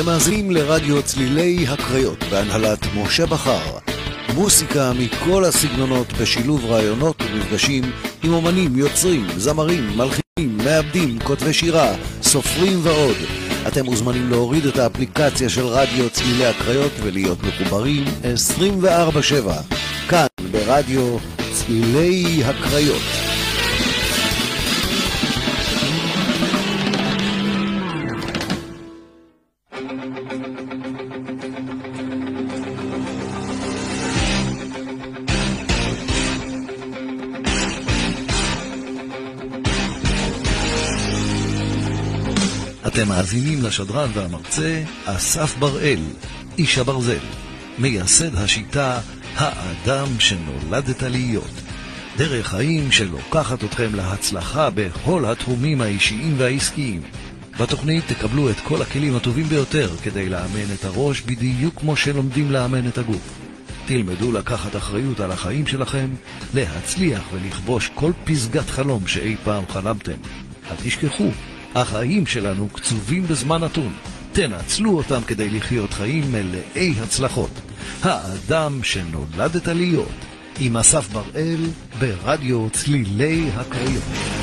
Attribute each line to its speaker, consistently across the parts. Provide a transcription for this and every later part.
Speaker 1: אתם מאזינים לרדיו צלילי הקריות בהנהלת משה בכר. מוסיקה מכל הסגנונות בשילוב רעיונות ומפגשים עם אומנים, יוצרים, זמרים, מלחינים, מעבדים, כותבי שירה, סופרים ועוד. אתם מוזמנים להוריד את האפליקציה של רדיו צלילי הקריות ולהיות מחוברים 24/7 כאן ברדיו צלילי הקריות. מאזינים לשדרן והמרצה אסף בראל, איש הברזל, מייסד השיטה האדם שנולדת להיות. דרך חיים שלוקחת אתכם להצלחה בכל התחומים האישיים והעסקיים. בתוכנית תקבלו את כל הכלים הטובים ביותר כדי לאמן את הראש בדיוק כמו שלומדים לאמן את הגוף. תלמדו לקחת אחריות על החיים שלכם, להצליח ולכבוש כל פסגת חלום שאי פעם חלמתם. אל תשכחו, החיים שלנו קצובים בזמן נתון. תנצלו אותם כדי לחיות חיים מלאי הצלחות. האדם שנולדת להיות, עם אסף בראל, ברדיו צלילי הקריות.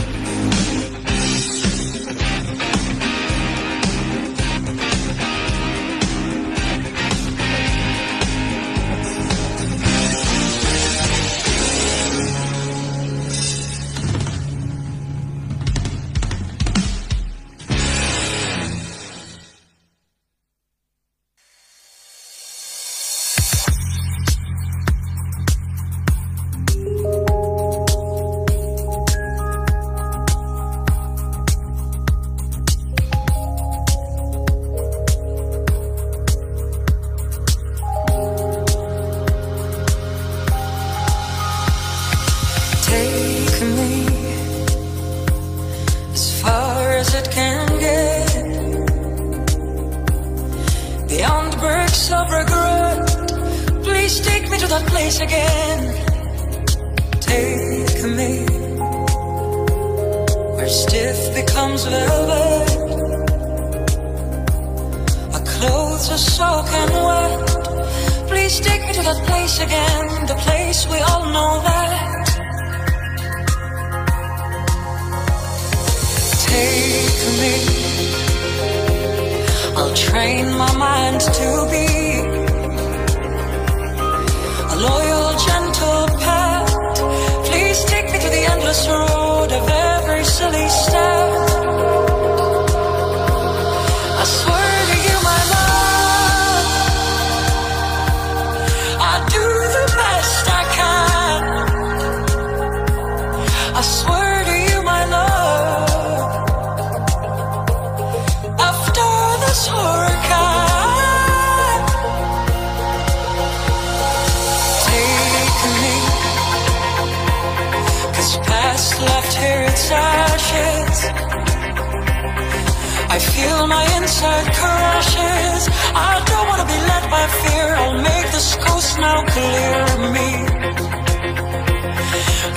Speaker 2: Me.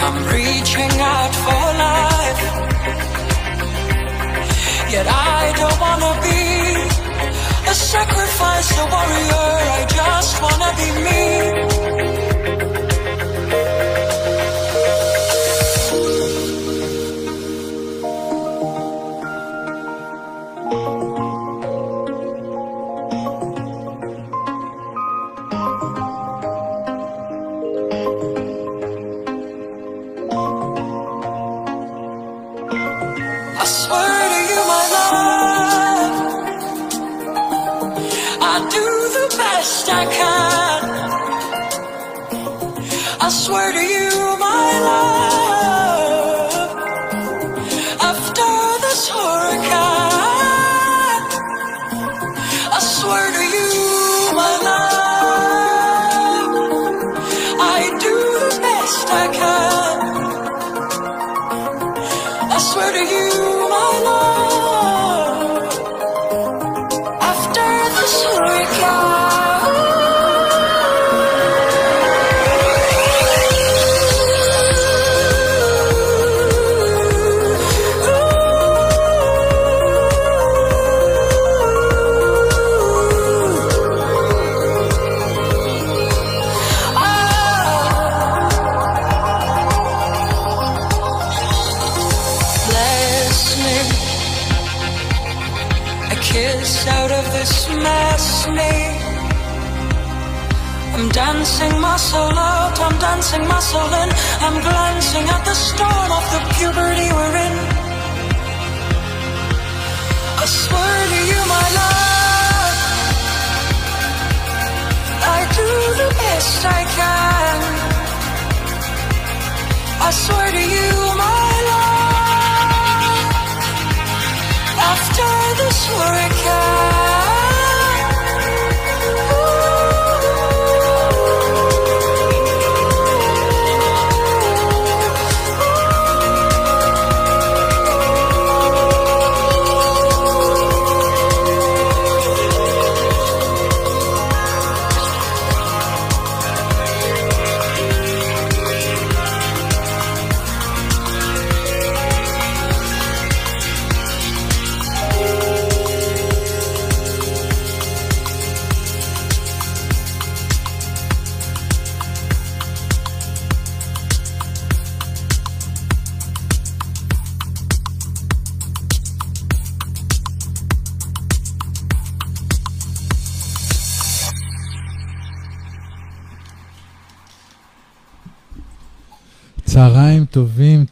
Speaker 2: I'm reaching out for life. Yet I don't wanna be a sacrifice, a warrior. I just wanna be me.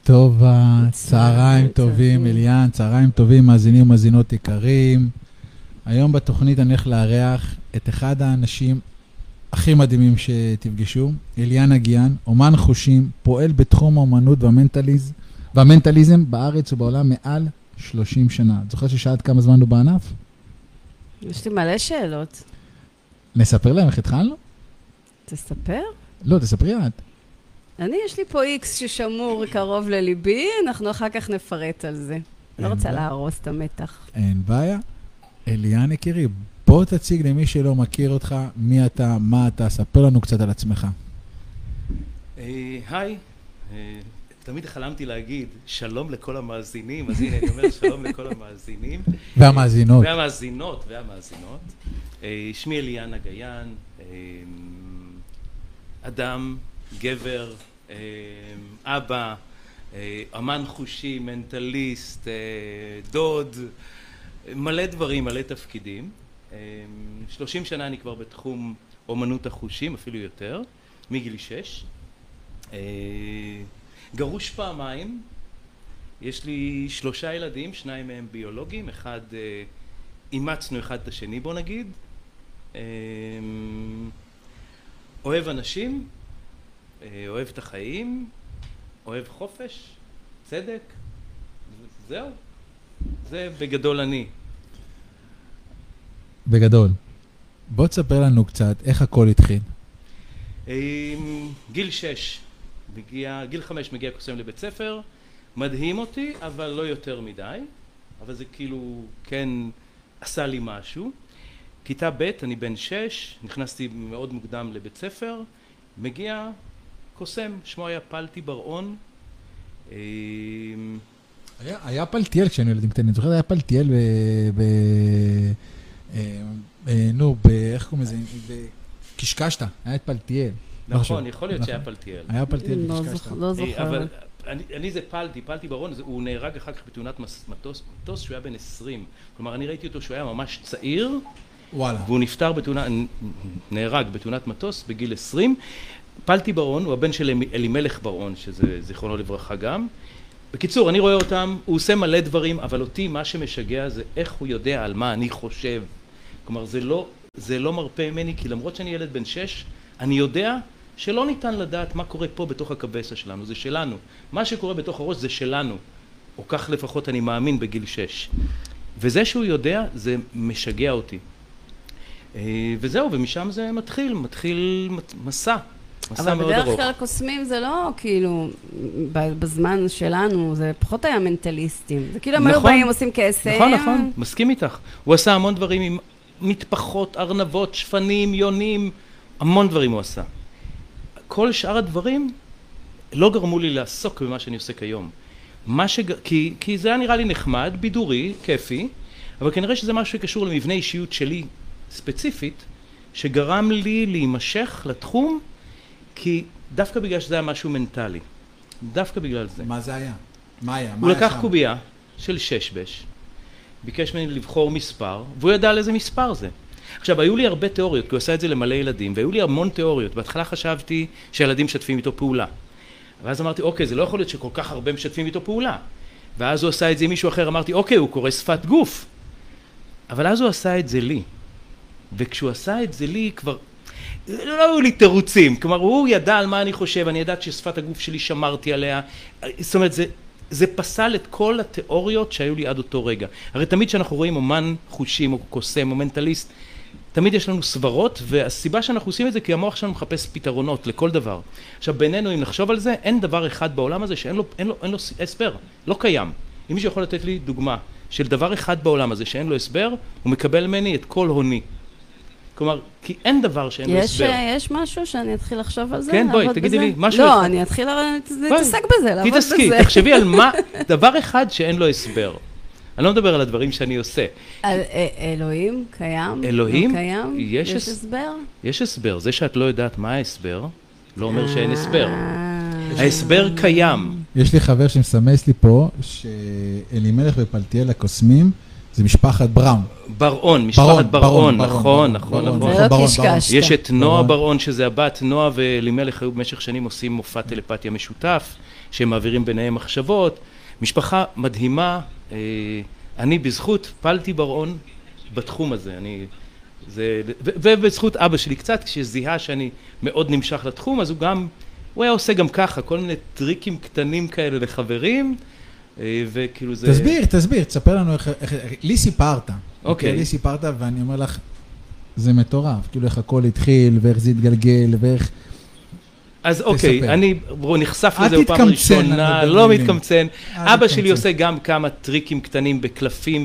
Speaker 3: טובה, צהריים טובים, אליאן, צהריים טובים, מאזינים ומאזינות יקרים. היום בתוכנית אני הולך לארח את אחד האנשים הכי מדהימים שתפגשו, אליאן אגיאן, אומן חושים, פועל בתחום האומנות והמנטליז, והמנטליזם בארץ ובעולם מעל 30 שנה. את זוכרת ששאלת כמה זמן הוא בענף?
Speaker 4: יש לי מלא שאלות.
Speaker 3: נספר להם איך התחלנו?
Speaker 4: תספר.
Speaker 3: לא, תספרי את.
Speaker 4: אני, יש לי פה איקס ששמור קרוב לליבי, אנחנו אחר כך נפרט על זה. לא רוצה. להרוס את המתח.
Speaker 3: אין בעיה. אליאן יקירי, בוא תציג למי שלא מכיר אותך, מי אתה, מה אתה, ספר לנו קצת על עצמך.
Speaker 5: אה, היי, אה, תמיד חלמתי להגיד שלום לכל המאזינים, אז הנה אני אומר שלום לכל המאזינים.
Speaker 3: והמאזינות.
Speaker 5: והמאזינות, והמאזינות. אה, שמי אליאן אגיין, אה, אדם, גבר, אה, אבא, אה, אמן חושי, מנטליסט, אה, דוד, מלא דברים, מלא תפקידים. שלושים שנה אני כבר בתחום אומנות החושים, אפילו יותר, מגיל שש. גרוש פעמיים, יש לי שלושה ילדים, שניים מהם ביולוגיים, אחד אימצנו אחד את השני בוא נגיד, אוהב אנשים, אוהב את החיים, אוהב חופש, צדק, זהו, זה בגדול אני.
Speaker 3: בגדול. בוא תספר לנו קצת איך הכל התחיל.
Speaker 5: אה, גיל שש, מגיע, גיל חמש מגיע קוסם לבית ספר, מדהים אותי, אבל לא יותר מדי, אבל זה כאילו כן עשה לי משהו. כיתה ב', אני בן שש, נכנסתי מאוד מוקדם לבית ספר, מגיע קוסם, שמו היה פלטי בר-און. אה,
Speaker 3: היה, היה פלטיאל כשהיינו ילדים קטנים, זוכר? היה פלטיאל ב... ב אה, אה, נו, ב... איך קוראים לזה? בקשקשתא, היה את פלטיאל. לא
Speaker 5: נכון. יכול להיות
Speaker 3: נכון.
Speaker 5: שהיה פלטיאל.
Speaker 3: היה פלטיאל
Speaker 4: לא
Speaker 3: בקשקשתא.
Speaker 4: זוכ- לא
Speaker 5: אה,
Speaker 4: זוכרת.
Speaker 5: אבל אני, אני זה פלטי, פלטי ברון, זה- הוא נהרג אחר כך בתאונת מטוס, מטוס שהוא היה בן 20. כלומר, אני ראיתי אותו שהוא היה ממש צעיר,
Speaker 3: וואלה.
Speaker 5: והוא נפטר בתאונה, נהרג בתאונת מטוס בגיל 20. פלטי ברון הוא הבן של אלי- אלימלך ברון, שזה זיכרונו לברכה גם. בקיצור, אני רואה אותם, הוא עושה מלא דברים, אבל אותי מה שמשגע זה איך הוא יודע על מה אני חושב. כלומר, זה לא, זה לא מרפה ממני, כי למרות שאני ילד בן שש, אני יודע שלא ניתן לדעת מה קורה פה בתוך הקבסה שלנו, זה שלנו. מה שקורה בתוך הראש זה שלנו, או כך לפחות אני מאמין בגיל שש. וזה שהוא יודע, זה משגע אותי. אה, וזהו, ומשם זה מתחיל, מתחיל מת- מסע, מסע
Speaker 4: אבל בדרך
Speaker 5: ארוך.
Speaker 4: כלל קוסמים זה לא כאילו, בזמן שלנו, זה פחות היה מנטליסטים. זה כאילו הם היו
Speaker 5: נכון.
Speaker 4: באים, עושים קסם.
Speaker 5: נכון, נכון, מסכים איתך. הוא עשה המון דברים עם מטפחות, ארנבות, שפנים, יונים, המון דברים הוא עשה. כל שאר הדברים לא גרמו לי לעסוק במה שאני עושה כיום. מה שג... כי, כי זה היה נראה לי נחמד, בידורי, כיפי, אבל כנראה שזה משהו שקשור למבנה אישיות שלי ספציפית, שגרם לי להימשך לתחום, כי דווקא בגלל שזה היה משהו מנטלי. דווקא בגלל זה.
Speaker 3: מה זה היה? מה היה? מה
Speaker 5: הוא
Speaker 3: היה
Speaker 5: לקח
Speaker 3: שם?
Speaker 5: קובייה של שש בש, ביקש ממני לבחור מספר, והוא ידע על איזה מספר זה. עכשיו, היו לי הרבה תיאוריות, כי הוא עשה את זה למלא ילדים, והיו לי המון תיאוריות. בהתחלה חשבתי שהילדים משתפים איתו פעולה. ואז אמרתי, אוקיי, זה לא יכול להיות שכל כך הרבה משתפים איתו פעולה. ואז הוא עשה את זה עם מישהו אחר, אמרתי, אוקיי, הוא קורא שפת גוף. אבל אז הוא עשה את זה לי. וכשהוא עשה את זה לי, כבר... לא היו לי תירוצים, כלומר הוא ידע על מה אני חושב, אני ידעתי ששפת הגוף שלי שמרתי עליה, זאת אומרת זה, זה פסל את כל התיאוריות שהיו לי עד אותו רגע. הרי תמיד כשאנחנו רואים אומן חושים או קוסם או מנטליסט, תמיד יש לנו סברות, והסיבה שאנחנו עושים את זה כי המוח שלנו מחפש פתרונות לכל דבר. עכשיו בינינו אם נחשוב על זה, אין דבר אחד בעולם הזה שאין לו, אין לו, אין לו הסבר, לא קיים. אם מישהו יכול לתת לי דוגמה של דבר אחד בעולם הזה שאין לו הסבר, הוא מקבל ממני את כל הוני. כלומר, כי אין דבר שאין לו
Speaker 4: יש,
Speaker 5: הסבר.
Speaker 4: אה, יש משהו שאני אתחיל לחשוב על זה?
Speaker 5: כן, בואי, תגידי? לי, משהו
Speaker 4: לא. אני אתחיל להתעסק בזה, לעבוד בזה.
Speaker 5: תתעסקי, תחשבי על מה, דבר אחד שאין לו הסבר. אני לא מדבר על הדברים שאני עושה.
Speaker 4: על אה, אלוהים קיים?
Speaker 5: אלוהים?
Speaker 4: לא קיים?
Speaker 5: יש
Speaker 4: יש
Speaker 5: הס-
Speaker 4: הסבר?
Speaker 5: יש הסבר, זה שאת לא יודעת מה ההסבר, לא אומר שאין הסבר.
Speaker 4: אה,
Speaker 5: ההסבר קיים.
Speaker 3: יש לי חבר שמסמס לי פה, שאלימלך ופלטיאל הקוסמים זה משפחת בראון.
Speaker 5: בר-און, משפחת
Speaker 3: ברון,
Speaker 5: נכון, נכון. נכון.
Speaker 4: זה לא
Speaker 3: ברון,
Speaker 4: קשקשת.
Speaker 5: יש את נועה
Speaker 3: ברון.
Speaker 5: ברון, שזה הבת, נועה ואלימלך היו במשך שנים עושים מופע טלפתיה משותף, שהם מעבירים ביניהם מחשבות. משפחה מדהימה, אה, אני בזכות פלטי ברון בתחום הזה, אני... זה, ו- ובזכות אבא שלי קצת, כשזיהה שאני מאוד נמשך לתחום, אז הוא גם, הוא היה עושה גם ככה, כל מיני טריקים קטנים כאלה לחברים, וכאילו זה...
Speaker 3: תסביר, תסביר, תספר לנו איך, איך, לי סיפרת.
Speaker 5: אוקיי.
Speaker 3: לי סיפרת ואני אומר לך, זה מטורף, כאילו איך הכל התחיל ואיך זה התגלגל ואיך...
Speaker 5: אז אוקיי,
Speaker 3: תספר.
Speaker 5: אני נחשף לזה בפעם הראשונה, לא. מתקמצן. אבא שלי
Speaker 3: תתקמצן.
Speaker 5: עושה גם כמה טריקים קטנים בקלפים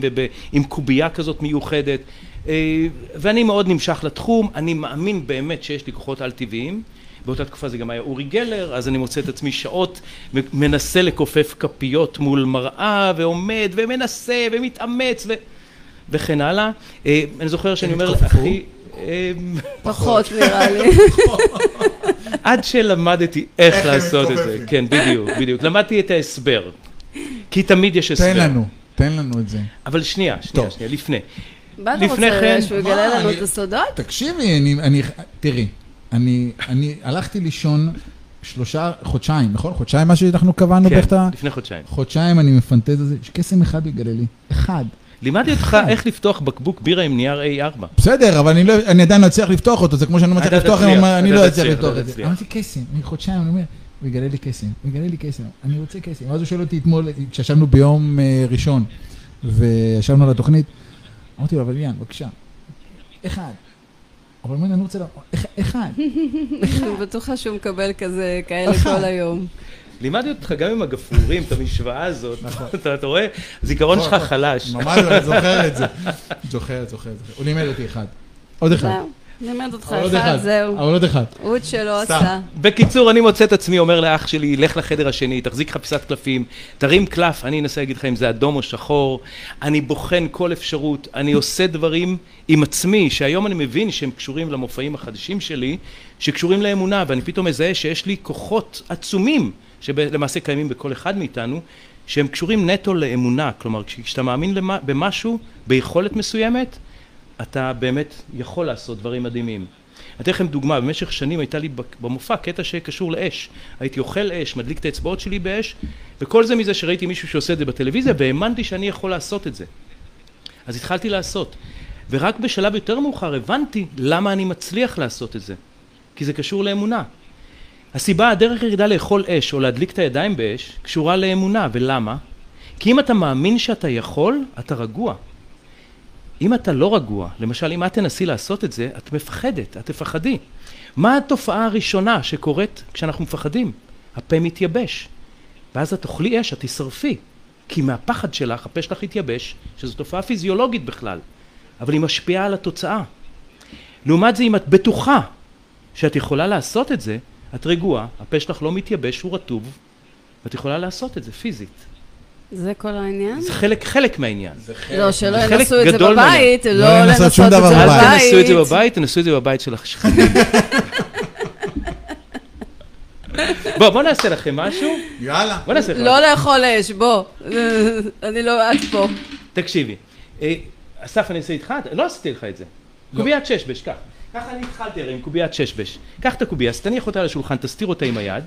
Speaker 5: ועם קובייה כזאת מיוחדת, אה, ואני מאוד נמשך לתחום, אני מאמין באמת שיש לי כוחות על-טבעיים. באותה תקופה זה גם היה אורי גלר, אז אני מוצא את עצמי שעות מנסה לכופף כפיות מול מראה, ועומד, ומנסה, ומתאמץ, ו... וכן הלאה. אה, אני זוכר שאני אומר? אחי... אה,
Speaker 4: פחות נראה לי.
Speaker 5: עד שלמדתי איך לעשות את זה. כן, בדיוק, בדיוק. למדתי את ההסבר. כי תמיד יש הסבר.
Speaker 3: תן לנו, תן לנו את זה.
Speaker 5: אבל שנייה, שנייה. שנייה, לפני.
Speaker 4: מה אתה רוצה,
Speaker 5: כן-
Speaker 4: שהוא יגלה לנו
Speaker 3: אני-
Speaker 4: את הסודות?
Speaker 3: תקשיבי, אני, אני, תראי, אני, אני הלכתי לישון שלושה, חודשיים, נכון? חודשיים מה שאנחנו קבענו
Speaker 5: כן,
Speaker 3: באיך אתה...
Speaker 5: לפני חודשיים.
Speaker 3: חודשיים אני מפנטז על זה, יש קסם אחד יגלה לי, אחד.
Speaker 5: לימדתי אותך איך לפתוח בקבוק בירה עם נייר A4.
Speaker 3: בסדר, אבל אני, לא, אני עדיין לא אצליח לפתוח אותו, זה כמו שאני לא מצליח לפתוח,
Speaker 5: תצליח,
Speaker 3: אני אני לא אצליח לפתוח את זה. אמרתי קסם, אני חודשיים, אני אומר, הוא יגלה לי קסם, הוא יגלה לי קסם, אני רוצה קסם. ואז הוא שואל אותי אתמול, כשישבנו ביום אה, ראשון, וישבנו על התוכנית, אמרתי לו, אבל ליאן, בבקשה, אחד. אבל הוא אומר, אני רוצה, לה- "אח- אחד.
Speaker 4: אני בטוחה שהוא מקבל כזה, כאלה. כל היום.
Speaker 5: לימדתי אותך גם עם הגפרורים, את המשוואה הזאת. אתה אתה רואה? הזיכרון שלך
Speaker 3: נכון.
Speaker 5: חלש.
Speaker 3: ממש, אני זוכר את זה. זוכר, זוכר, זוכר. הוא לימד אותי אחד. עוד אחד.
Speaker 4: זהו, לימד אותך
Speaker 3: עוד
Speaker 4: אחד,
Speaker 3: אחד.
Speaker 4: זהו.
Speaker 3: אבל עוד אחד.
Speaker 4: שלו
Speaker 3: סתם.
Speaker 4: עשה.
Speaker 5: בקיצור, אני מוצא את עצמי אומר לאח שלי, לך לחדר השני, תחזיק לך פיסת קלפים, תרים קלף, אני אנסה להגיד לך אם זה אדום או שחור, אני בוחן כל אפשרות, אני עושה דברים עם עצמי, שהיום אני מבין שהם קשורים למופעים החדשים שלי, שקשורים לאמונה, ואני פתאום מזהה שיש לי כוחות עצומים, שלמעשה קיימים בכל אחד מאיתנו, שהם קשורים נטו לאמונה, כלומר כשאתה מאמין במשהו, ביכולת מסוימת, אתה באמת יכול לעשות דברים מדהימים. אתן לכם דוגמה, במשך שנים הייתה לי במופע קטע שקשור לאש. הייתי אוכל אש, מדליק את האצבעות שלי באש, וכל זה מזה שראיתי מישהו שעושה את זה בטלוויזיה, והאמנתי שאני יכול לעשות את זה. אז התחלתי לעשות. ורק בשלב יותר מאוחר הבנתי למה אני מצליח לעשות את זה. כי זה קשור לאמונה. הסיבה, הדרך היחידה לאכול אש או להדליק את הידיים באש, קשורה לאמונה, ולמה? כי אם אתה מאמין שאתה יכול, אתה רגוע. אם אתה לא רגוע, למשל אם את תנסי לעשות את זה, את מפחדת, את תפחדי. מה התופעה הראשונה שקורית כשאנחנו מפחדים? הפה מתייבש. ואז את תאכלי אש, את תשרפי. כי מהפחד שלך, הפה שלך יתייבש, שזו תופעה פיזיולוגית בכלל, אבל היא משפיעה על התוצאה. לעומת זה, אם את בטוחה שאת יכולה לעשות את זה, את רגועה, הפה שלך לא מתייבש, הוא רטוב, ואת יכולה לעשות את זה פיזית.
Speaker 4: זה כל העניין?
Speaker 5: זה חלק, חלק מהעניין.
Speaker 4: לא, שלא
Speaker 5: זה חלק
Speaker 4: ינסו את זה בבית,
Speaker 3: לא
Speaker 4: לא
Speaker 3: לנסות
Speaker 4: את זה בבית.
Speaker 5: אל תנסו את זה בבית, תנסו את זה בבית של השכנים. בוא, בוא נעשה לכם משהו.
Speaker 3: יאללה.
Speaker 5: בוא נעשה לכם
Speaker 4: לא. לאכול אש, בוא. אני לא, את פה.
Speaker 5: תקשיבי, אה, אסף, אני אעשה איתך? לא עשיתי לך את זה.
Speaker 3: לא.
Speaker 5: קוביית ששבש, קח. ככה אני התחלתי הרי עם קוביית ששבש. קח את הקובייה, אז תניח אותה על השולחן, תסתיר אותה עם היד,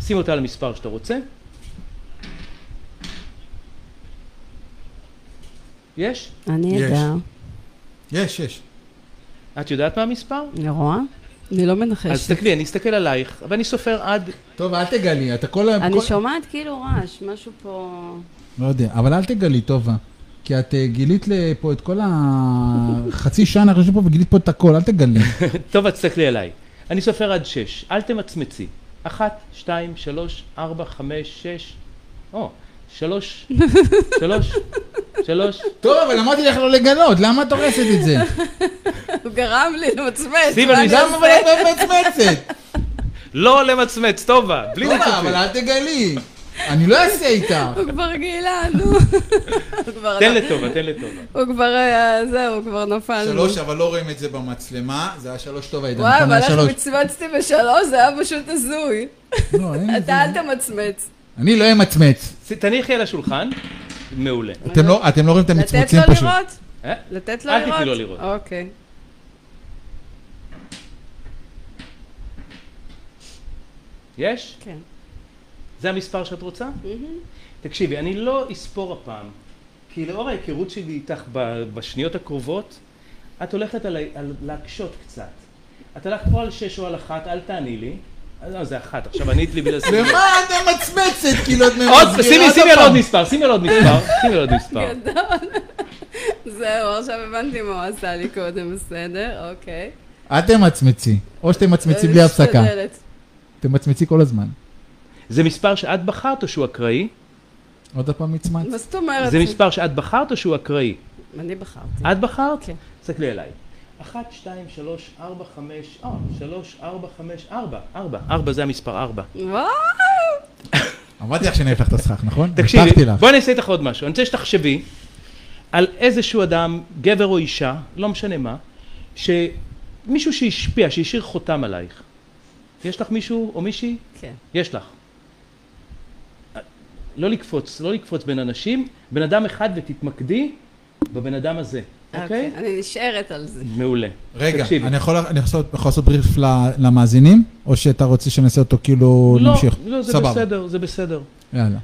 Speaker 5: שים אותה על המספר שאתה רוצה. יש?
Speaker 4: אני. יודע.
Speaker 3: יש, יש.
Speaker 5: את יודעת מה המספר?
Speaker 4: אני רואה? אני לא
Speaker 5: אז
Speaker 4: מנחשת.
Speaker 5: תסתכלי, אני אסתכל עלייך, ואני סופר עד...
Speaker 3: טוב, אל תגלי, אתה כל היום...
Speaker 4: אני שומעת כאילו רעש, משהו פה...
Speaker 3: לא יודע, אבל אל תגלי, טובה. כי את אה, גילית לי פה את כל החצי שעה אנחנו יושבים פה וגילית פה את הכל, אל תגלי.
Speaker 5: טוב, אז תסתכלי עליי. אני סופר עד שש, אל תמצמצי. אחת, שתיים, שלוש, ארבע, חמש, שש. או, שלוש, שלוש, שלוש.
Speaker 3: טוב, אבל אמרתי לך לא לגלות, למה את הורסת את זה?
Speaker 4: הוא גרם לי למצמץ.
Speaker 5: על
Speaker 4: אני
Speaker 3: למה אבל? את מצמצת?
Speaker 5: לא למצמץ, טובה, בלי
Speaker 3: טובה, אבל. אל תגלי. אני לא אעשה איתך.
Speaker 4: הוא כבר גילה, נו.
Speaker 5: תן לטובה, תן לטובה.
Speaker 4: הוא כבר, היה- זהו, הוא כבר נפל.
Speaker 3: שלוש, אבל לא רואים את זה במצלמה, זה היה שלוש טוב, עידן.
Speaker 4: וואי, אבל איך. מצמצתי בשלוש, זה היה פשוט הזוי.
Speaker 3: לא.
Speaker 4: אתה אל תמצמץ.
Speaker 3: אני לא אמצמץ.
Speaker 5: תניחי על השולחן, מעולה.
Speaker 3: אתם לא- אתם לא רואים את
Speaker 4: לתת
Speaker 3: המצמוצים
Speaker 4: לו
Speaker 3: פשוט.
Speaker 4: לראות?
Speaker 5: אה?
Speaker 4: לתת לו
Speaker 5: אל
Speaker 4: לראות?
Speaker 5: תתני לו לראות.
Speaker 4: אוקיי.
Speaker 5: יש?
Speaker 4: כן.
Speaker 5: זה המספר שאת רוצה? תקשיבי, אני לא אספור הפעם, כי לאור ההיכרות שלי איתך ב- בשניות הקרובות, את הולכת על, להקשות קצת. את הלכת או על שש או על אחת, אל תעני לי. אה, לא, זה אחת, עכשיו ענית לי בגלל זה.
Speaker 3: למה את מצמצת? כאילו את מסבירה
Speaker 5: שימי, שימי על. עוד מספר, שימי על עוד מספר, שימי על עוד מספר.
Speaker 4: גדול. זהו, עכשיו הבנתי מה הוא עשה לי קודם, בסדר, אוקיי.
Speaker 3: אל תמצמצי, או שאתם מצמצים בלי הפסקה. אתם מצמצי כל הזמן.
Speaker 5: זה מספר שאת בחרת או שהוא אקראי?
Speaker 3: עוד פעם מצמץ.
Speaker 4: מה זאת אומרת?
Speaker 5: זה מספר שאת בחרת או שהוא אקראי?
Speaker 4: אני בחרתי.
Speaker 5: את בחרת?
Speaker 4: כן.
Speaker 5: תסתכלי עליי. אחת, שתיים, שלוש, ארבע, חמש, אה, שלוש, ארבע, חמש, ארבע, ארבע, ארבע זה המספר ארבע.
Speaker 4: וואו!
Speaker 3: אמרתי לך שאני לך את הסכך, נכון?
Speaker 5: תקשיבי. בואי אני אעשה איתך עוד משהו. אני רוצה שתחשבי על איזשהו אדם, גבר או אישה, לא משנה מה, שמישהו שהשפיע, שהשאיר חותם עלייך. יש לך מישהו או מישהי?
Speaker 4: כן.
Speaker 5: יש לך. לא לקפוץ, לא לקפוץ בין אנשים, בן אדם אחד ותתמקדי בבן אדם הזה, אוקיי?
Speaker 4: אני נשארת על זה.
Speaker 5: מעולה.
Speaker 3: רגע. אני יכול אני יכול לעשות- בריף למאזינים? או שאתה רוצה שנעשה אותו כאילו
Speaker 5: לא,
Speaker 3: נמשיך?
Speaker 5: לא, זה
Speaker 3: סבבה.
Speaker 5: בסדר, זה בסדר.
Speaker 3: יאללה.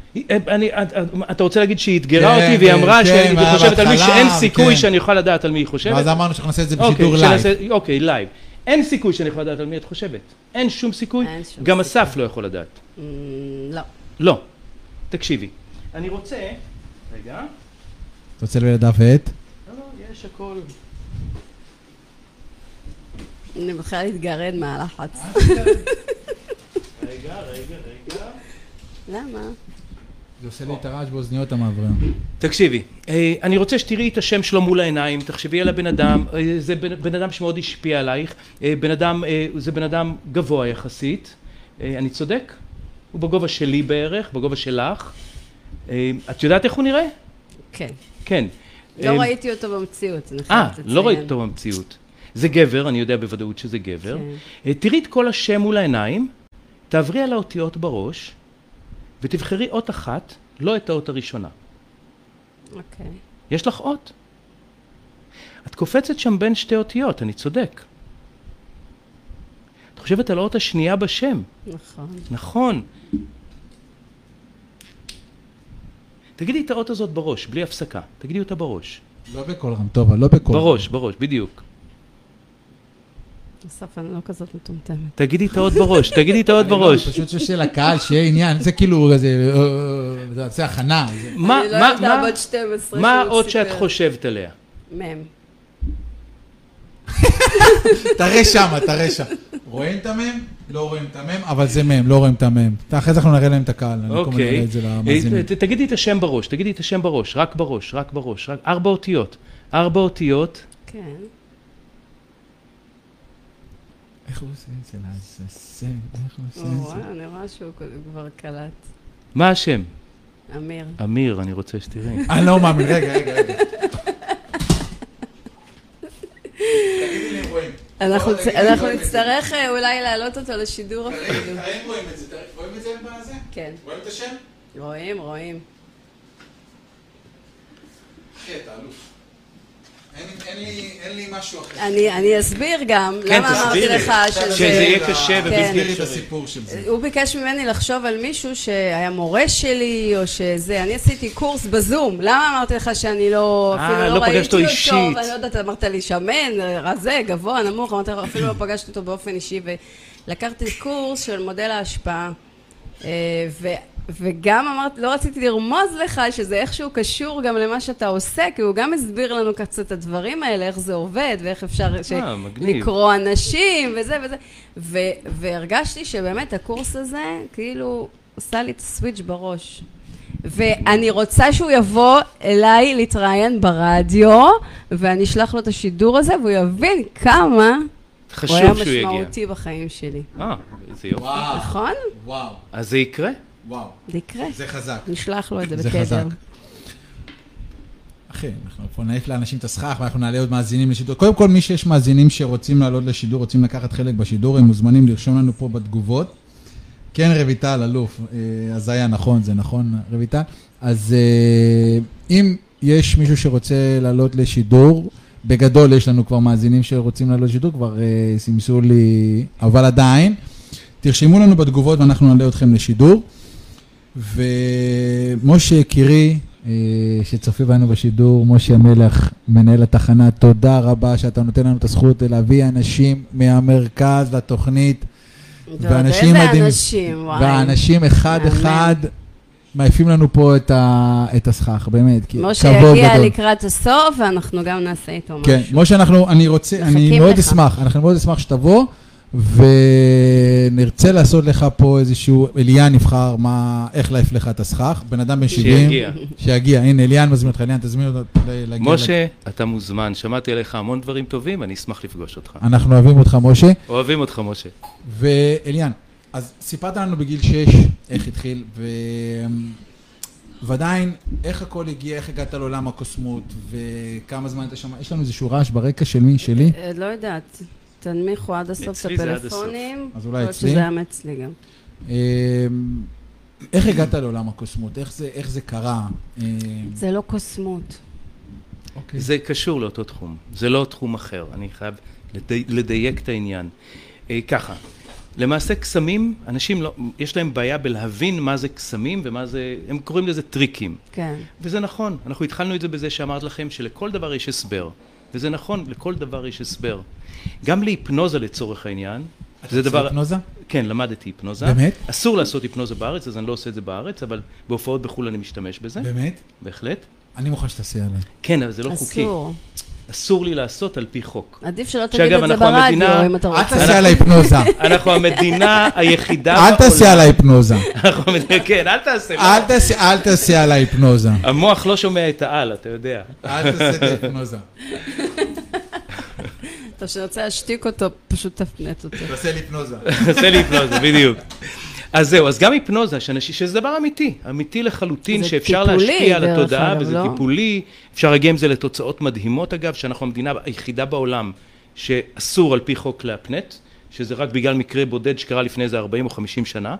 Speaker 5: אני, את- את- אתה רוצה להגיד שהיא אתגרה
Speaker 3: כן,
Speaker 5: אותי והיא אמרה
Speaker 3: כן,
Speaker 5: שהיא
Speaker 3: והיה
Speaker 5: חושבת על מי שאין סיכוי
Speaker 3: כן.
Speaker 5: שאני אוכל לדעת על מי היא חושבת?
Speaker 3: ואז אמרנו שאנחנו נעשה את זה
Speaker 5: אוקיי,
Speaker 3: בשידור לייב.
Speaker 5: אוקיי, לייב. אין סיכוי שאני יכול לדעת על מי את חושבת. אין שום סיכוי.
Speaker 4: אין שום
Speaker 5: גם
Speaker 4: סיכוי.
Speaker 5: אסף לא יכול לדעת.
Speaker 4: אמ, לא.
Speaker 5: לא. תקשיבי. אני רוצה... רגע.
Speaker 3: אתה רוצה לדף ועט?
Speaker 5: יש הכל.
Speaker 4: אני בכלל אתגרד מהלחץ.
Speaker 5: רגע, רגע, רגע.
Speaker 4: למה?
Speaker 3: זה עושה לי את הרעש באוזניות המעברים.
Speaker 5: תקשיבי, אה, אני רוצה שתראי את השם שלו מול העיניים, תחשבי על הבן אדם, אה, זה בן, בן אדם שמאוד השפיע עלייך, אה, בן אדם, אה, זה בן אדם גבוה יחסית, אה, אני צודק? הוא בגובה שלי בערך, בגובה שלך. אה, את יודעת איך הוא נראה?
Speaker 4: כן.
Speaker 5: כן.
Speaker 4: לא
Speaker 5: אה,
Speaker 4: ראיתי אותו במציאות, אני
Speaker 5: אה,
Speaker 4: חייבת לציין.
Speaker 5: לא ראית אותו במציאות. זה גבר, אני יודע בוודאות שזה גבר.
Speaker 4: כן.
Speaker 5: אה, תראי את כל השם מול העיניים, תעברי על האותיות בראש, ותבחרי אות אחת, לא את האות הראשונה.
Speaker 4: אוקיי.
Speaker 5: יש לך אות. את קופצת שם בין שתי אותיות, אני צודק. את חושבת על האות השנייה בשם,
Speaker 4: נכון.
Speaker 5: נכון. תגידי את האות הזאת בראש, בלי הפסקה. תגידי אותה בראש.
Speaker 3: לא בקול רם, טובה, לא בקול.
Speaker 5: בראש, בראש, בדיוק.
Speaker 4: אסף, אני לא כזאת מטומטמת.
Speaker 5: תגידי את האות בראש, תגידי את האות
Speaker 3: לא,
Speaker 5: בראש.
Speaker 3: פשוט שיש לקהל שיהיה עניין, זה כאילו איזה, אה, זה עושה הכנה. זה-
Speaker 5: מה,
Speaker 4: אני לא
Speaker 5: מה,
Speaker 4: ילדה
Speaker 5: מה,
Speaker 4: בת 12
Speaker 5: מה
Speaker 4: שהוא
Speaker 5: האות שאת. חושבת עליה?
Speaker 4: מם.
Speaker 3: תראה שמה, תראה שם. רואים את המם? לא רואים את המם, אבל זה מם, לא רואים את המם. אחרי זה אנחנו נראה להם את הקהל, אני כל הזמן נראה
Speaker 5: אוקיי.
Speaker 3: את זה למאזינים.
Speaker 5: אה, ת- תגידי את השם בראש, תגידי את השם בראש, רק בראש, רק בראש, רק ארבע אותיות. ארבע אותיות.
Speaker 4: כן.
Speaker 3: איך הוא עושה את זה לעזאזל? איך הוא עושה את זה?
Speaker 4: אני רואה שהוא כבר קלט.
Speaker 5: מה השם?
Speaker 4: אמיר.
Speaker 5: אמיר, אני רוצה שתראי.
Speaker 3: אני לא מאמין, רגע, רגע, רגע. תגידי לי רואים.
Speaker 4: אנחנו
Speaker 3: לא.
Speaker 4: נצטרך אה, אולי להעלות אותו לשידור אפילו.
Speaker 3: תראה אם רואים את זה, רואים את זה בזה?
Speaker 4: כן.
Speaker 3: רואים את השם?
Speaker 4: רואים, רואים.
Speaker 3: אחי, אתה אלוף. אין לי משהו אחר.
Speaker 4: אני אני אסביר גם,
Speaker 5: כן,
Speaker 4: למה אמרתי. לך
Speaker 5: שזה
Speaker 4: שזה...
Speaker 5: יהיה קשה
Speaker 4: כן.
Speaker 5: ובלתי
Speaker 3: תסבירי את
Speaker 5: אפשרי.
Speaker 3: הסיפור של זה.
Speaker 4: הוא ביקש ממני לחשוב על מישהו שהיה מורה שלי, או שזה, אני עשיתי קורס בזום, למה אמרתי לך שאני לא,
Speaker 5: אה,
Speaker 4: אפילו
Speaker 5: לא
Speaker 4: לא
Speaker 5: פגשת
Speaker 4: ראיתי
Speaker 5: אותו.
Speaker 4: ואני לא יודעת, אמרת לי שמן, רזה, גבוה, נמוך, אמרתי לך, אפילו לא פגשתי אותו באופן אישי, ולקחתי קורס של מודל ההשפעה, אה, ו... וגם אמרתי, לא רציתי לרמוז לך שזה איכשהו קשור גם למה שאתה עושה, כי הוא גם הסביר לנו קצת את הדברים האלה, איך זה עובד, ואיך אפשר ש...
Speaker 5: אה, מגניב.
Speaker 4: לקרוא אנשים, וזה וזה. ו... והרגשתי שבאמת הקורס הזה, כאילו, עושה לי את הסוויץ' בראש. ואני רוצה שהוא יבוא אליי להתראיין ברדיו, ואני אשלח לו את השידור הזה, והוא יבין כמה הוא היה
Speaker 5: חשוב שהוא יגיע.
Speaker 4: משמעותי בחיים שלי.
Speaker 5: אה, איזה יופי.
Speaker 3: וואו,
Speaker 4: נכון?
Speaker 3: וואו,
Speaker 5: אז זה יקרה?
Speaker 3: וואו.
Speaker 4: זה יקרה.
Speaker 3: זה חזק.
Speaker 4: נשלח לו את זה
Speaker 3: זה חזק. אחי, אנחנו פה נעיף לאנשים את הסכך ואנחנו נעלה עוד מאזינים לשידור. קודם כל, מי שיש מאזינים שרוצים לעלות לשידור, רוצים לקחת חלק בשידור, הם מוזמנים לרשום לנו פה בתגובות. כן, רויטל, אלוף, אה, אז היה נכון, זה נכון, רויטל. אז אה, אם יש מישהו שרוצה לעלות לשידור, בגדול יש לנו כבר מאזינים שרוצים לעלות לשידור, כבר אה, סימסו לי, אבל עדיין, תרשמו לנו בתגובות ואנחנו נעלה אתכם לשידור. ומשה יקירי, אה, שצופה בנו בשידור, משה מלך, מנהל התחנה, תודה רבה שאתה נותן לנו את הזכות להביא אנשים מהמרכז לתוכנית, ואנשים
Speaker 4: איזה
Speaker 3: מדהים-
Speaker 4: אנשים, וואי.
Speaker 3: והאנשים אחד-אחד מעיפים לנו פה את, ה, את הסכך, באמת, כי
Speaker 4: משה
Speaker 3: כבוד
Speaker 4: יגיע
Speaker 3: גדול.
Speaker 4: לקראת הסוף, ואנחנו גם נעשה איתו משהו.
Speaker 3: כן, משה, אנחנו, אני רוצה, אני מאוד
Speaker 4: לך.
Speaker 3: אשמח, אנחנו מאוד אשמח שתבוא, ונרצה לעשות לך פה איזשהו, אליאן יבחר מה, איך להעיף לך את הסכך, בן אדם בן 70.
Speaker 5: שיגיע.
Speaker 3: שיגיע, הנה, אליאן מזמין אותך, אליאן, תזמין אותו להגיע.
Speaker 5: משה, אתה מוזמן, שמעתי עליך המון דברים טובים, אני אשמח לפגוש אותך.
Speaker 3: אנחנו אוהבים אותך, משה.
Speaker 5: אוהבים אותך, משה.
Speaker 3: ואליאן, אז סיפרת לנו בגיל 6 איך התחיל, ו... ועדיין, איך הכל הגיע, איך הגעת לעולם הקוסמות, וכמה זמן אתה שם, יש לנו איזשהו רעש ברקע של מי? שלי?
Speaker 4: אה, לא יודעת. תנמיכו עד הסוף את
Speaker 5: אצלי
Speaker 4: הפלאפונים.
Speaker 3: אז אולי אצלי?
Speaker 4: שזה היה מאצלי גם.
Speaker 3: אמ, איך הגעת לעולם הקוסמות? איך זה, איך זה קרה? אמ,
Speaker 4: זה לא קוסמות.
Speaker 3: אוקיי.
Speaker 5: זה קשור לאותו תחום, זה לא תחום אחר, אני חייב לדי, לדייק את העניין. אה, ככה, למעשה קסמים, אנשים לא, יש להם בעיה בלהבין מה זה קסמים ומה זה, הם קוראים לזה טריקים.
Speaker 4: כן.
Speaker 5: וזה נכון, אנחנו התחלנו את זה בזה שאמרת לכם שלכל דבר יש הסבר. וזה נכון, לכל דבר יש הסבר. גם להיפנוזה לצורך העניין,
Speaker 3: אתה
Speaker 5: זה
Speaker 3: עושה
Speaker 5: דבר...
Speaker 3: היפנוזה?
Speaker 5: כן, למדתי היפנוזה.
Speaker 3: באמת?
Speaker 5: אסור לעשות היפנוזה בארץ, אז אני לא עושה את זה בארץ, אבל בהופעות בחו"ל אני משתמש בזה,
Speaker 3: באמת?
Speaker 5: בהחלט.
Speaker 3: אני מוכן שתעשה עליי.
Speaker 5: כן, אבל זה לא חוקי.
Speaker 4: אסור.
Speaker 5: אסור לי לעשות על פי חוק.
Speaker 4: עדיף שלא תגיד
Speaker 5: שאגב,
Speaker 4: את זה ברדיו,
Speaker 5: המדינה-
Speaker 4: אם אתה
Speaker 3: אל
Speaker 4: רוצה.
Speaker 3: תעשה עליי היפנוזה.
Speaker 5: אנחנו המדינה היחידה
Speaker 3: אל תעשה עליי היפנוזה.
Speaker 5: אנחנו המדינה- כן, אל תעשה.
Speaker 3: אל תעשה- אל תעשה עליי היפנוזה.
Speaker 5: המוח לא שומע את העל, אתה יודע.
Speaker 3: אל תעשה את ההיפנוזה.
Speaker 4: אתה שרוצה להשתיק אותו, פשוט תפנט אותו.
Speaker 3: תעשה לי היפנוזה.
Speaker 5: עושה לי היפנוזה, בדיוק. אז זהו, אז גם היפנוזה, שאנשים, שזה דבר אמיתי, אמיתי לחלוטין, שאפשר
Speaker 4: טיפולי,
Speaker 5: להשפיע על התודעה,
Speaker 4: אגב,
Speaker 5: וזה
Speaker 4: לא?
Speaker 5: טיפולי, אפשר להגיע עם זה לתוצאות מדהימות אגב, שאנחנו המדינה היחידה בעולם שאסור על פי חוק להפנט, שזה רק בגלל מקרה בודד שקרה לפני איזה 40 או 50 שנה.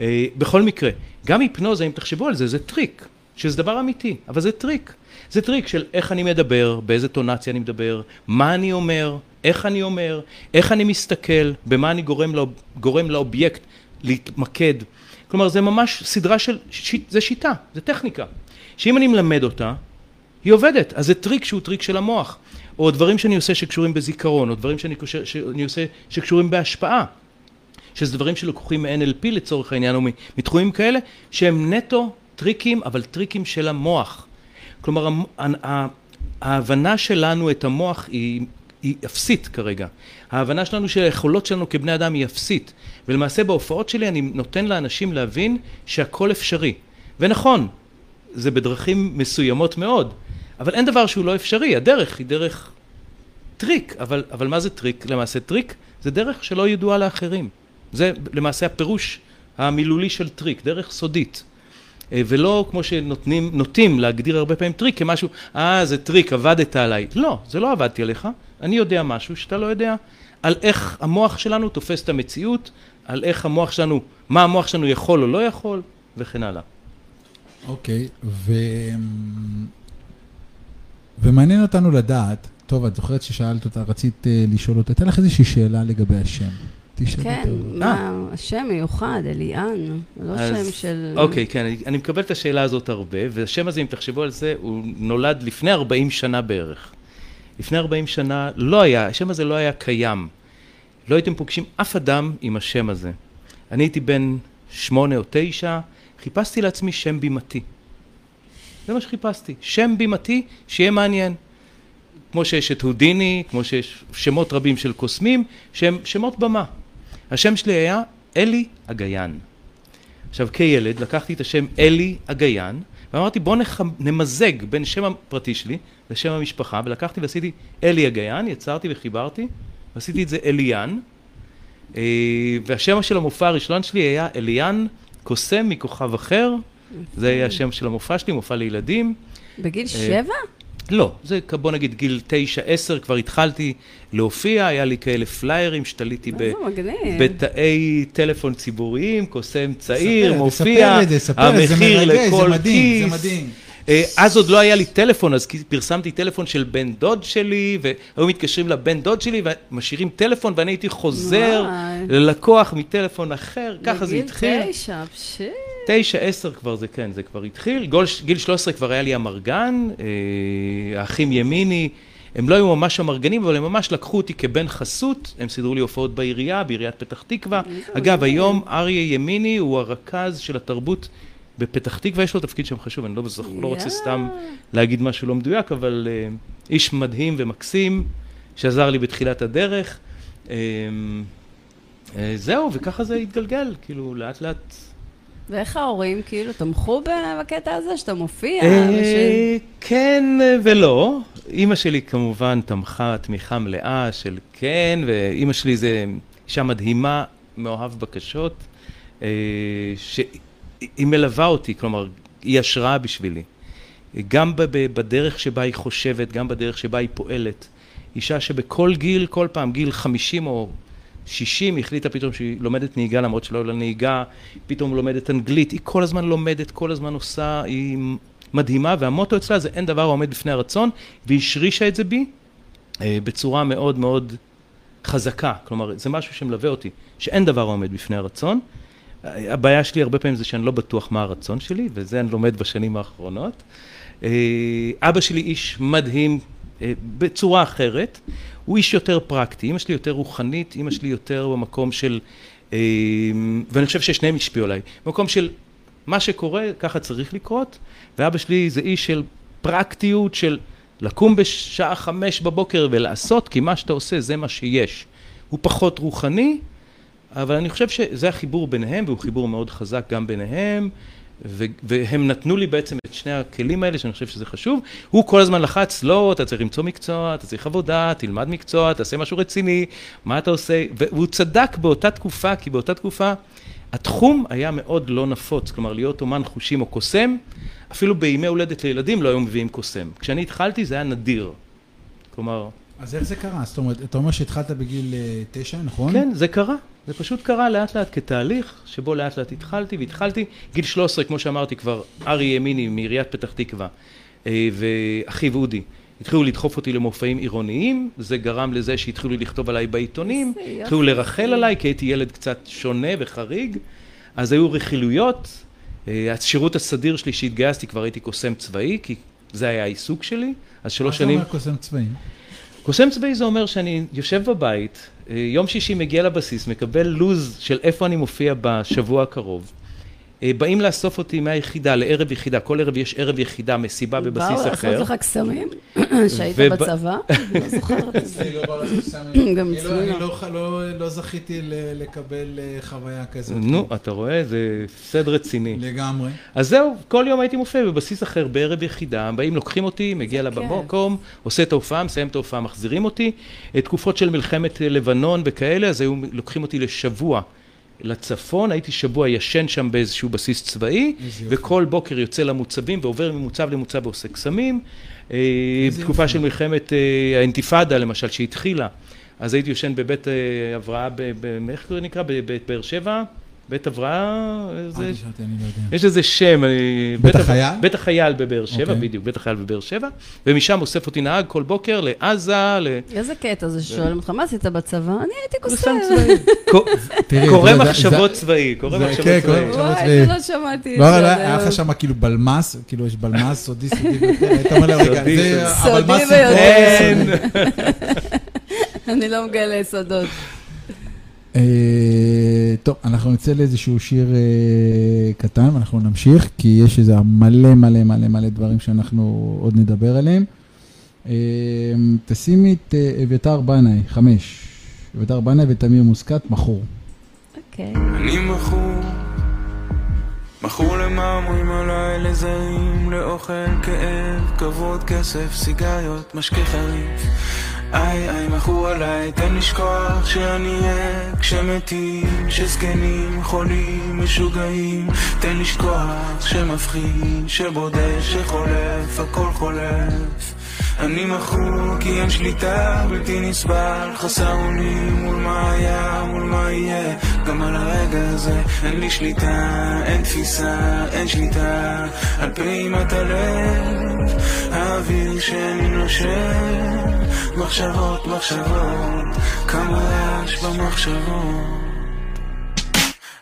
Speaker 5: אה, בכל מקרה, גם היפנוזה, אם תחשבו על זה, זה טריק, שזה דבר אמיתי, אבל זה טריק. זה טריק של איך אני מדבר, באיזה אינטונציה אני מדבר, מה אני אומר, איך אני אומר, איך אני מסתכל, במה אני גורם, לאוב, גורם לאובייקט להתמקד. כלומר, זה ממש סדרה של, שיט, זה שיטה, זה טכניקה, שאם אני מלמד אותה, היא עובדת, אז זה טריק שהוא טריק של המוח. או דברים שאני עושה שקשורים בזיכרון, או דברים שאני, קושר, שאני עושה שקשורים בהשפעה. שזה דברים שלקוחים מ-NLP לצורך העניין, או מתחומים כאלה, שהם נטו טריקים, אבל טריקים של המוח. כלומר, ההבנה שלנו את המוח היא, היא אפסית כרגע. ההבנה שלנו של היכולות שלנו כבני אדם היא אפסית. ולמעשה בהופעות שלי אני נותן לאנשים להבין שהכל אפשרי. ונכון, זה בדרכים מסוימות מאוד, אבל אין דבר שהוא לא אפשרי, הדרך היא דרך טריק, אבל, אבל מה זה טריק? למעשה טריק זה דרך שלא ידועה לאחרים. זה למעשה הפירוש המילולי של טריק, דרך סודית. אה, ולא כמו שנותנים, נוטים להגדיר הרבה פעמים טריק כמשהו, אה זה טריק, עבדת עליי. לא, זה לא עבדתי עליך, אני יודע משהו שאתה לא יודע, על איך המוח שלנו תופס את המציאות, על איך המוח שלנו, מה המוח שלנו יכול או לא יכול, וכן הלאה.
Speaker 3: אוקיי, ו... ומעניין אותנו לדעת, טוב, את זוכרת ששאלת אותה, רצית אה, לשאול אותה, הייתה לך איזושהי שאלה לגבי השם.
Speaker 4: כן. מה, השם מיוחד, אליאן, לא
Speaker 5: אז-
Speaker 4: שם של...
Speaker 5: אוקיי, כן, אני, אני מקבל את השאלה הזאת הרבה, והשם הזה, אם תחשבו על זה, הוא נולד לפני 40 שנה בערך. לפני 40 שנה לא היה, השם הזה לא היה קיים. לא הייתם פוגשים אף אדם עם השם הזה. אני הייתי בן שמונה או תשע, חיפשתי לעצמי שם בימתי. זה מה שחיפשתי, שם בימתי שיהיה מעניין. כמו שיש את הודיני, כמו שיש שמות רבים של קוסמים, שהם שמות במה. השם שלי היה אלי הגיין. עכשיו, כילד לקחתי את השם אלי הגיין, ואמרתי בוא נח... נמזג בין שם הפרטי שלי לשם המשפחה, ולקחתי ועשיתי אלי הגיין, יצרתי וחיברתי, ועשיתי את זה אליאן, אה, והשם של המופע הראשון שלי היה אליאן קוסם מכוכב אחר, זה היה השם של המופע שלי, מופע לילדים.
Speaker 4: בגיל
Speaker 5: אה,
Speaker 4: שבע?
Speaker 5: לא, זה בוא נגיד גיל תשע, עשר, כבר התחלתי להופיע, היה לי כאלה פליירים שתליתי ב... בתאי טלפון ציבוריים, קוסם צעיר,
Speaker 3: ספר,
Speaker 5: מופיע,
Speaker 3: ספר זה, ספר, זה
Speaker 5: המחיר
Speaker 3: מרגש, זה
Speaker 5: לכל
Speaker 3: מדהים, זה
Speaker 5: כיס.
Speaker 3: מדהים.
Speaker 5: אה, אז עוד לא היה לי טלפון, אז פרסמתי טלפון של בן דוד שלי, והיו מתקשרים לבן דוד שלי ומשאירים טלפון, ואני הייתי חוזר
Speaker 4: וואי.
Speaker 5: ללקוח מטלפון אחר, ככה זה התחיל.
Speaker 4: בגיל תשע, פשיט.
Speaker 5: תשע, עשר כבר זה כן, זה כבר התחיל. גול, גיל 13 כבר היה לי אמרגן, אה, האחים ימיני, הם לא היו ממש אמרגנים, אבל הם ממש לקחו אותי כבן חסות, הם סידרו לי הופעות בעירייה, בעיריית פתח תקווה. אגב, היום אריה ימיני הוא הרכז של התרבות בפתח תקווה, יש לו תפקיד שם חשוב, אני לא, בזכ... לא רוצה. סתם להגיד משהו לא מדויק, אבל אה, איש מדהים ומקסים, שעזר לי בתחילת הדרך. אה, אה, זהו, וככה זה התגלגל, כאילו, לאט לאט
Speaker 4: ואיך ההורים כאילו תמכו בקטע הזה שאתה מופיע?
Speaker 5: אה, כן ולא. אימא שלי כמובן תמכה תמיכה מלאה של כן, ואימא שלי זה אישה מדהימה, מאוהב בקשות, אה, שהיא מלווה אותי, כלומר, היא השראה בשבילי. גם בדרך שבה היא חושבת, גם בדרך שבה היא פועלת. אישה שבכל גיל, כל פעם, גיל 50 או 60, היא החליטה פתאום שהיא לומדת נהיגה, למרות שלא היה לה נהיגה, פתאום לומדת אנגלית, היא כל הזמן לומדת, כל הזמן עושה, היא מדהימה, והמוטו אצלה זה אין דבר העומד בפני הרצון, והיא השרישה את זה בי אה, בצורה מאוד מאוד חזקה, כלומר, זה משהו שמלווה אותי, שאין דבר העומד בפני הרצון. הבעיה שלי הרבה פעמים זה שאני לא בטוח מה הרצון שלי, וזה אני לומד בשנים האחרונות. אה, אבא שלי איש מדהים אה, בצורה אחרת, הוא איש יותר פרקטי, אמא שלי יותר רוחנית, אמא שלי יותר במקום של, אה, ואני חושב ששניהם השפיעו עליי, במקום של מה שקורה, ככה צריך לקרות, ואבא שלי זה איש של פרקטיות, של לקום בשעה חמש בבוקר ולעשות, כי מה שאתה עושה זה מה שיש. הוא פחות רוחני, אבל אני חושב שזה החיבור ביניהם, והוא חיבור מאוד חזק גם ביניהם, והם נתנו לי בעצם את שני הכלים האלה, שאני חושב שזה חשוב. הוא כל הזמן לחץ, לא, אתה צריך למצוא מקצוע, אתה צריך עבודה, תלמד מקצוע, תעשה משהו רציני, מה אתה עושה? והוא צדק באותה תקופה, כי באותה תקופה התחום היה מאוד לא נפוץ, כלומר להיות אומן חושים או קוסם, אפילו בימי הולדת לילדים לא היו מביאים קוסם. כשאני התחלתי זה היה נדיר. כלומר,
Speaker 3: אז איך זה קרה? זאת אומרת, אתה אומר שהתחלת בגיל אה, תשע, נכון?
Speaker 5: כן, זה קרה. זה פשוט קרה לאט לאט כתהליך, שבו לאט לאט התחלתי, והתחלתי, גיל 13, כמו שאמרתי כבר, ארי ימיני מעיריית פתח תקווה, אה, ואחיו אודי, התחילו לדחוף אותי למופעים עירוניים, זה גרם לזה שהתחילו לכתוב עליי בעיתונים. התחילו לרחל עליי, כי הייתי ילד קצת שונה וחריג, אז היו רכילויות, אה, השירות הסדיר שלי שהתגייסתי, כבר הייתי קוסם צבאי, כי זה היה העיסוק שלי, אז שלוש
Speaker 3: מה
Speaker 5: שנים...
Speaker 3: זה אומר קוסם צבאי?
Speaker 5: קוסם צבאי זה אומר שאני יושב בבית, יום שישי מגיע לבסיס, מקבל לו"ז של איפה אני מופיע בשבוע הקרוב. אה, באים לאסוף אותי מהיחידה לערב יחידה, כל ערב יש ערב יחידה, מסיבה בבסיס
Speaker 4: באו לעשות
Speaker 5: אחר.
Speaker 4: לך קסמים? שהיית בצבא? לא זוכרת את זה. גם
Speaker 3: אני לא-
Speaker 4: אצלי
Speaker 3: אני
Speaker 4: לא.
Speaker 3: לא לא- לא זכיתי לקבל אה, חוויה כזאת.
Speaker 5: נו, אתה רואה? זה הפסד רציני.
Speaker 3: לגמרי.
Speaker 5: אז זהו, כל יום הייתי מופיע בבסיס אחר בערב יחידה, באים לוקחים אותי, מגיע. למקום, עושה את ההופעה, מסיים את ההופעה, מחזירים אותי. תקופות של מלחמת לבנון וכאלה, אז היו לוקחים אותי לשבוע לצפון, הייתי שבוע ישן שם באיזשהו בסיס צבאי,
Speaker 3: איזה יופי.
Speaker 5: וכל בוקר יוצא למוצבים ועובר ממוצב למוצב ועושה קסמים. אה,
Speaker 3: איזה
Speaker 5: תקופה
Speaker 3: יופי.
Speaker 5: של מלחמת אה, האינתיפאדה למשל, שהתחילה, אז הייתי ישן בבית אה, הבראה, איך זה נקרא? בבית באר שבע, בית הבראה, זה...
Speaker 3: אני לא יודע.
Speaker 5: יש לזה שם, אני...
Speaker 3: בית החייל?
Speaker 5: בית החייל בבאר שבע,
Speaker 3: אוקיי.
Speaker 5: בדיוק, בית החייל בבאר שבע, ומשם אוסף אותי נהג כל בוקר לעזה, ל...
Speaker 4: איזה קטע זה ששואלים אותך, מה עשית בצבא? אני הייתי קוסם.
Speaker 5: קורא מחשבות צבאי, קורא מחשבות צבאי.
Speaker 4: וואי,
Speaker 3: צבאי.
Speaker 4: זה לא שמעתי את
Speaker 3: לא,
Speaker 4: זה. עד
Speaker 3: היה. לך שם כאילו בלמ"ס, כאילו יש בלמ"ס, סודי, סודי ביותר, היית אומר להם, רגע,
Speaker 5: סודי,
Speaker 3: זה
Speaker 4: סודי
Speaker 3: הבלמ"ס
Speaker 4: ביותר.
Speaker 5: אין.
Speaker 4: אני לא מגלה סודות.
Speaker 3: אה, טוב, אנחנו נצא לאיזשהו שיר אה, קטן, ואנחנו נמשיך, כי יש איזה מלא מלא מלא מלא דברים שאנחנו עוד נדבר עליהם. אה, תשימי את אביתר בנאי, חמש. אביתר בנאי ותמיר מוסקת, מכור.
Speaker 4: אוקיי.
Speaker 6: אני מכור, מכור למאמרים עליי, לזרים, לאוכל, כאב, כבוד, כסף, סיגריות, משקה חריף. איי איי מכור עליי, תן לשכוח שאני אהיה כשמתים, שזקנים, חולים, משוגעים. תן לשכוח שמפחיד, שבודד, שחולף, הכל חולף. אני מכור כי אין שליטה, בלתי נסבל, חסר אונים מול מה היה, מול מה יהיה, גם על הרגע הזה אין לי שליטה, אין תפיסה, אין שליטה, על פעימת הלב, האוויר שאני נושם, מחשבות, מחשבות, כמה רעש במחשבות.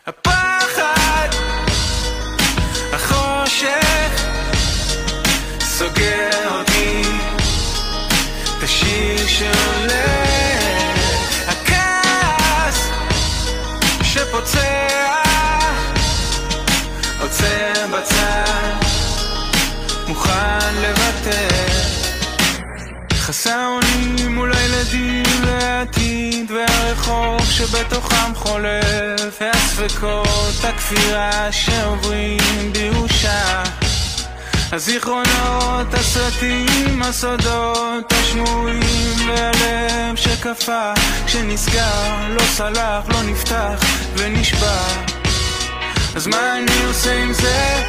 Speaker 6: הפחד, החושך, סוגר אותי. את השיר שעולה שפוצע עוצר בצד מוכן לוותר. חסר אונים מול הילדים והעתיד והרחוב שבתוכם חולף והספקות הכפירה שעוברים בירושה הזיכרונות, הסרטים, הסודות, השמועים והלב שקפא, שנסגר, לא סלח, לא נפתח ונשבע. אז מה אני עושה עם זה?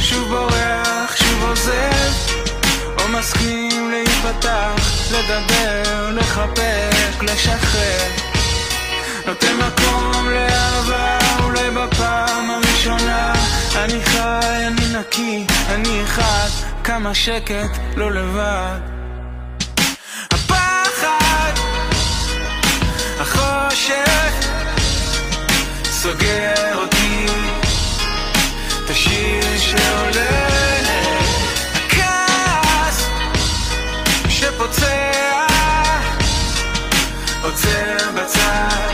Speaker 6: שוב בורח, שוב עוזב, או מסכים להיפתח, לדבר, לחבק, לשחרר. נותן מקום לאהבה, אולי בפעם הראשונה אני חי, אני נקי, אני אחד, כמה שקט, לא לבד. הפחד, החושך סוגר אותי. את השיר שעולה הכעס שפוצע עוצר בצד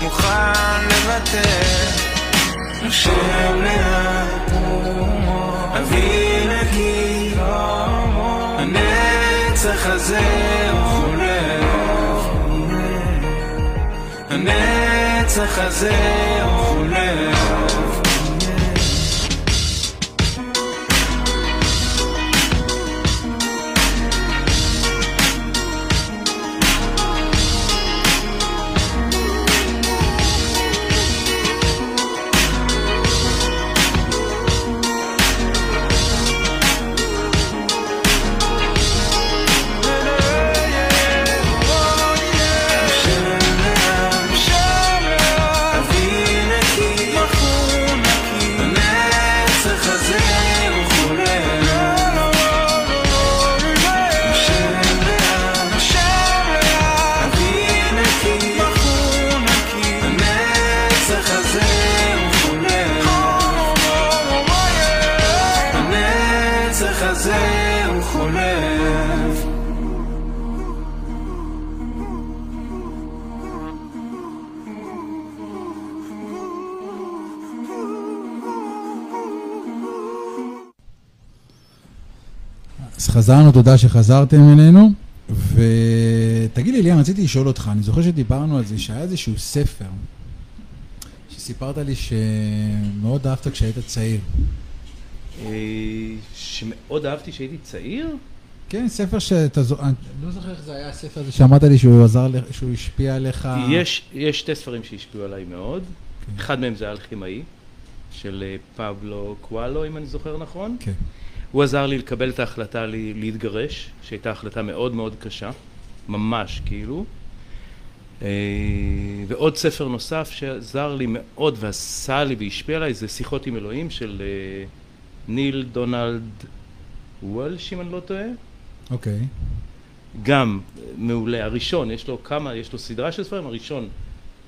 Speaker 6: מוכן לוותר, נושם לאט, אוויר נקי, הנצח הזה הוא חולף, הנצח הזה הוא חולף.
Speaker 3: חזרנו, תודה שחזרתם אלינו. ותגיד לי, ליאם, רציתי לשאול אותך, אני זוכר שדיברנו על זה, שהיה איזשהו ספר, שסיפרת לי שמאוד אהבת כשהיית צעיר.
Speaker 5: אה, שמאוד אהבתי שהייתי צעיר?
Speaker 3: כן, ספר שאתה זוכר, אני לא זוכר איך זה היה הספר הזה שאמרת לי שהוא עזר, שהוא השפיע עליך.
Speaker 5: יש, יש שתי ספרים שהשפיעו עליי מאוד. אחד מהם זה האלכימאי, של אה, פבלו קואלו, אם אני זוכר נכון.
Speaker 3: כן.
Speaker 5: הוא עזר לי לקבל את ההחלטה לי, להתגרש, שהייתה החלטה מאוד מאוד קשה, ממש כאילו. אה, ועוד ספר נוסף שעזר לי מאוד ועשה לי והשפיע עליי זה שיחות עם אלוהים של אה, ניל דונלד וולש אם אני לא טועה.
Speaker 3: אוקיי.
Speaker 5: גם מעולה. הראשון, יש לו כמה, יש לו סדרה של ספרים, הראשון,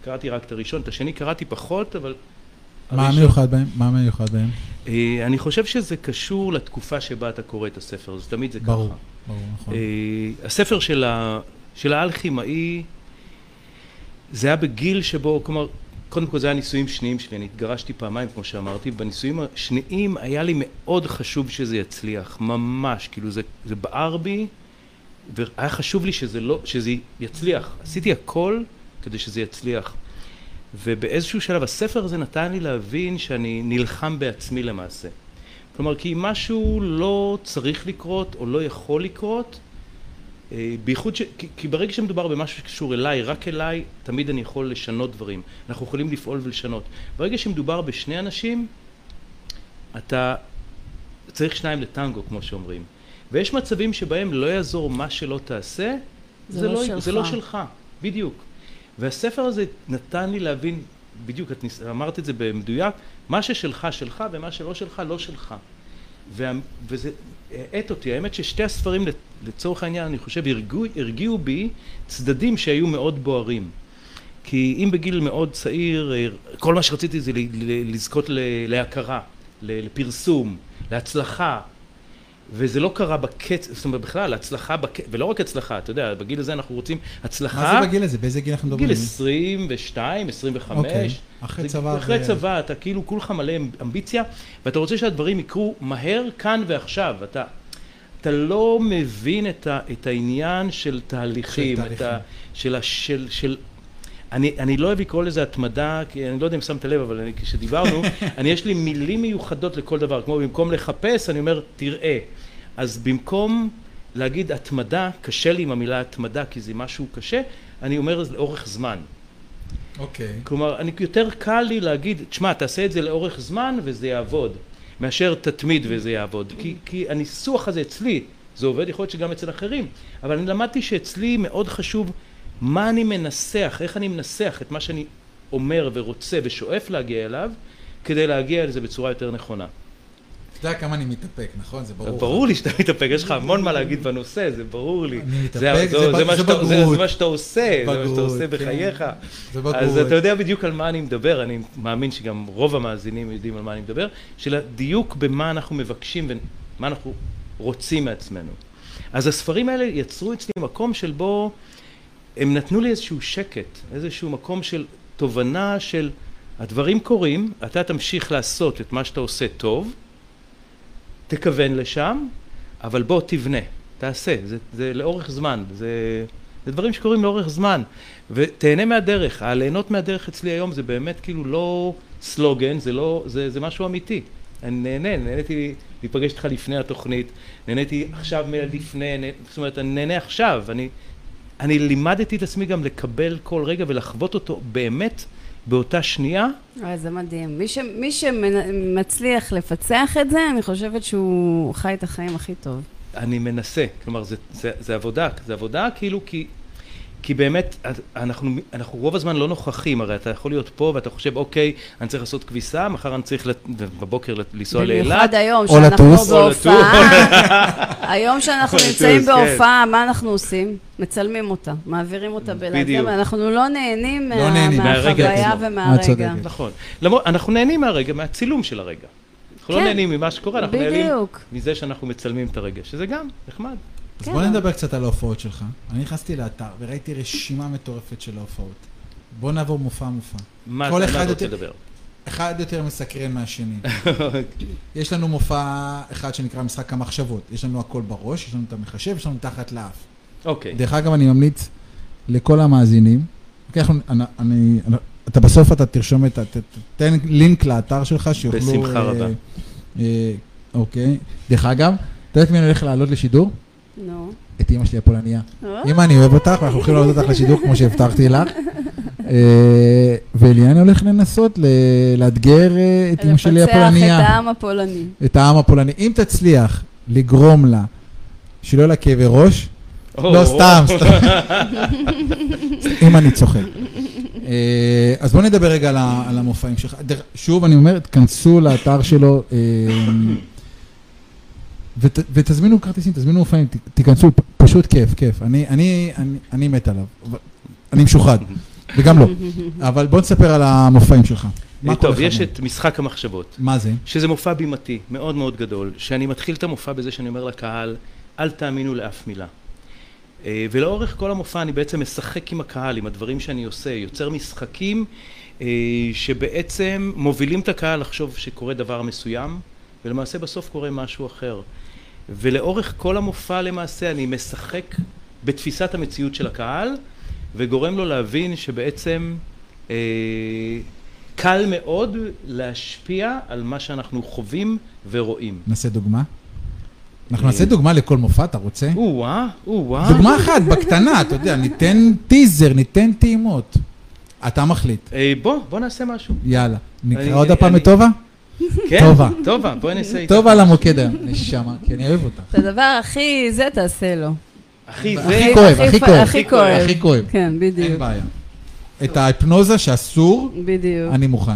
Speaker 5: קראתי רק את הראשון, את השני קראתי פחות, אבל...
Speaker 3: מה המיוחד בהם? מה המיוחד בהם?
Speaker 5: אה, אני חושב שזה קשור לתקופה שבה אתה קורא את הספר, זה תמיד זה
Speaker 3: ברור,
Speaker 5: ככה.
Speaker 3: ברור, נכון.
Speaker 5: אה, הספר של האלכימאי, זה היה בגיל שבו, כלומר, קודם כל זה היה נישואים שניים שלי, אני התגרשתי פעמיים כמו שאמרתי, בנישואים השניים היה לי מאוד חשוב שזה יצליח, ממש, כאילו זה, זה בער בי, והיה חשוב לי שזה, לא, שזה יצליח, עשיתי הכל כדי שזה יצליח. ובאיזשהו שלב הספר הזה נתן לי להבין שאני נלחם בעצמי למעשה. כלומר, כי אם משהו לא צריך לקרות או לא יכול לקרות, אה, בייחוד ש... כי, כי ברגע שמדובר במשהו שקשור אליי, רק אליי, תמיד אני יכול לשנות דברים. אנחנו יכולים לפעול ולשנות. ברגע שמדובר בשני אנשים, אתה צריך שניים לטנגו, כמו שאומרים. ויש מצבים שבהם לא יעזור מה שלא תעשה,
Speaker 4: זה
Speaker 5: זה,
Speaker 4: לא
Speaker 5: לא,
Speaker 4: שלך.
Speaker 5: זה לא שלך, בדיוק. והספר הזה נתן לי להבין, בדיוק, את אמרת את זה במדויק, מה ששלך שלך ומה שלא שלך לא שלך. וה, וזה האט אותי, האמת ששתי הספרים לצורך העניין אני חושב הרגיעו, הרגיעו בי צדדים שהיו מאוד בוערים. כי אם בגיל מאוד צעיר, אה, כל מה שרציתי זה לזכות להכרה, לפרסום, להצלחה, וזה לא קרה בקצב, זאת אומרת בכלל, הצלחה, בק... ולא רק הצלחה, אתה יודע, בגיל הזה אנחנו רוצים הצלחה.
Speaker 3: מה זה בגיל הזה? באיזה גיל אנחנו מדברים?
Speaker 5: גיל 22, 25.
Speaker 3: אוקיי, אחרי
Speaker 5: זה-
Speaker 3: צבא
Speaker 5: אחרי
Speaker 3: ו-
Speaker 5: צבא, אתה כאילו כולך מלא אמביציה, ואתה רוצה שהדברים יקרו מהר, כאן ועכשיו. אתה, אתה לא מבין את, ה, את העניין של תהליכים,
Speaker 3: של
Speaker 5: את ה,
Speaker 3: תהליכים.
Speaker 5: של, ה- של, של אני, אני לא אוהב לקרוא לזה התמדה, כי אני לא יודע אם שמת לב, אבל אני, כשדיברנו, אני יש לי מילים מיוחדות לכל דבר, כמו במקום לחפש, אני אומר, תראה. אז במקום להגיד התמדה, קשה לי עם המילה התמדה, כי זה משהו קשה, אני אומר זה לאורך זמן.
Speaker 3: אוקיי.
Speaker 5: כלומר, אני, יותר קל לי להגיד, תשמע, תעשה את זה לאורך זמן וזה יעבוד, מאשר תתמיד וזה יעבוד. כי, כי הניסוח הזה אצלי, זה עובד, יכול להיות שגם אצל אחרים, אבל אני למדתי שאצלי מאוד חשוב מה אני מנסח, איך אני מנסח את מה שאני אומר ורוצה ושואף להגיע אליו, כדי להגיע לזה בצורה יותר נכונה.
Speaker 3: אתה יודע כמה אני מתאפק, נכון? זה ברור.
Speaker 5: ברור לי שאתה מתאפק, יש לך המון מה להגיד בנושא, זה ברור לי.
Speaker 3: אני מתאפק,
Speaker 5: זה-
Speaker 3: בגרות.
Speaker 5: זה מה שאתה עושה, זה מה שאתה עושה
Speaker 3: כן.
Speaker 5: בחייך.
Speaker 3: זה בגרות.
Speaker 5: אז אתה יודע בדיוק על מה אני מדבר, אני מאמין שגם רוב המאזינים יודעים על מה אני מדבר, של הדיוק במה אנחנו מבקשים ומה אנחנו רוצים מעצמנו. אז הספרים האלה יצרו אצלי מקום של בו הם נתנו לי איזשהו שקט, איזשהו מקום של תובנה של הדברים קורים, אתה תמשיך לעשות את מה שאתה עושה טוב, תכוון לשם, אבל בוא תבנה, תעשה, זה, זה לאורך זמן, זה, זה דברים שקורים לאורך זמן, ותהנה מהדרך, הליהנות מהדרך אצלי היום זה באמת כאילו לא סלוגן, זה לא, זה, זה משהו אמיתי, אני נהנה, נהניתי להיפגש איתך לפני התוכנית, נהניתי עכשיו מלפני, נה- זאת אומרת אני נהנה עכשיו, אני, אני לימדתי את עצמי גם לקבל כל רגע ולחוות אותו באמת באותה שנייה,
Speaker 4: אוי, זה מדהים. מי, ש, מי שמצליח לפצח את זה, אני חושבת שהוא חי את החיים הכי טוב.
Speaker 5: אני מנסה, כלומר זה, זה, זה עבודה, זה עבודה כאילו כי, כי באמת אנחנו, אנחנו רוב הזמן לא נוכחים, הרי אתה יכול להיות פה ואתה חושב אוקיי, אני צריך לעשות כביסה, מחר אני צריך לת- בבוקר לנסוע לאילת,
Speaker 4: במיוחד היום
Speaker 3: או
Speaker 4: שאנחנו
Speaker 3: לטוס.
Speaker 5: או לטוס.
Speaker 4: בהופעה. היום שאנחנו נמצאים
Speaker 5: לטוס, כן.
Speaker 4: בהופעה, מה אנחנו עושים? מצלמים אותה, מעבירים אותה בלעדיהם. אנחנו לא נהנים
Speaker 3: לא
Speaker 4: מה-
Speaker 3: נהנים.
Speaker 4: מהחוויה ומהרגע.
Speaker 5: נכון, למרות, אנחנו נהנים מהרגע, מהצילום של הרגע, אנחנו לא
Speaker 4: כן.
Speaker 5: נהנים ממה שקורה, אנחנו נהנים
Speaker 4: בדיוק.
Speaker 5: מזה שאנחנו מצלמים את הרגע, שזה גם נחמד.
Speaker 3: אז
Speaker 4: כן.
Speaker 3: בוא נדבר קצת על ההופעות שלך. אני נכנסתי לאתר וראיתי רשימה מטורפת של ההופעות. בוא נעבור מופע-מופע.
Speaker 5: מה
Speaker 3: כל
Speaker 5: אתה
Speaker 3: אחד
Speaker 5: מה אתה רוצה לדבר?
Speaker 3: אחד יותר מסקרן מהשני. יש לנו מופע אחד שנקרא משחק המחשבות. יש לנו הכל בראש, יש לנו את המחשב, יש לנו תחת לאף.
Speaker 5: אוקיי,
Speaker 3: דרך אגב, אני ממליץ לכל המאזינים, אוקיי, אנחנו- אני, אני, אתה בסוף אתה תרשום את, ה- ת- ת- תן לינק לאתר שלך שיוכלו...
Speaker 5: בשמחה
Speaker 3: אה,
Speaker 5: רבה.
Speaker 3: אה, אוקיי. דרך אגב, אתה יודעת מי אני הולך לעלות לשידור?
Speaker 4: נו.
Speaker 3: את אימא שלי הפולניה.
Speaker 4: אה?
Speaker 3: אמא, אני אוהב אותך, ואנחנו הולכים לעלות אותך לשידור כמו שהבטחתי לך. אה, ואליאן הולך לנסות לאתגר אה, את אמא שלי
Speaker 4: לפצח את
Speaker 3: הפולניה.
Speaker 4: העם הפולני.
Speaker 3: את העם הפולני. אם תצליח לגרום לה שלא יהיה לה כאבי ראש, לא. סתם, סתם. אם אני צוחק. אה, אז בוא נדבר רגע על המופעים שלך. שוב, אני אומר, תכנסו לאתר שלו אה, ות- ותזמינו כרטיסים, תזמינו מופעים, ת- תיכנסו, פשוט כיף, כיף. אני- אני אני- אני מת עליו. אני משוחד, וגם לא. אבל בוא נספר על המופעים שלך. מה
Speaker 5: טוב, יש? את משחק המחשבות.
Speaker 3: מה זה?
Speaker 5: שזה מופע בימתי מאוד מאוד גדול, שאני מתחיל את המופע בזה שאני אומר לקהל, אל תאמינו לאף מילה. אה, ולאורך כל המופע אני בעצם משחק עם הקהל, עם הדברים שאני עושה, יוצר משחקים אה, שבעצם מובילים את הקהל לחשוב שקורה דבר מסוים, ולמעשה בסוף קורה משהו אחר. ולאורך כל המופע למעשה אני משחק בתפיסת המציאות של הקהל, וגורם לו להבין שבעצם אה, קל מאוד להשפיע על מה שאנחנו חווים ורואים.
Speaker 3: נעשה דוגמה? אנחנו נעשה דוגמה לכל מופע, אתה רוצה?
Speaker 5: או-אה, או-אה.
Speaker 3: דוגמה אחת, בקטנה, אתה יודע, ניתן טיזר, ניתן טעימות. אתה מחליט,
Speaker 5: אה, בוא, בוא נעשה משהו.
Speaker 3: יאללה. נקרא עוד הפעם
Speaker 5: אני-
Speaker 3: את טובה?
Speaker 5: כן?
Speaker 3: טובה.
Speaker 5: טובה, בואי נעשה איתה.
Speaker 3: טובה על המוקד היום, נשמה, כי אני אוהב אותך.
Speaker 4: את הדבר הכי זה תעשה לו.
Speaker 5: אחי, זה...
Speaker 3: הכי כואב, הכי כואב.
Speaker 4: הכי כואב.
Speaker 3: הכי כואב.
Speaker 4: כן,
Speaker 3: אין
Speaker 4: בדיוק.
Speaker 3: בעיה. את ההיפנוזה שאסור,
Speaker 4: בדיוק.
Speaker 3: אני מוכן.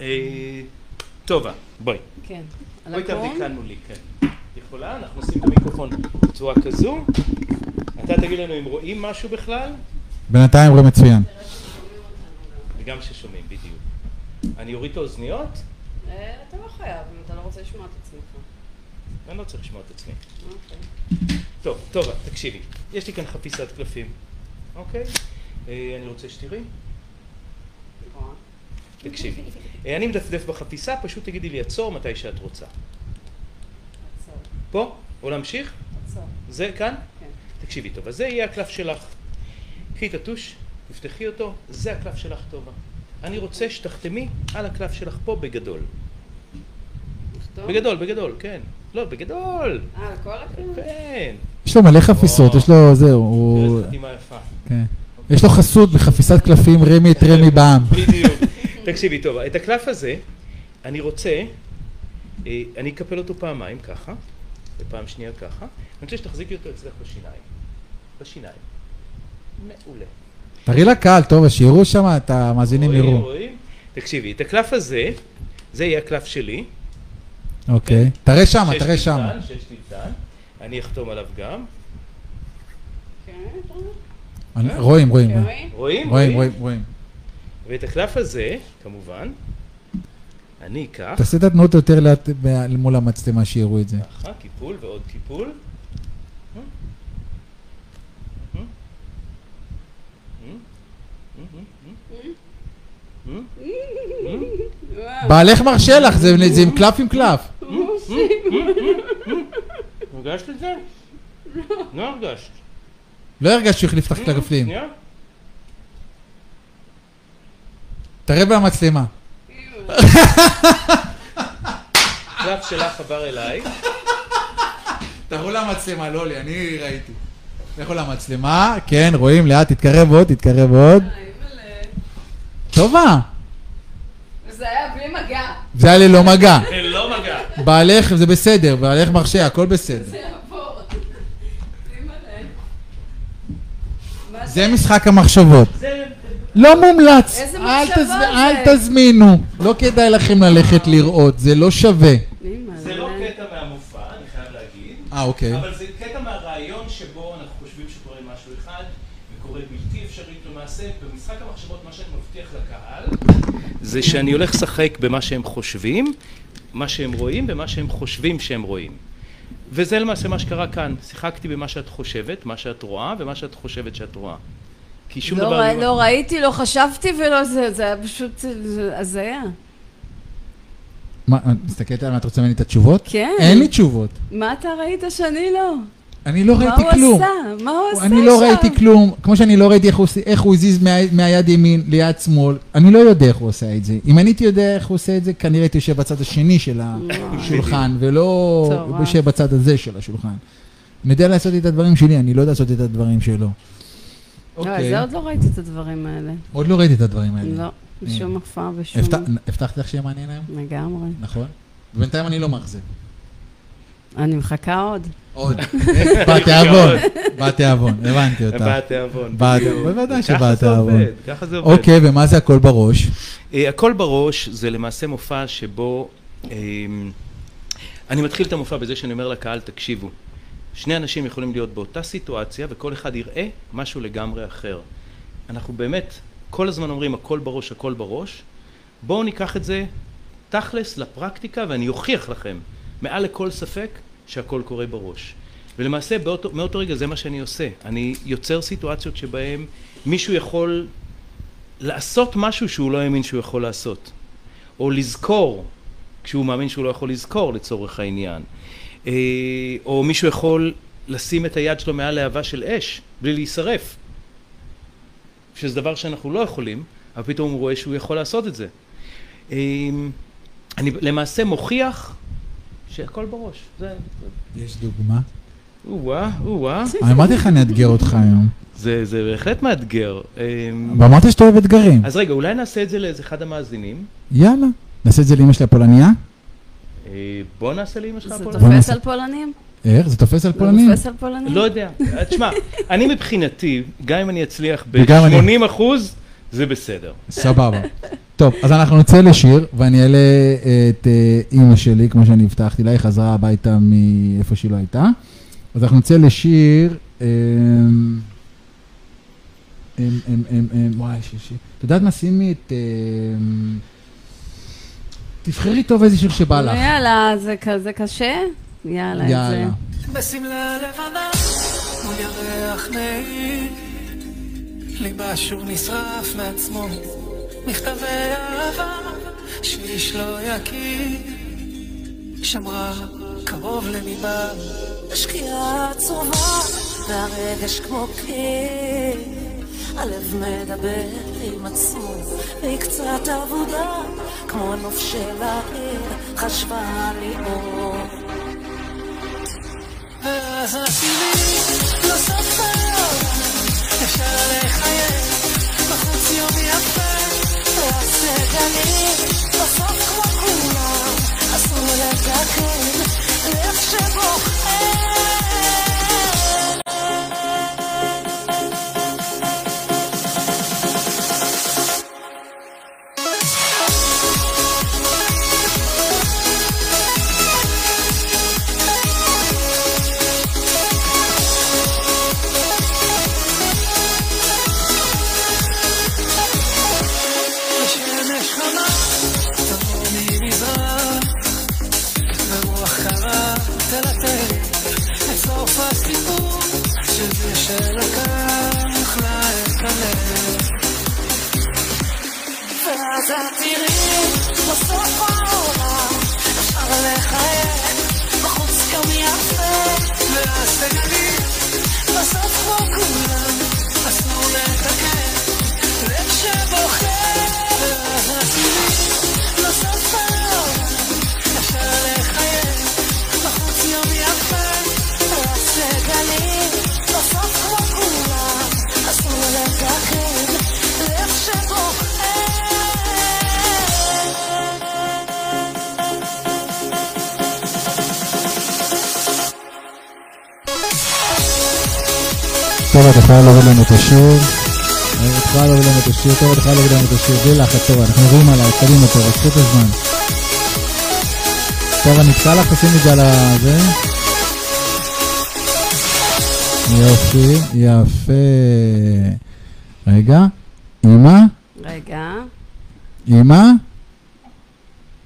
Speaker 5: אה, טובה, בואי.
Speaker 4: כן.
Speaker 5: בואי תעבדי? כאן מולי, כן. יכולה? אנחנו נשים את המיקרופון בצורה כזו. אתה תגיד לנו אם רואים משהו בכלל,
Speaker 3: בינתיים רואה מצוין.
Speaker 5: וגם ששומעים, בדיוק. אני אוריד את האוזניות,
Speaker 4: אה, אתה לא חייב, אם אתה לא רוצה לשמוע את עצמך.
Speaker 5: אני לא צריך לשמוע את עצמי.
Speaker 4: אוקיי.
Speaker 5: טוב, טובה, תקשיבי. יש לי כאן חפיסת קלפים, אוקיי? אה, אני רוצה שתראי. תקשיבי. אה, אני מדפדף בחפיסה, פשוט תגידי לי עצור מתי שאת רוצה.
Speaker 4: עצור,
Speaker 5: פה? או להמשיך?
Speaker 4: עצור.
Speaker 5: זה כאן?
Speaker 4: כן.
Speaker 5: תקשיבי טוב, אז זה יהיה הקלף שלך. קחי את הטוש, תפתחי אותו, זה הקלף שלך טובה. אני רוצה שתחתמי על הקלף שלך פה בגדול.
Speaker 4: לכתוב?
Speaker 5: בגדול, בגדול, כן. לא, בגדול.
Speaker 4: אה, לכל הכלים?
Speaker 5: כן.
Speaker 3: יש לו מלא חפיסות. יש לו, זהו, הוא...
Speaker 5: תראה חתימה יפה.
Speaker 3: כן. יש לו חסות בחפיסת קלפים, רמי את רמי בעם.
Speaker 5: בדיוק. תקשיבי טוב, את הקלף הזה, אני רוצה, אה, אני אקפל אותו פעמיים ככה, ופעם שנייה ככה. אני רוצה שתחזיקי אותו אצלך בשיניים. בשיניים. מעולה.
Speaker 3: תראי לקהל, טוב, שיראו שם, את המאזינים יראו.
Speaker 5: רואים? תקשיבי, את הקלף הזה, זה יהיה הקלף שלי.
Speaker 3: אוקיי. תראה שם, תראה שם.
Speaker 5: שש טלטן. אני אחתום עליו גם.
Speaker 4: כן,
Speaker 3: אני- רואים, רואים.
Speaker 4: כן,
Speaker 3: רואים.
Speaker 4: רואים?
Speaker 5: רואים? ואת הקלף הזה, כמובן, אני אקח,
Speaker 3: תעשה את התנועות יותר לאט מול המצלמה, שיראו את זה.
Speaker 5: ככה, קיפול ועוד קיפול.
Speaker 4: וואו.
Speaker 3: בעלך מרשה לך, זה עם קלף עם קלף.
Speaker 5: הרגשת את זה? לא הרגשת.
Speaker 3: לא הרגשת שהוא החליף לך את הקלפים. תראה במצלמה.
Speaker 5: הקלף שלך עבר אליי.
Speaker 3: תראו למצלמה, לא לי, אני ראיתי. לכו למצלמה, כן, רואים, לאט, תתקרב עוד, תתקרב עוד. טובה.
Speaker 4: זה היה בלי מגע.
Speaker 3: זה היה ללא מגע.
Speaker 5: זה לא מגע.
Speaker 3: בעלך זה בסדר, בעלך מרשה, הכל בסדר.
Speaker 4: זה יעבור.
Speaker 3: משחק המחשבות. לא מומלץ.
Speaker 4: איזה
Speaker 3: אל
Speaker 4: מחשבה
Speaker 3: תז-
Speaker 4: זה?
Speaker 3: אל תזמינו. לא כדאי לכם ללכת לראות, זה לא שווה.
Speaker 5: זה לא קטע מהמופע, אני חייב להגיד.
Speaker 3: אה, אוקיי.
Speaker 5: אבל זה קטע מהרעיון שבו אנחנו חושבים שקורה משהו אחד, וקורה בלתי אפשרית למעשה. במשחק המחשבות, מה שאני מבטיח לקהל, זה שאני הולך לשחק במה שהם חושבים, מה שהם רואים ומה שהם חושבים שהם רואים. וזה למעשה מה שקרה כאן. שיחקתי במה שאת חושבת, מה שאת רואה, ומה שאת חושבת שאת רואה. כי שום
Speaker 4: לא
Speaker 5: דבר...
Speaker 4: ראי- לא ראיתי, לא חשבתי ולא זה, זה היה פשוט זה הזיה.
Speaker 3: מה, את מסתכלת עליי, את רוצה ממני את התשובות?
Speaker 4: כן.
Speaker 3: אין לי תשובות.
Speaker 4: מה אתה ראית שאני לא?
Speaker 3: אני לא
Speaker 4: מה
Speaker 3: ראיתי
Speaker 4: הוא
Speaker 3: כלום.
Speaker 4: עשה? מה הוא עשה שם?
Speaker 3: אני לא ראיתי כלום, כמו שאני לא ראיתי איך הוא איך הוא הזיז מה- מהיד ימין ליד שמאל, אני לא יודע איך הוא עושה את זה. אם אני הייתי יודע איך הוא עושה את זה, כנראה הייתי יושב בצד השני של השולחן, ולא. יושב בצד הזה של השולחן. אני יודע לעשות את הדברים שלי, אני לא יודע לעשות את הדברים שלו.
Speaker 4: לא,
Speaker 3: אוקיי.
Speaker 4: זה עוד לא ראיתי את הדברים האלה.
Speaker 3: עוד לא ראיתי את הדברים האלה.
Speaker 4: לא, בשום. הופעה, בשום...
Speaker 3: הבטח- הבטחת לך שיהיה מעניין היום?
Speaker 4: לגמרי.
Speaker 3: נכון? ובינתיים אני לא מאכזב.
Speaker 4: אני מחכה עוד.
Speaker 3: עוד. בתיאבון, בתיאבון, הבנתי אותך.
Speaker 5: בתיאבון.
Speaker 3: בוודאי שבתיאבון.
Speaker 5: ככה זה עובד.
Speaker 3: אוקיי, ומה זה הכל בראש?
Speaker 5: אה, הכל בראש זה למעשה מופע שבו אה, אני מתחיל את המופע בזה שאני אומר לקהל, תקשיבו, שני אנשים יכולים להיות באותה סיטואציה וכל אחד יראה משהו לגמרי אחר. אנחנו באמת כל הזמן אומרים הכל בראש, הכל בראש. בואו ניקח את זה תכלס לפרקטיקה ואני אוכיח לכם מעל לכל ספק שהכל קורה בראש. ולמעשה באותו, מאותו רגע זה מה שאני עושה. אני יוצר סיטואציות שבהן מישהו יכול לעשות משהו שהוא לא האמין שהוא יכול לעשות. או לזכור כשהוא מאמין שהוא לא יכול לזכור לצורך העניין. אה, או מישהו יכול לשים את היד שלו מעל להבה של אש בלי להישרף. שזה דבר שאנחנו לא יכולים, אבל פתאום הוא רואה שהוא יכול לעשות את זה. אה, אני למעשה מוכיח שהכל בראש. זה...
Speaker 3: יש דוגמה?
Speaker 5: או-אה, או-אה.
Speaker 3: אני אמרתי לך, אני אאתגר אותך היום.
Speaker 5: זה, זה בהחלט מאתגר. אה,
Speaker 3: ואמרת שאתה אוהב אתגרים.
Speaker 5: אז רגע, אולי נעשה את זה לאיזה אחד המאזינים.
Speaker 3: יאללה. נעשה את זה לאמא שלי הפולניה?
Speaker 5: אה, בוא נעשה לאמא שלך
Speaker 4: זה
Speaker 5: פה.
Speaker 3: בוא
Speaker 4: תופס על פולנים?
Speaker 3: איך? זה תופס על
Speaker 4: זה
Speaker 3: פולנים?
Speaker 4: תופס על פולנים?
Speaker 5: לא יודע. אה, תשמע, אני מבחינתי, גם אם אני אצליח
Speaker 3: וגם אני.
Speaker 5: ב-80 אחוז, זה בסדר.
Speaker 3: סבבה. טוב, אז אנחנו נצא לשיר, ואני אעלה את אה, אימא שלי, כמו שאני הבטחתי לה, היא חזרה הביתה מאיפה שהיא לא הייתה. אז אנחנו נצא לשיר... אמ, אמ, אמ, אמ, אמ, וואי, שישי. את יודעת מה? שימי את... תבחרי טוב איזה שיר שבא לך.
Speaker 4: יאללה, זה כזה קשה? יאללה, את זה.
Speaker 3: יאללה.
Speaker 6: בשמלה לבנה, מול ירח נעים, ליבה שוב נשרף מעצמו, מכתבי אהבה שאיש לא יכיר, שמרה קרוב לליבה,
Speaker 2: השקיעה עצובה, והרגש כמו קיר. הלב מדבר עם עצמו, והיא קצת אבודה, כמו נוף של העיר, חשבה ליאור.
Speaker 6: ואז הטילים לא העולם, אפשר לחייך, בחוץ יום יפה, Легче Бог, эй!
Speaker 2: ואז את תראי, בסוף העולם, אפשר לחייך, בחוץ יום יפה,
Speaker 6: ואז תגלי,
Speaker 2: בסוף כמו כולם,
Speaker 6: אסור לתקן, לב שבוחר. ואז את תראי,
Speaker 2: בסוף העולם,
Speaker 6: אפשר לחייך, בחוץ יום יפה.
Speaker 3: טוב, את יכולה להוריד לנו את השיר. את יכולה להוריד לנו את השיר, טוב, את יכולה להוריד לנו את השיר. בלי לחץ, טוב, אנחנו עוברים עליי, קדימה, טוב, קחו את הזמן. טוב, אני אקטע לך, תשים את זה על הזה. יופי, יפה. רגע, אמא?
Speaker 4: רגע.
Speaker 3: אמא?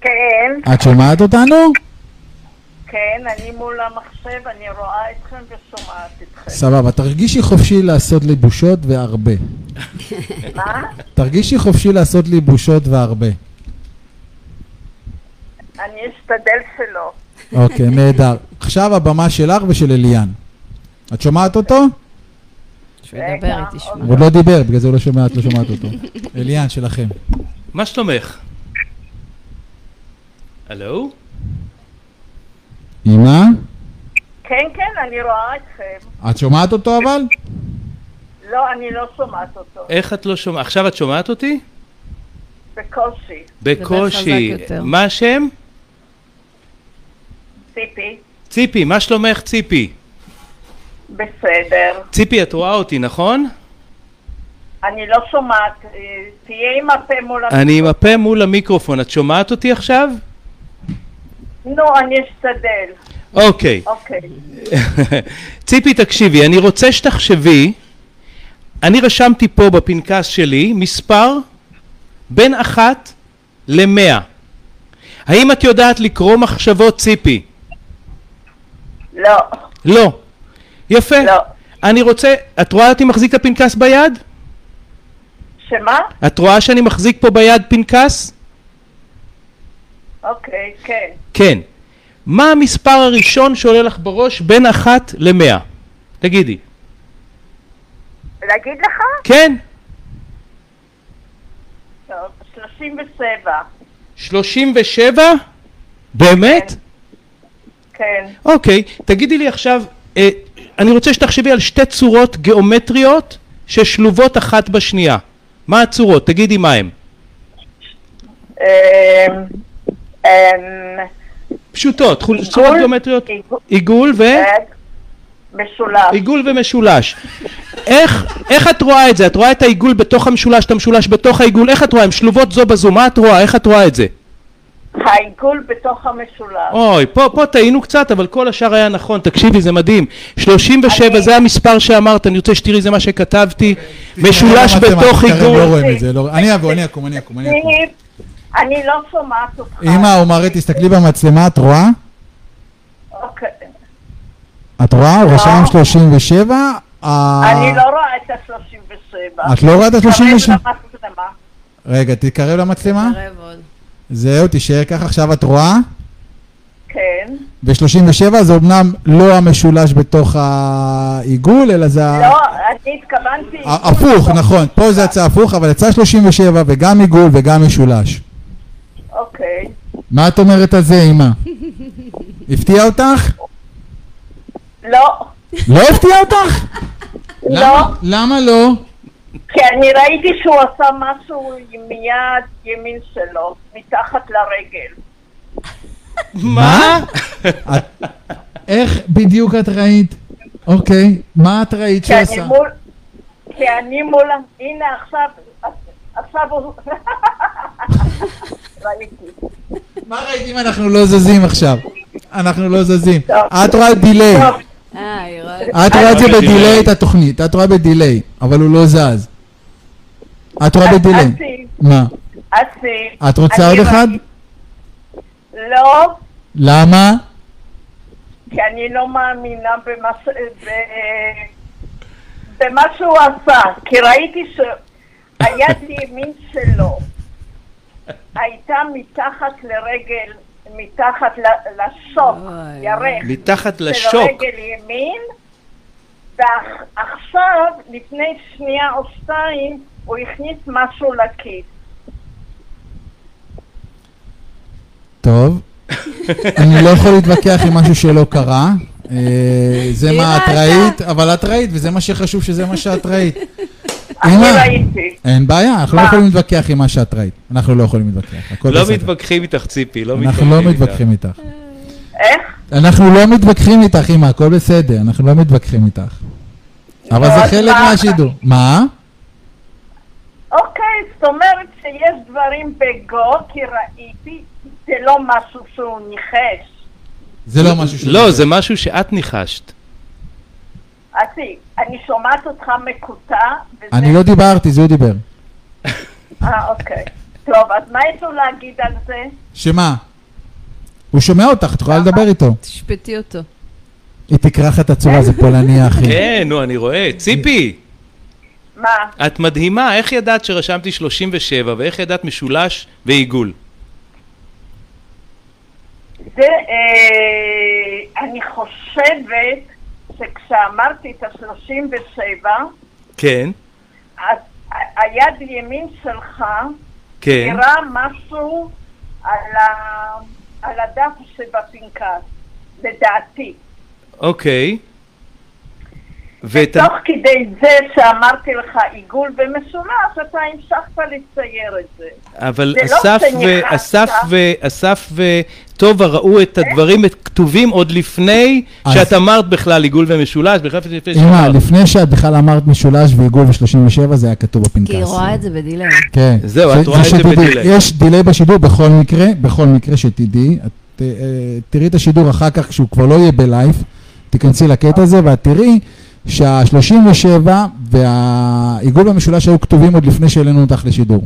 Speaker 7: כן,
Speaker 3: את שומעת אותנו?
Speaker 7: כן, אני מול המחשב, אני רואה אתכם ושומעת אתכם.
Speaker 3: סבבה, תרגישי חופשי לעשות לי בושות והרבה.
Speaker 7: מה?
Speaker 3: תרגישי חופשי לעשות לי בושות והרבה.
Speaker 7: אני אשתדל שלא.
Speaker 3: אוקיי, נהדר. עכשיו הבמה שלך ושל אליאן. את שומעת אותו?
Speaker 4: שהוא ידבר.
Speaker 3: הוא עוד לא דיבר, בגלל זה הוא לא שומע, את לא שומעת אותו. אליאן, שלכם.
Speaker 5: מה שלומך? הלו?
Speaker 3: אמא?
Speaker 7: כן, כן, אני רואה אתכם.
Speaker 3: את שומעת אותו אבל?
Speaker 7: לא, אני לא שומעת אותו.
Speaker 5: איך את לא שומעת? עכשיו את שומעת אותי?
Speaker 7: בקושי.
Speaker 5: בקושי. מה השם?
Speaker 7: ציפי.
Speaker 5: ציפי, מה שלומך ציפי?
Speaker 7: בסדר.
Speaker 5: ציפי, את רואה אותי, נכון?
Speaker 7: אני לא שומעת. אה, תהיה עם הפה מול הפה.
Speaker 5: אני עם הפה מול המיקרופון, את שומעת אותי עכשיו?
Speaker 7: נו, אני אשתדל.
Speaker 5: אוקיי.
Speaker 7: אוקיי.
Speaker 5: ציפי, תקשיבי, אני רוצה שתחשבי, אני רשמתי פה בפנקס שלי מספר בין אחת למאה. האם את יודעת לקרוא מחשבות ציפי?
Speaker 7: לא.
Speaker 5: לא. יפה.
Speaker 7: לא.
Speaker 5: אני רוצה, את רואה אותי מחזיק את הפנקס ביד?
Speaker 7: שמה?
Speaker 5: את רואה שאני מחזיק פה ביד פנקס?
Speaker 7: אוקיי, כן.
Speaker 5: כן. מה המספר הראשון שעולה לך בראש בין אחת למאה? תגידי.
Speaker 7: להגיד לך?
Speaker 5: כן.
Speaker 7: טוב, 37.
Speaker 5: 37? באמת?
Speaker 7: כן.
Speaker 5: אוקיי, תגידי לי עכשיו, אה, אני רוצה שתחשבי על שתי צורות גיאומטריות ששלובות אחת בשנייה. מה הצורות? תגידי מה הן.
Speaker 7: אמ,
Speaker 5: פשוטות, חול- צורות גיאומטריות,
Speaker 7: עיגול-
Speaker 5: עיגול ו...
Speaker 7: משולש.
Speaker 5: עיגול ומשולש. איך, איך את רואה את זה? את רואה את העיגול בתוך המשולש, את המשולש בתוך העיגול, איך את רואה? הן שלובות זו בזו, מה את רואה? איך את רואה את זה?
Speaker 7: העיגול בתוך המשולש.
Speaker 5: אוי, פה, פה טעינו קצת, אבל כל השאר היה נכון, תקשיבי, זה מדהים. 37
Speaker 7: אני-
Speaker 5: זה המספר שאמרת, אני רוצה שתראי, זה מה שכתבתי. משולש
Speaker 3: לא
Speaker 5: בתוך עיגול.
Speaker 3: לא רואים את זה, לא- אני אבוא, אני אקום, אני אקום, אני אקום.
Speaker 7: אני- לא שומעת אותך.
Speaker 3: אמא, עומרי, תסתכלי במצלמה, את רואה?
Speaker 7: אוקיי.
Speaker 3: את רואה? הוא רשם 37. ה-
Speaker 7: אני לא רואה את ה-37.
Speaker 3: את לא רואה את ה-37?
Speaker 7: למצלמה.
Speaker 3: רגע, תתקרב למצלמה. זהו, תישאר ככה, עכשיו את רואה?
Speaker 7: כן.
Speaker 3: ו-37 זה אמנם לא המשולש בתוך העיגול, אלא זה ה-
Speaker 7: לא, אני התכוונתי...
Speaker 3: הפוך, נכון, פה זה יצא הפוך, אבל יצא 37 וגם עיגול וגם משולש.
Speaker 7: אוקיי.
Speaker 3: מה את אומרת על זה, אמא? הפתיע אותך?
Speaker 7: לא.
Speaker 3: לא הפתיע אותך?
Speaker 7: לא.
Speaker 3: למה- לא?
Speaker 7: כי אני ראיתי שהוא עשה משהו עם יד ימין שלו, מתחת לרגל.
Speaker 5: מה?
Speaker 3: איך בדיוק את ראית? אוקיי, מה את ראית
Speaker 7: כי אני
Speaker 3: שעשה?
Speaker 7: מול... כי אני מול... הנה עכשיו... עכשיו הוא... ראיתי.
Speaker 3: מה ראית אם אנחנו לא זזים עכשיו? אנחנו לא זזים. את רואה דיליי.
Speaker 4: אה.
Speaker 3: את רואה את זה
Speaker 5: רואה
Speaker 3: בדיליי. את התוכנית, את רואה בדיליי, אבל הוא לא זז. את רואה בדיליי. מה?
Speaker 7: אסי.
Speaker 3: את רוצה עוד אחד?
Speaker 7: לא,
Speaker 3: למה?
Speaker 7: כי אני לא מאמינה במה ש... שהוא עשה. כי ראיתי שהיד ימין שלו הייתה מתחת לרגל, מתחת לשוק. ירך.
Speaker 5: מתחת
Speaker 7: של
Speaker 5: לשוק.
Speaker 7: רגל ימין, ועכשיו, לפני שנייה או שתיים, הוא הכניס משהו לכיס.
Speaker 3: טוב. אני לא יכול להתווכח עם משהו שלא קרה. אה, זה מה את. ראית, אבל את ראית, וזה מה שחשוב שזה מה שאת ראית.
Speaker 7: אני
Speaker 3: אמא,
Speaker 7: ראיתי.
Speaker 3: אין בעיה, אנחנו לא? יכולים להתווכח עם מה שאת ראית. אנחנו לא יכולים להתווכח, הכל
Speaker 5: לא
Speaker 3: בסדר.
Speaker 5: מתווכחים איתך ציפי, לא
Speaker 3: אנחנו לא
Speaker 5: איתך.
Speaker 3: מתווכחים איתך.
Speaker 7: איך?
Speaker 3: אנחנו לא מתווכחים איתך, אמא, הכל בסדר, אנחנו לא מתווכחים איתך. אבל
Speaker 7: לא,
Speaker 3: זה
Speaker 7: אז
Speaker 3: חלק
Speaker 7: מה?
Speaker 3: מהשידור. מה?
Speaker 7: אוקיי, זאת אומרת שיש דברים בגו, כי ראיתי, זה לא משהו שהוא ניחש.
Speaker 3: זה לא משהו ש...
Speaker 5: לא, זה משהו שאת ניחשת.
Speaker 7: אסי, אני שומעת אותך מקוטע, וזה...
Speaker 3: אני לא דיברתי, זה הוא דיבר.
Speaker 7: אה, אוקיי. טוב, אז מה יש לו להגיד על זה?
Speaker 3: שמה? הוא שומע אותך, את יכולה לדבר איתו.
Speaker 4: תשפטי אותו.
Speaker 3: היא תקרא לך את הצורה, זה פולני אחי.
Speaker 5: כן, נו, אני רואה. ציפי,
Speaker 7: מה?
Speaker 5: את מדהימה, איך ידעת שרשמתי 37 ואיך ידעת משולש ועיגול?
Speaker 7: זה, אה, אני חושבת שכשאמרתי את ה-37,
Speaker 5: כן,
Speaker 7: אז היד ימין שלך
Speaker 5: כן.
Speaker 7: נראה משהו על, ה... על הדף שבפנקס, לדעתי.
Speaker 5: אוקיי. ואת
Speaker 7: ותוך כדי זה שאמרתי לך עיגול ומשולש, אתה המשכת לצייר את זה.
Speaker 5: אבל
Speaker 7: זה לא
Speaker 5: אסף ו...
Speaker 7: שנכנסת.
Speaker 5: אסף ו... אסף וטובה ראו את הדברים כתובים עוד לפני
Speaker 3: אז-
Speaker 5: שאת אמרת בכלל עיגול ומשולש, בכלל לפני שאמרת.
Speaker 3: לפני שאת בכלל אמרת משולש ועיגול ב-37, זה היה כתוב בפנקס.
Speaker 4: כי היא רואה את זה ב delay.
Speaker 3: כן.
Speaker 5: זהו, את רואה את זה
Speaker 3: ב
Speaker 5: delay.
Speaker 3: יש delay בשידור בכל מקרה, בכל מקרה שתדעי. את, אה, תראי את השידור אחר כך, כשהוא כבר לא יהיה בלייב, תיכנסי לקטע הזה, ואת תראי שה-37 והעיגול במשולש היו כתובים עוד לפני שהעלינו אותך לשידור.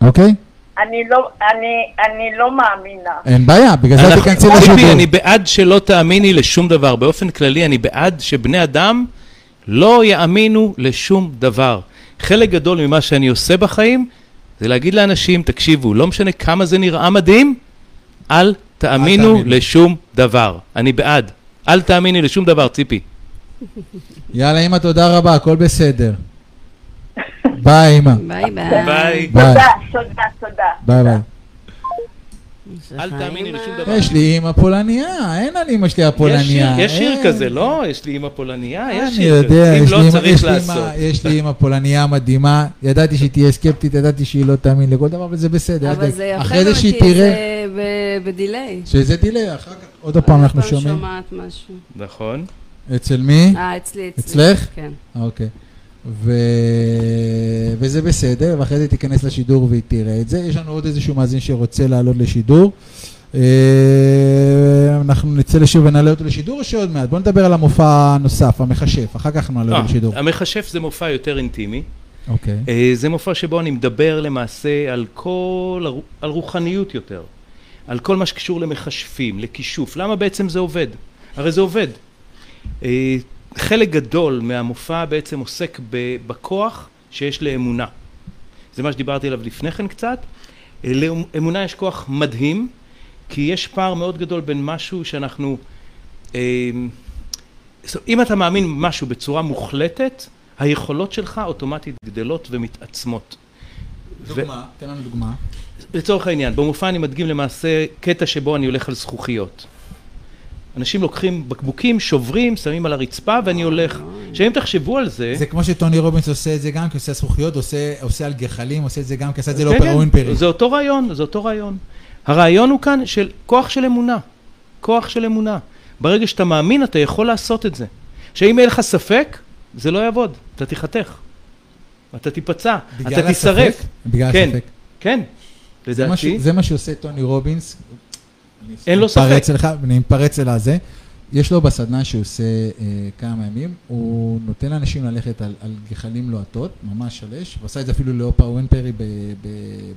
Speaker 3: אוקיי?
Speaker 7: אני לא, אני, אני לא מאמינה.
Speaker 3: אין בעיה, בגלל זה תיכנסי
Speaker 5: ציפי,
Speaker 3: לשידור.
Speaker 5: אני בעד שלא תאמיני לשום דבר. באופן כללי, אני בעד שבני אדם לא יאמינו לשום דבר. חלק גדול ממה שאני עושה בחיים, זה להגיד לאנשים, תקשיבו, לא משנה כמה זה נראה מדהים, אל תאמינו
Speaker 3: תאמינו.
Speaker 5: לשום דבר. אני בעד. אל תאמיני לשום דבר, ציפי.
Speaker 3: יאללה, אמא, תודה רבה, הכל בסדר. ביי, אמא.
Speaker 4: ביי ביי.
Speaker 7: תודה, תודה, תודה.
Speaker 3: ביי ביי.
Speaker 5: אל תאמיני
Speaker 4: אימא?
Speaker 5: לשום דבר.
Speaker 3: יש לי אמא פולניה, אין על אמא שלי הפולניה.
Speaker 5: יש שיר
Speaker 3: אין.
Speaker 5: כזה, לא? יש לי אימא פולניה, יש
Speaker 3: אני
Speaker 5: שיר
Speaker 3: יודע,
Speaker 5: כזה. אם
Speaker 3: יש
Speaker 5: לא, צריך
Speaker 3: יש לי
Speaker 5: לעשות.
Speaker 3: יש לי אמא פולניה מדהימה, ידעתי שהיא תהיה סקפטית, ידעתי שהיא לא תאמין לכל דבר, אבל זה בסדר.
Speaker 4: אבל זה. יפה
Speaker 3: אחרי זה שהיא תראה,
Speaker 4: בדיליי.
Speaker 3: שזה דיליי, אחר כך עוד פעם אנחנו שומעים.
Speaker 4: שומעת משהו.
Speaker 5: נכון.
Speaker 3: אצל מי?
Speaker 4: אה, אצלי, אצלי.
Speaker 3: אצלך?
Speaker 4: כן.
Speaker 3: אוקיי. ו... וזה בסדר, ואחרי זה תיכנס לשידור והיא תראה את זה. יש לנו עוד איזשהו מאזין שרוצה לעלות לשידור. אה, אנחנו נצא לשידור ונעלה אותו לשידור או שעוד מעט? בוא נדבר על המופע הנוסף, המכשף, אחר כך נעלה
Speaker 5: אה,
Speaker 3: אותו לשידור.
Speaker 5: המכשף זה מופע יותר אינטימי.
Speaker 3: אוקיי.
Speaker 5: אה, זה מופע שבו אני מדבר למעשה על כל, על רוחניות יותר, על כל מה שקשור למכשפים, לכישוף. למה בעצם זה עובד? הרי זה עובד. חלק גדול מהמופע בעצם עוסק בכוח שיש לאמונה. זה מה שדיברתי עליו לפני כן קצת. לאמונה יש כוח מדהים, כי יש פער מאוד גדול בין משהו שאנחנו... זאת- אם אתה מאמין משהו בצורה מוחלטת, היכולות שלך אוטומטית גדלות ומתעצמות.
Speaker 3: דוגמה, תן לנו דוגמה.
Speaker 5: לצורך העניין, במופע אני מדגים למעשה קטע שבו אני הולך על זכוכיות. אנשים לוקחים בקבוקים, שוברים, שמים על הרצפה ואני הולך. עכשיו אם תחשבו על זה...
Speaker 3: זה כמו שטוני רובינס עושה את זה גם, כי עושה זכוכיות, עושה, עושה על גחלים, עושה את זה גם, כי עשה את זה
Speaker 5: כן,
Speaker 3: לאופרה
Speaker 5: כן,
Speaker 3: ווינפרי.
Speaker 5: זה אותו רעיון, זה אותו רעיון. הרעיון הוא כאן של כוח של אמונה. כוח של אמונה. ברגע שאתה מאמין, אתה יכול לעשות את זה. עכשיו אם יהיה לך ספק, זה לא יעבוד, אתה תיחתך. אתה תיפצע, אתה תישרף.
Speaker 3: בגלל
Speaker 5: כן,
Speaker 3: הספק.
Speaker 5: כן.
Speaker 3: ש-
Speaker 5: לדעתי,
Speaker 3: זה מה שעושה טוני רובינס.
Speaker 5: אין לו
Speaker 3: מתפרץ
Speaker 5: ספק.
Speaker 3: אני מתפרץ אל הזה. יש לו בסדנה שהוא עושה אה, כמה ימים, הוא נותן לאנשים ללכת על, על גחלים לוהטות, ממש על אש, הוא עשה את זה אפילו לאופרה ווינפרי ב, ב,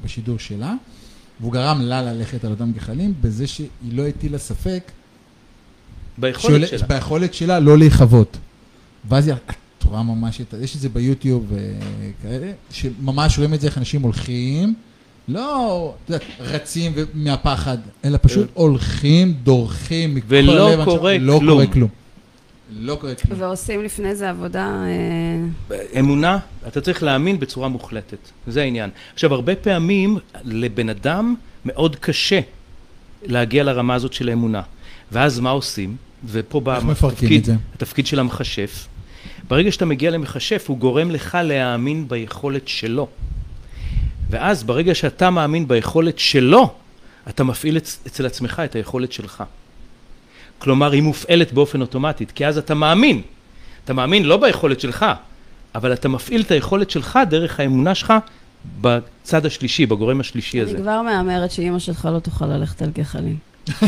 Speaker 3: בשידור שלה, והוא גרם לה ללכת על אותם גחלים, בזה שהיא לא הטילה ספק
Speaker 5: ביכולת
Speaker 3: שעולה-
Speaker 5: שלה.
Speaker 3: ביכולת שלה לא להיכבות. ואז היא, את רואה ממש, את, ה- יש את זה ביוטיוב וכאלה, שממש רואים את זה איך אנשים הולכים, לא, יודעת, רצים מהפחד, אלא פשוט הולכים, דורכים מכל
Speaker 5: ולא
Speaker 3: הלב,
Speaker 5: קורה
Speaker 3: לא
Speaker 5: כלום.
Speaker 3: קורה כלום. לא קורה כלום.
Speaker 4: ועושים לפני זה עבודה... אה,
Speaker 5: אמונה, אתה צריך להאמין בצורה מוחלטת, זה העניין. עכשיו, הרבה פעמים לבן אדם מאוד קשה להגיע לרמה הזאת של האמונה. ואז מה עושים? ופה בא התפקיד? התפקיד של המכשף. ברגע שאתה מגיע למכשף, הוא גורם לך להאמין ביכולת שלו. ואז ברגע שאתה מאמין ביכולת שלו, אתה מפעיל אצ- אצל עצמך את היכולת שלך. כלומר, היא מופעלת באופן אוטומטית, כי אז אתה מאמין. אתה מאמין לא ביכולת שלך, אבל אתה מפעיל את היכולת שלך דרך האמונה שלך בצד השלישי, בגורם השלישי
Speaker 4: אני
Speaker 5: הזה.
Speaker 4: כבר מהמרת שאימא שלך לא תוכל ללכת על גחלים.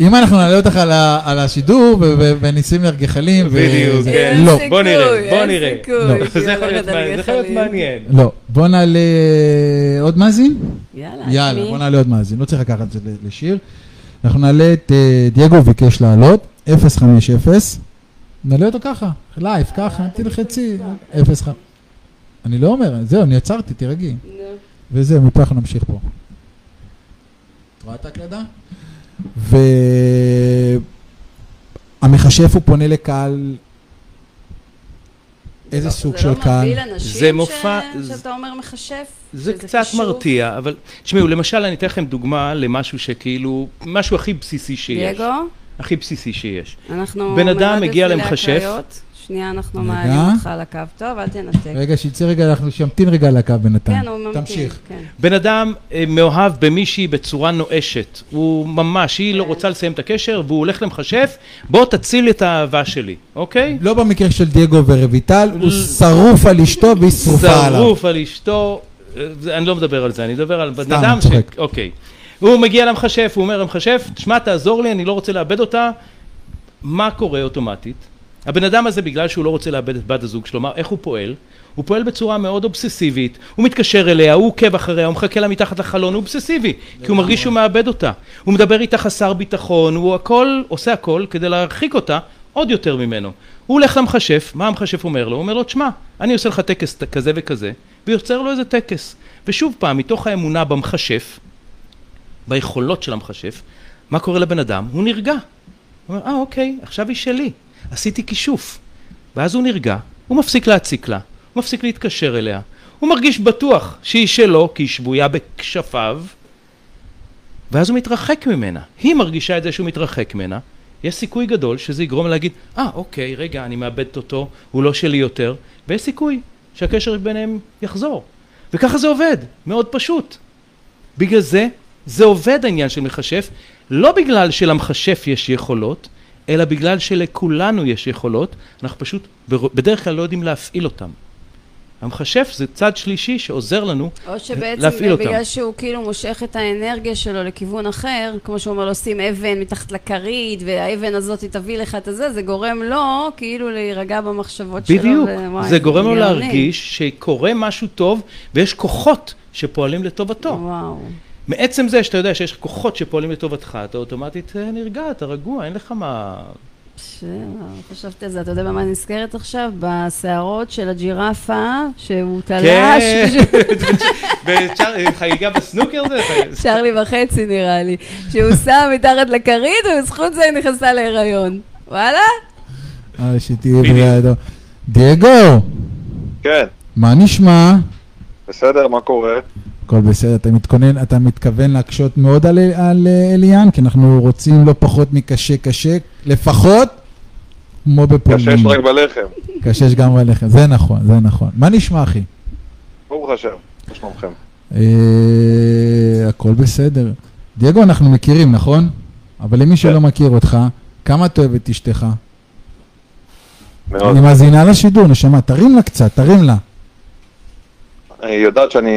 Speaker 3: אם אנחנו נעלה אותך על השידור וניסים לך גחלים, ו-
Speaker 5: בדיוק,
Speaker 3: זה-
Speaker 5: כן.
Speaker 3: לא,
Speaker 5: בוא נראה, בוא נראה.
Speaker 3: לא.
Speaker 5: זה יכול להיות מעניין, זה יכול להיות
Speaker 4: גחלים.
Speaker 5: מעניין.
Speaker 3: לא. בוא נעלה עוד מאזין?
Speaker 4: יאללה,
Speaker 3: יאללה? בוא נעלה עוד מאזין, לא צריך לקחת את זה לשיר. אנחנו נעלה את אה, דייגו ביקש לעלות, 050, נעלה אותו ככה, לייב, ככה, תלחצי, 05. אני לא אומר, זהו, אני עצרתי, תירגעי. וזהו, מפה אנחנו נמשיך פה. את רואה את ההקלדה? והמכשף הוא פונה לקהל, איזה סוג של
Speaker 4: זה לא
Speaker 3: קהל?
Speaker 4: מביא לאנשים
Speaker 5: זה מופע-
Speaker 4: ש-
Speaker 5: זה-
Speaker 4: שאתה אומר מכשף?
Speaker 5: זה קצת
Speaker 4: קשור?
Speaker 5: מרתיע, אבל תשמעו, למשל אני אתן לכם דוגמה למשהו שכאילו, משהו הכי בסיסי שיש.
Speaker 4: דייגו?
Speaker 5: הכי בסיסי שיש.
Speaker 4: אנחנו...
Speaker 5: בן אדם מגיע למכשף.
Speaker 4: שנייה, אנחנו
Speaker 3: רגע.
Speaker 4: מעלים אותך על הקו. טוב, אל תנתק.
Speaker 3: רגע, שיצא רגע, אנחנו שימתין רגע על הקו בינתיים.
Speaker 4: כן, הוא ממתין.
Speaker 3: תמשיך.
Speaker 4: כן.
Speaker 5: בן אדם אה, מאוהב במישהי בצורה נואשת, הוא ממש, היא לא רוצה לסיים את הקשר והוא הולך למכשף, בוא תציל את האהבה שלי, אוקיי?
Speaker 3: לא במקרה של דייגו ורויטל, הוא שרוף על אשתו והיא שרופה עליו.
Speaker 5: שרוף על אשתו, אה, זה- אני לא מדבר על זה, אני מדבר על בן אדם
Speaker 3: צוחק.
Speaker 5: אוקיי. הוא מגיע למכשף, הוא אומר למכשף, תשמע תעזור לי, אני לא רוצה לאבד אותה. מה קורה אוטומטית? הבן אדם הזה בגלל שהוא לא רוצה לאבד את בת הזוג שלו, איך הוא פועל? הוא פועל בצורה מאוד אובססיבית, הוא מתקשר אליה, הוא עוקב אחריה, הוא מחכה לה מתחת לחלון, הוא אובססיבי, כי הוא מרגיש שהוא מאבד אותה. הוא מדבר איתה חסר ביטחון, הוא הכל, עושה הכל כדי להרחיק אותה עוד יותר ממנו. הוא הולך למכשף, מה המכשף אומר לו? הוא אומר לו, תשמע, אני עושה לך טקס כזה וכזה, ויוצר לו איזה טקס. ושוב פעם, מתוך האמונה במכשף, ביכולות של המכשף, מה קורה לבן אדם? הוא נרגע. הוא אומר, אה, אוקיי, עכשיו היא שלי. עשיתי כישוף. ואז הוא נרגע, הוא מפסיק להציק לה, הוא מפסיק להתקשר אליה, הוא מרגיש בטוח שהיא שלו, כי היא שבויה בכשפיו, ואז הוא מתרחק ממנה. היא מרגישה את זה שהוא מתרחק ממנה, יש סיכוי גדול שזה יגרום לה להגיד, אה, אוקיי, רגע, אני מאבדת אותו, הוא לא שלי יותר, ויש סיכוי שהקשר ביניהם יחזור. וככה זה עובד, מאוד פשוט. בגלל זה, זה עובד העניין של מכשף, לא בגלל שלמכשף יש יכולות, אלא בגלל שלכולנו יש יכולות, אנחנו פשוט בדרך כלל לא יודעים להפעיל אותם. המכשף זה צד שלישי שעוזר לנו
Speaker 4: או שבעצם
Speaker 5: להפעיל אותם.
Speaker 4: בגלל שהוא כאילו מושך את האנרגיה שלו לכיוון אחר, כמו שהוא אומר לו שים אבן מתחת לכרית והאבן הזאת תביא לך את הזה, זה גורם לו כאילו להירגע במחשבות שלו.
Speaker 5: בדיוק, זה גורם לו. להרגיש שקורה משהו טוב ויש כוחות שפועלים לטובתו.
Speaker 4: וואו.
Speaker 5: מעצם זה שאתה יודע שיש כוחות שפועלים לטובתך, אתה אוטומטית אה, נרגע, אתה רגוע, אין לך מה...
Speaker 4: חשבתי על זה, אתה יודע במה אני נזכרת עכשיו? בשערות של הג'ירפה, שהוא תלש,
Speaker 5: כן, בצ'אר- חגיגה בסנוקר זה?
Speaker 4: צ'רלי וחצי נראה לי, שהוא שם מתחת לכרית ובזכות זה היא נכנסה להיריון. וואלה?
Speaker 3: אה, שתהיה בריאה. דייגו,
Speaker 8: כן,
Speaker 3: מה נשמע?
Speaker 8: בסדר, מה קורה?
Speaker 3: הכל בסדר, אתה מתכונן, אתה מתכוון להקשות מאוד על, על אה, אליאן? כי אנחנו רוצים לא פחות מקשה קשה, לפחות כמו בפולין.
Speaker 8: קשש רק בלחם.
Speaker 3: קשש גם בלחם, זה נכון, זה נכון. מה נשמע, אחי?
Speaker 8: ברוך השם, מה שלומכם?
Speaker 3: אה, הכל בסדר. דייגו, אנחנו מכירים, נכון? אבל למי שלא מכיר אותך, כמה אתה אוהב את אשתך?
Speaker 8: מאוד.
Speaker 3: אני מאזינה לשידור, נשמה, תרים לה קצת, תרים לה.
Speaker 8: היא יודעת שאני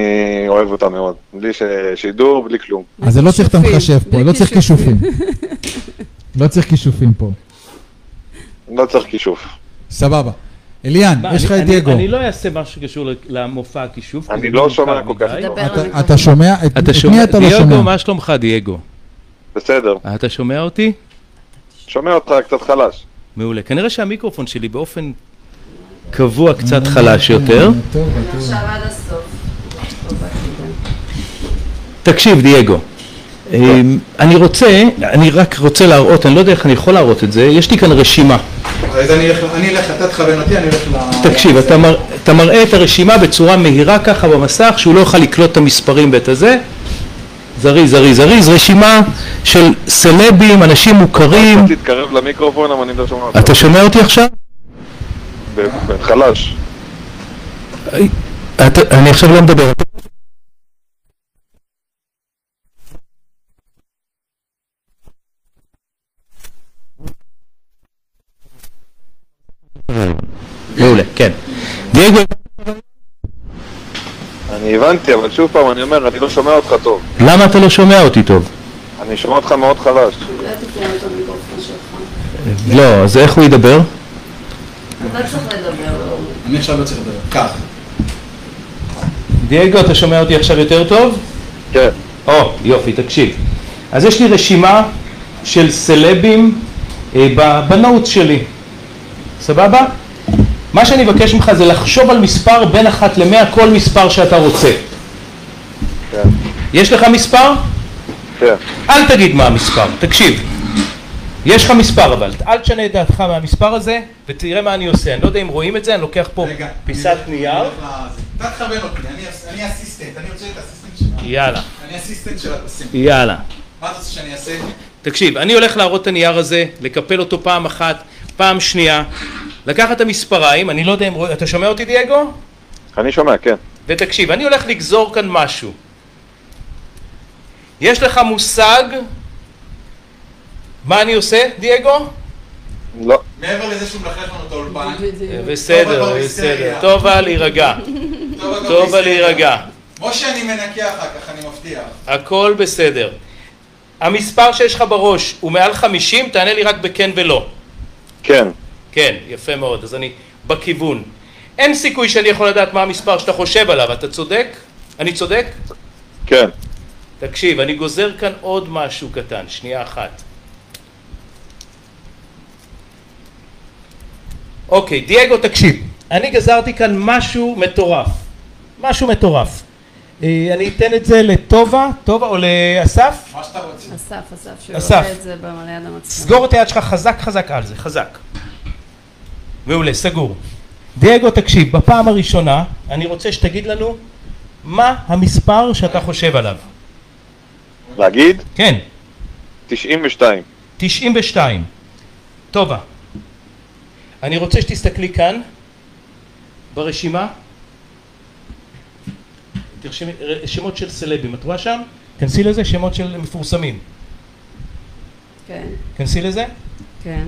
Speaker 8: אוהב אותה מאוד. בלי ש- שידור, בלי כלום.
Speaker 3: אז זה לא צריך את המחשב פה, לא צריך
Speaker 4: כישופים.
Speaker 3: לא צריך כישופים פה.
Speaker 8: לא צריך כישוף.
Speaker 3: סבבה. אליאן, יש לך
Speaker 5: אני-
Speaker 3: את דייגו.
Speaker 5: אני לא אעשה משהו שקשור למופע הכישוף. כי
Speaker 8: אני לא
Speaker 5: מורכב
Speaker 8: שומע כל כך. טוב.
Speaker 3: אתה- שומע? את מי אתה לא
Speaker 5: דייגו,
Speaker 3: שומע?
Speaker 5: מה שלומך דייגו?
Speaker 8: בסדר.
Speaker 5: אתה שומע אותי?
Speaker 8: שומע אותך קצת חלש.
Speaker 5: מעולה. כנראה שהמיקרופון שלי באופן קבוע קצת חלש יותר. תקשיב דייגו, אמ, אני רוצה, אני רק רוצה להראות, אני לא יודע איך אני יכול להראות את זה, יש לי כאן רשימה.
Speaker 3: אז אני אלך, אני אלך, אתה תכוון אותי, אני אלך ל...
Speaker 5: תקשיב, אתה, מר, אתה מראה את הרשימה בצורה מהירה ככה במסך, שהוא לא יוכל לקלוט את המספרים ואת הזה. זריז, זריז, זריז, רשימה של סלבים, אנשים מוכרים.
Speaker 8: אני לא שומע אותך.
Speaker 5: אתה שומע אותי עכשיו?
Speaker 8: ב- ב- חלש.
Speaker 5: אני עכשיו לא מדבר. מעולה, כן. דייגו,
Speaker 8: אני הבנתי, אבל שוב פעם, אני אומר, אני לא שומע אותך טוב.
Speaker 5: למה אתה לא שומע אותי טוב?
Speaker 8: אני שומע אותך מאוד חלש.
Speaker 5: לא, אז איך הוא ידבר?
Speaker 4: אתה צריך לדבר.
Speaker 3: אני עכשיו לא צריך לדבר. קח.
Speaker 5: דייגו, אתה שומע אותי עכשיו יותר טוב?
Speaker 8: כן.
Speaker 5: או, יופי, תקשיב. אז יש לי רשימה של סלבים אה, ב- בנוטס שלי. סבבה? מה שאני מבקש ממך זה לחשוב על מספר בין אחת למאה, כל מספר שאתה רוצה.
Speaker 8: כן.
Speaker 5: יש לך מספר?
Speaker 8: כן.
Speaker 5: אל תגיד מה המספר, תקשיב. יש לך מספר אבל, אל תשנה את דעתך מהמספר הזה ותראה מה אני עושה. אני לא יודע אם רואים את זה, אני לוקח פה פיסת נייר.
Speaker 3: אתה תכוון אותי, אני אסיסטנט, אני רוצה את האסיסטנט שלך.
Speaker 5: יאללה,
Speaker 3: אני אסיסטנט של הפסים.
Speaker 5: יאללה.
Speaker 3: מה אתה רוצה שאני אעשה?
Speaker 5: תקשיב, אני הולך להראות את הנייר הזה, לקפל אותו פעם אחת, פעם שנייה, לקחת את המספריים, אני לא יודע אם רואה, אתה שומע אותי דייגו?
Speaker 8: אני שומע, כן.
Speaker 5: ותקשיב, אני הולך לגזור כאן משהו. יש לך מושג מה אני עושה, דייגו?
Speaker 8: לא.
Speaker 3: מעבר לזה שהוא מלכלך לנו את האולפן.
Speaker 5: בסדר, בסדר. טוב בה להירגע. טוב בה להירגע.
Speaker 3: משה אני מנקה אחר כך, אני מבטיח.
Speaker 5: הכל בסדר. המספר שיש לך בראש הוא מעל 50, תענה לי רק בכן ולא.
Speaker 8: כן.
Speaker 5: כן, יפה מאוד, אז אני בכיוון. אין סיכוי שאני יכול לדעת מה המספר שאתה חושב עליו, אתה צודק? אני צודק?
Speaker 8: כן.
Speaker 5: תקשיב, אני גוזר כאן עוד משהו קטן, שנייה אחת. אוקיי, דייגו, תקשיב. אני גזרתי כאן משהו מטורף. משהו מטורף. אה, אני אתן את זה לטובה, טובה או לאסף?
Speaker 3: מה שאתה רוצה.
Speaker 4: אסף, אסף, שהוא את זה במלא יד המצלמה.
Speaker 5: סגור את היד שלך חזק חזק על זה, חזק. מעולה, סגור. דייגו, תקשיב, בפעם הראשונה אני רוצה שתגיד לנו מה המספר שאתה חושב עליו.
Speaker 8: להגיד?
Speaker 5: כן,
Speaker 8: 92.
Speaker 5: 92. טובה. אני רוצה שתסתכלי כאן, ברשימה. תרשמי, ר- שמות של סלבים, את רואה שם? כנסי לזה, שמות של מפורסמים.
Speaker 4: כן,
Speaker 5: כנסי לזה.
Speaker 4: כן.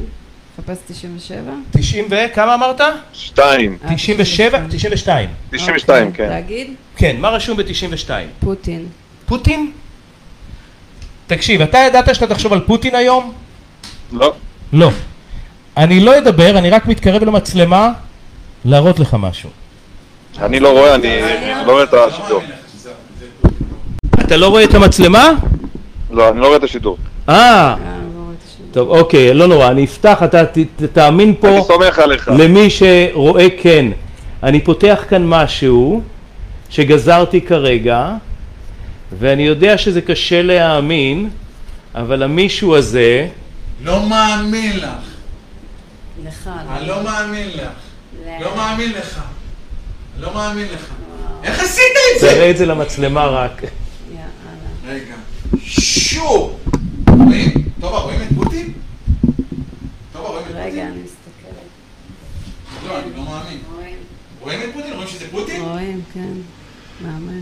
Speaker 4: חפש 97?
Speaker 5: 90 ו... כמה אמרת?
Speaker 8: 2.
Speaker 4: אה,
Speaker 5: 97? 92.
Speaker 8: 92,
Speaker 4: אוקיי.
Speaker 8: כן.
Speaker 4: להגיד?
Speaker 5: כן, מה רשום ב-92?
Speaker 4: פוטין.
Speaker 5: פוטין? תקשיב, אתה ידעת שאתה תחשוב על פוטין היום?
Speaker 8: לא.
Speaker 5: לא. אני לא אדבר, אני רק מתקרב למצלמה להראות לך משהו.
Speaker 8: אני לא רואה, אני לא רואה את השידור.
Speaker 5: אתה לא רואה את המצלמה?
Speaker 8: לא, אני לא רואה את השידור.
Speaker 5: אה. טוב, אוקיי, לא נורא, אני אפתח, אתה ת, ת, תאמין
Speaker 8: אני
Speaker 5: פה
Speaker 8: סומך עליך.
Speaker 5: למי שרואה כן. אני פותח כאן משהו שגזרתי כרגע, ואני יודע שזה קשה להאמין, אבל המישהו הזה,
Speaker 3: לא מאמין לך.
Speaker 4: לך.
Speaker 3: אני לא מאמין לך.
Speaker 4: לא.
Speaker 3: לא מאמין לך. לא מאמין לך. איך עשית את
Speaker 5: תראה
Speaker 3: זה?
Speaker 5: את זה למצלמה רק.
Speaker 4: יאללה.
Speaker 3: רגע. שו! רואים? טובה, רואים את פוטין? טובה, רואים את
Speaker 4: רגע,
Speaker 3: פוטין?
Speaker 4: אני מסתכלת.
Speaker 3: לא, אני לא מאמין.
Speaker 4: רואים.
Speaker 3: רואים את פוטין? רואים שזה פוטין?
Speaker 4: רואים, כן. מאמן.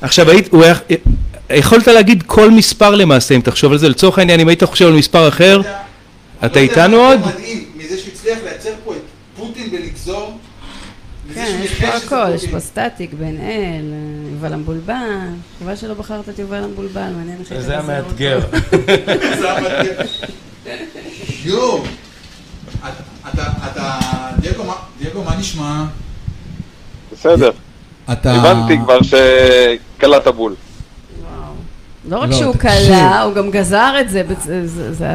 Speaker 5: עכשיו, היית, הוא היה, יכולת להגיד כל מספר למעשה, אם תחשוב על זה, לצורך העניין, אם היית חושב על מספר אחר, אתה
Speaker 3: לא יודע
Speaker 5: איתנו
Speaker 3: מה
Speaker 5: עוד?
Speaker 3: מדהים מזה שהוא הצליח לייצר פה את פוטין ולגזור. מזה
Speaker 4: כן, יש פה הכל, יש. פה סטטיק, בן אל, יובל המבולבל. חבל שלא בחרת את יובל המבולבל, מעניין איך
Speaker 5: זה. המאתגר.
Speaker 3: זה המדהים. יואו. אתה- דייגו, מה- דייגו, מה נשמע?
Speaker 8: בסדר.
Speaker 3: אתה...
Speaker 8: הבנתי כבר שקלעת בול.
Speaker 4: לא רק
Speaker 3: לא,
Speaker 4: שהוא. קלע, הוא גם גזר את זה,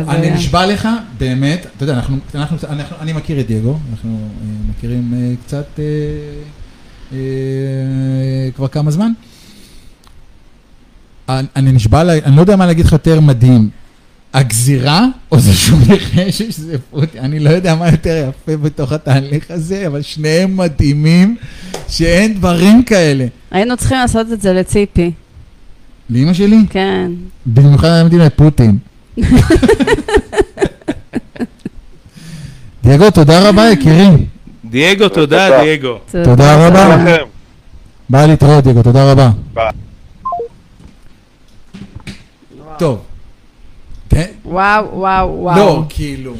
Speaker 3: אני. נשבע לך, באמת, אתה יודע, אנחנו, אנחנו, אנחנו, אני מכיר את דייגו, אנחנו אה, מכירים אה, קצת אה, כבר כמה זמן. אני, נשבע, אני לא יודע מה להגיד לך יותר מדהים, הגזירה, או זה שהוא ניחש שזה פוטי, אני לא יודע מה יותר יפה בתוך התהליך הזה, אבל שניהם מדהימים, שאין דברים כאלה.
Speaker 4: היינו צריכים לעשות את זה לציפי,
Speaker 3: לאמא שלי,
Speaker 4: כן.
Speaker 3: במיוחד אמרתי לה פוטין. דייגו, תודה רבה, יקירי.
Speaker 5: דייגו, תודה. דייגו.
Speaker 3: תודה רבה. ביי להתראות, דייגו, תודה רבה. טוב.
Speaker 4: וואו, וואו, וואו.
Speaker 3: לא, כאילו,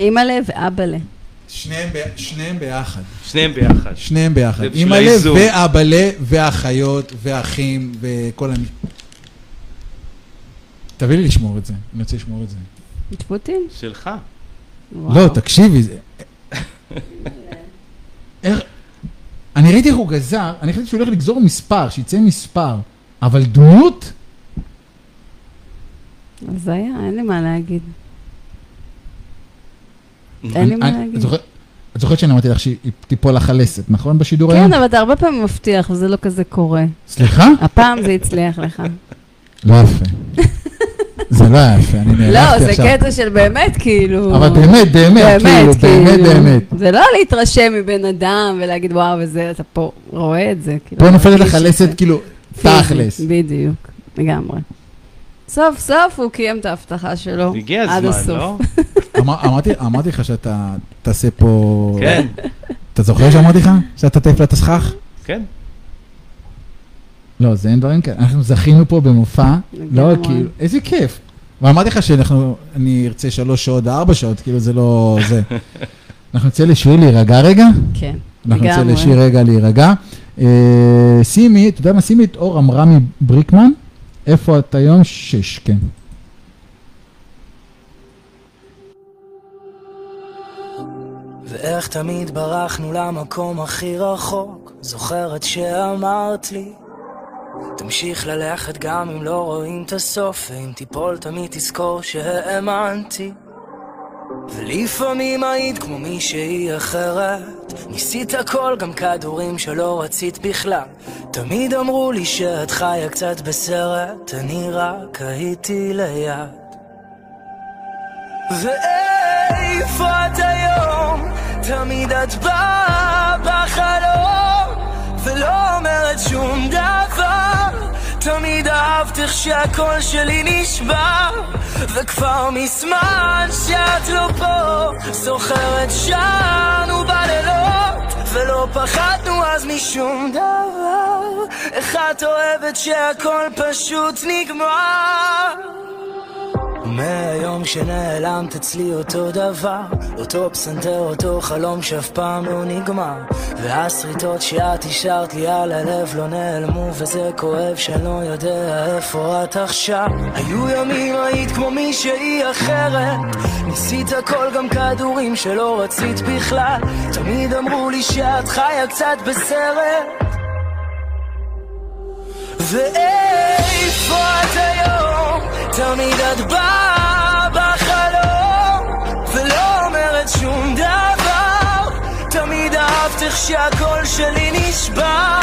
Speaker 4: אימא'לה ואבא'לה.
Speaker 3: שניהם ב- שניהם ביחד.
Speaker 5: שניהם ביחד.
Speaker 3: שניהם ביחד. אימא'לה. ואבאלה ואחיות ואחים וכל המ... תביא לי לשמור את זה, אני רוצה לשמור את זה.
Speaker 4: את פוטין?
Speaker 5: שלך.
Speaker 4: וואו.
Speaker 3: לא, תקשיבי, זה... איך... אני ראיתי איך הוא גזר, אני חשבתי שהוא הולך לגזור מספר, שיצא מספר, אבל דמות?
Speaker 4: אז היה, אין לי מה להגיד. אין לי מה להגיד.
Speaker 3: את זוכרת שאני אמרתי לך שהיא תיפול לך הלסת, נכון? בשידור היום?
Speaker 4: כן, אבל אתה הרבה פעמים מבטיח, וזה לא כזה קורה.
Speaker 3: סליחה?
Speaker 4: הפעם זה הצליח לך.
Speaker 3: לא יפה. זה לא היה יפה, אני
Speaker 4: לא,
Speaker 3: נעלבתי
Speaker 4: זה
Speaker 3: עכשיו.
Speaker 4: קטע של באמת, כאילו...
Speaker 3: אבל באמת, באמת, כאילו, באמת, באמת.
Speaker 4: זה לא להתרשם מבן אדם ולהגיד וואו וזה, אתה פה רואה את זה. כאילו,
Speaker 3: פה נופלת לך לסת,
Speaker 4: זה.
Speaker 3: כאילו, תכלס.
Speaker 4: בדיוק, לגמרי. סוף סוף הוא קיים את ההבטחה שלו.
Speaker 5: הגיע הזמן. לא?
Speaker 3: אמר- אמרתי- לך שאתה תעשה פה...
Speaker 5: כן,
Speaker 3: אתה זוכר שאמרתי לך? שאתה תעיף לה את הסכך?
Speaker 5: כן.
Speaker 3: לא, זה אין דברים כאלה. אנחנו זכינו פה במופע, לא,
Speaker 4: לגמרי.
Speaker 3: כאילו, איזה כיף. ואמרתי לך שאנחנו, אני ארצה שלוש שעות, ארבע שעות, כאילו זה לא זה. אנחנו נצא לשיר להירגע רגע?
Speaker 4: כן,
Speaker 3: אנחנו נצא
Speaker 4: לגמרי.
Speaker 3: לשיר רגע להירגע. אה, שימי, אתה יודע מה? שימי את אור עמרמי בריקמן, איפה את היום? שש, כן.
Speaker 9: ואיך תמיד ברחנו למקום הכי רחוק זוכרת שאמרת לי תמשיך ללכת גם אם לא רואים את הסוף ואם תיפול תמיד תזכור שהאמנתי ולפעמים היית כמו מישהי אחרת. ניסית הכל גם כדורים שלא רצית בכלל. תמיד אמרו לי שאת חיה קצת בסרט אני רק הייתי ליד. ואיפה את היום? תמיד את באה בחלום ולא אומרת שום דבר תמיד אהבת איך שהקול שלי נשבר וכבר מזמן שאת לא פה זוכרת שרנו בלילות ולא פחדנו אז משום דבר. איך את אוהבת שהכל פשוט נגמר מהיום שנעלמת אצלי אותו דבר אותו פסנתר, אותו חלום שאף פעם לא נגמר. והשריטות שאת השארת לי על הלב לא נעלמו וזה כואב שאני לא יודע איפה את עכשיו. היו ימים היית כמו מישהי אחרת. ניסית הכל גם כדורים שלא רצית בכלל. תמיד אמרו לי שאת חיה קצת בסרט ואיפה את היום? תמיד את באה בחלום ולא אומרת שום דבר. תמיד אהבת איך שהקול שלי נשבר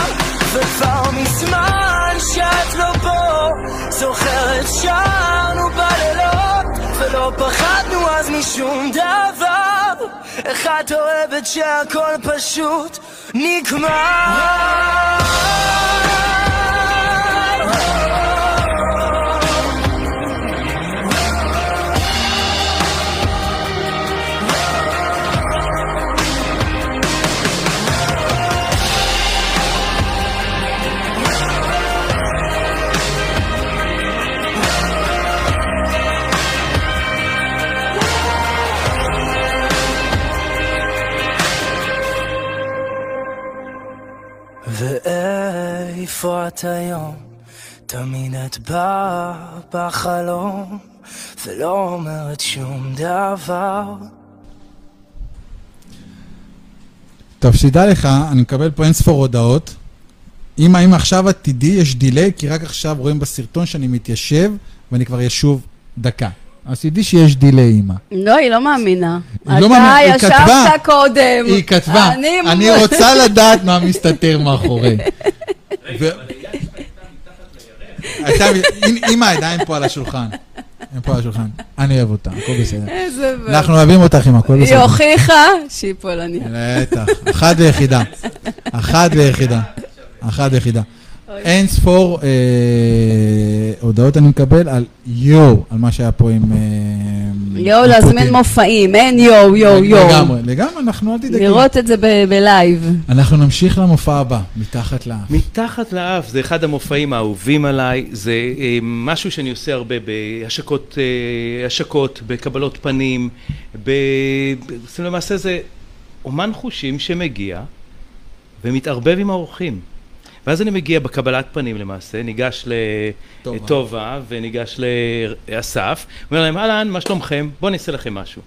Speaker 9: וכבר מזמן שאת לא פה. זוכרת שרנו בלילות ולא פחדנו אז משום דבר. איך את אוהבת שהכל פשוט נגמר ואיפה את היום? תמיד את באה בחלום ולא אומרת שום דבר
Speaker 3: טוב, שתדע לך, אני מקבל פה אין ספור הודעות. אמא, אם עכשיו את תדעי, יש דיליי, כי רק עכשיו רואים בסרטון שאני מתיישב, ואני כבר ישוב דקה. אז תדעי שיש דיליי, אמא.
Speaker 4: לא, היא לא מאמינה.
Speaker 3: היא לא מאמינה, היא
Speaker 4: אתה
Speaker 3: כתבה.
Speaker 4: ישבת קודם.
Speaker 3: היא כתבה,
Speaker 4: אני...
Speaker 3: רוצה לדעת מה מסתתר מאחורי. ו- הייתה- אמא, הידיים פה על השולחן. הם פה על השולחן. אני אוהב אותה, הכל בסדר.
Speaker 4: איזה...
Speaker 3: אנחנו אוהבים אותך, אמא, הכל
Speaker 4: היא
Speaker 3: בסדר.
Speaker 4: הוכיחה שהיא פולניה.
Speaker 3: בטח, אחת ויחידה. אחת ויחידה. אחת ויחידה. אין ספור אה, הודעות אני מקבל על יואו, על מה שהיה פה עם...
Speaker 4: יואו,
Speaker 3: עם
Speaker 4: להזמין. מופעים, אין יואו, יואו, יואו.
Speaker 3: לגמרי, לגמרי, אנחנו אל תדאגי.
Speaker 4: לראות את זה בלייב.
Speaker 3: אנחנו נמשיך למופע הבא, מתחת לאף.
Speaker 5: מתחת לאף, זה אחד המופעים האהובים עליי, זה אה, משהו שאני עושה הרבה בהשקות, אה, השקות, בקבלות פנים, למעשה זה אומן חושים שמגיע ומתערבב עם האורחים. ואז אני מגיע בקבלת פנים למעשה, ניגש
Speaker 3: טובה.
Speaker 5: לטובה וניגש לאסף, אומר להם אהלן, מה שלומכם? בואו אני אעשה לכם משהו.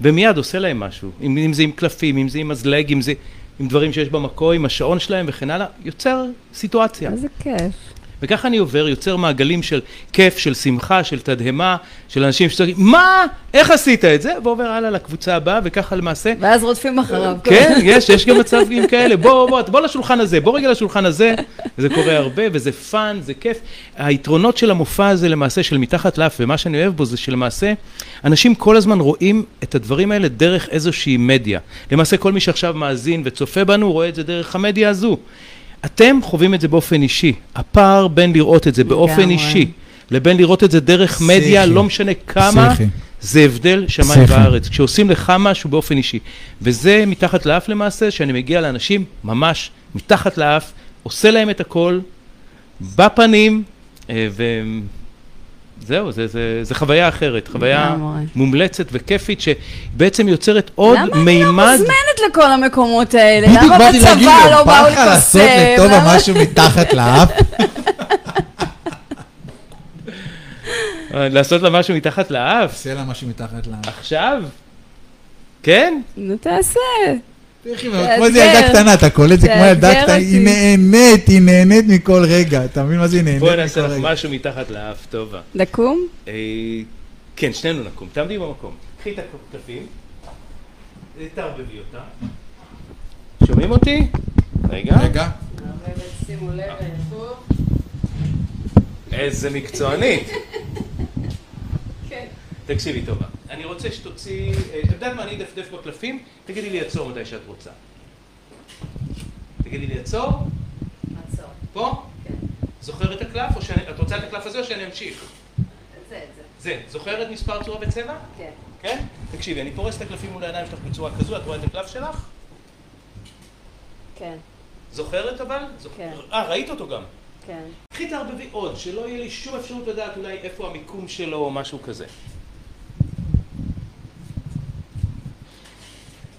Speaker 5: ומיד עושה להם משהו, אם, אם זה עם קלפים, אם זה עם מזלג, אם זה עם דברים שיש במקור, עם השעון שלהם וכן הלאה, יוצר סיטואציה.
Speaker 4: איזה כיף.
Speaker 5: וככה אני עובר, יוצר מעגלים של כיף, של שמחה, של תדהמה, של אנשים שצריכים, מה? איך עשית את זה? ועובר הלאה לקבוצה הבאה, וככה למעשה...
Speaker 4: ואז רודפים אחריו.
Speaker 5: כן, יש, יש גם מצבים כאלה, בוא, בוא, בוא לשולחן הזה, בוא רגע לשולחן הזה, זה קורה הרבה, וזה fun, זה כיף. היתרונות של המופע הזה למעשה, של מתחת לאף, ומה שאני אוהב בו זה שלמעשה, אנשים כל הזמן רואים את הדברים האלה דרך איזושהי מדיה. למעשה כל מי שעכשיו מאזין וצופה בנו, רואה את זה דרך המדיה הזו. אתם חווים את זה באופן אישי. הפער בין לראות את זה באופן. אישי, לבין לראות את זה דרך מדיה. לא משנה כמה. זה הבדל שמיים. וארץ. כשעושים לך משהו באופן אישי. וזה מתחת לאף למעשה, שאני מגיע לאנשים ממש מתחת לאף, עושה להם את הכל, בפנים, אה, וזהו, זה, זה, זה חוויה אחרת, חוויה
Speaker 4: לגמרי.
Speaker 5: מומלצת וכיפית, שבעצם יוצרת עוד
Speaker 4: למה אני לא
Speaker 5: מימד.
Speaker 4: מוזמנת לכל המקומות האלה?
Speaker 3: בדיוק
Speaker 4: למה
Speaker 3: באתי להגיד
Speaker 4: בצבא
Speaker 3: לו,
Speaker 4: לא
Speaker 3: בא
Speaker 4: באו
Speaker 3: לך לעשות? לטובה
Speaker 4: למה-
Speaker 3: משהו מתחת לאף?
Speaker 5: לעשות לה משהו מתחת לאף?
Speaker 3: עושה לה משהו מתחת לאף.
Speaker 5: עכשיו? כן?
Speaker 4: נו, תעשה.
Speaker 3: כמו איזה ילדה
Speaker 4: תאתגר.
Speaker 3: קטנה, אתה קולט זה כמו ילדה
Speaker 4: תאתגר
Speaker 3: קטנה. היא נהנית, היא נהנית מכל רגע. אתה מבין מה זה היא נהנית
Speaker 5: בואי
Speaker 3: מכל
Speaker 5: נעשה לך
Speaker 3: רגע?
Speaker 5: משהו מתחת לאף, טובה.
Speaker 4: לקום?
Speaker 5: אה, כן, שנינו נקום, תעמדי במקום. קחי את אה, תערבבי אותה. שומעים אותי? רגע.
Speaker 3: רגע.
Speaker 4: שימו לב.
Speaker 5: איזה מקצוענית. תקשיבי טובה, אני רוצה שתוציא, אה, את יודעת מה, אני אדפדף בקלפים, תגידי לי עצור מתי שאת רוצה. תגידי לי עצור,
Speaker 4: עצור.
Speaker 5: פה?
Speaker 4: כן.
Speaker 5: זוכר את הקלף, או שאני, את רוצה את הקלף הזה או שאני אמשיך?
Speaker 4: זה, זה.
Speaker 5: זה, זוכרת מספר צורה וצבע?
Speaker 4: כן.
Speaker 5: כן? תקשיבי, אני פורס את הקלפים מול העיניים שלך בצורה כזו, את רואה את הקלף שלך?
Speaker 4: כן.
Speaker 5: זוכרת אבל? זוכ-
Speaker 4: כן.
Speaker 5: אה, ראית אותו גם.
Speaker 4: כן.
Speaker 5: קחי תערבבי עוד, שלא יהיה לי שום אפשרות לדעת אולי איפה המיקום שלו או משהו כזה.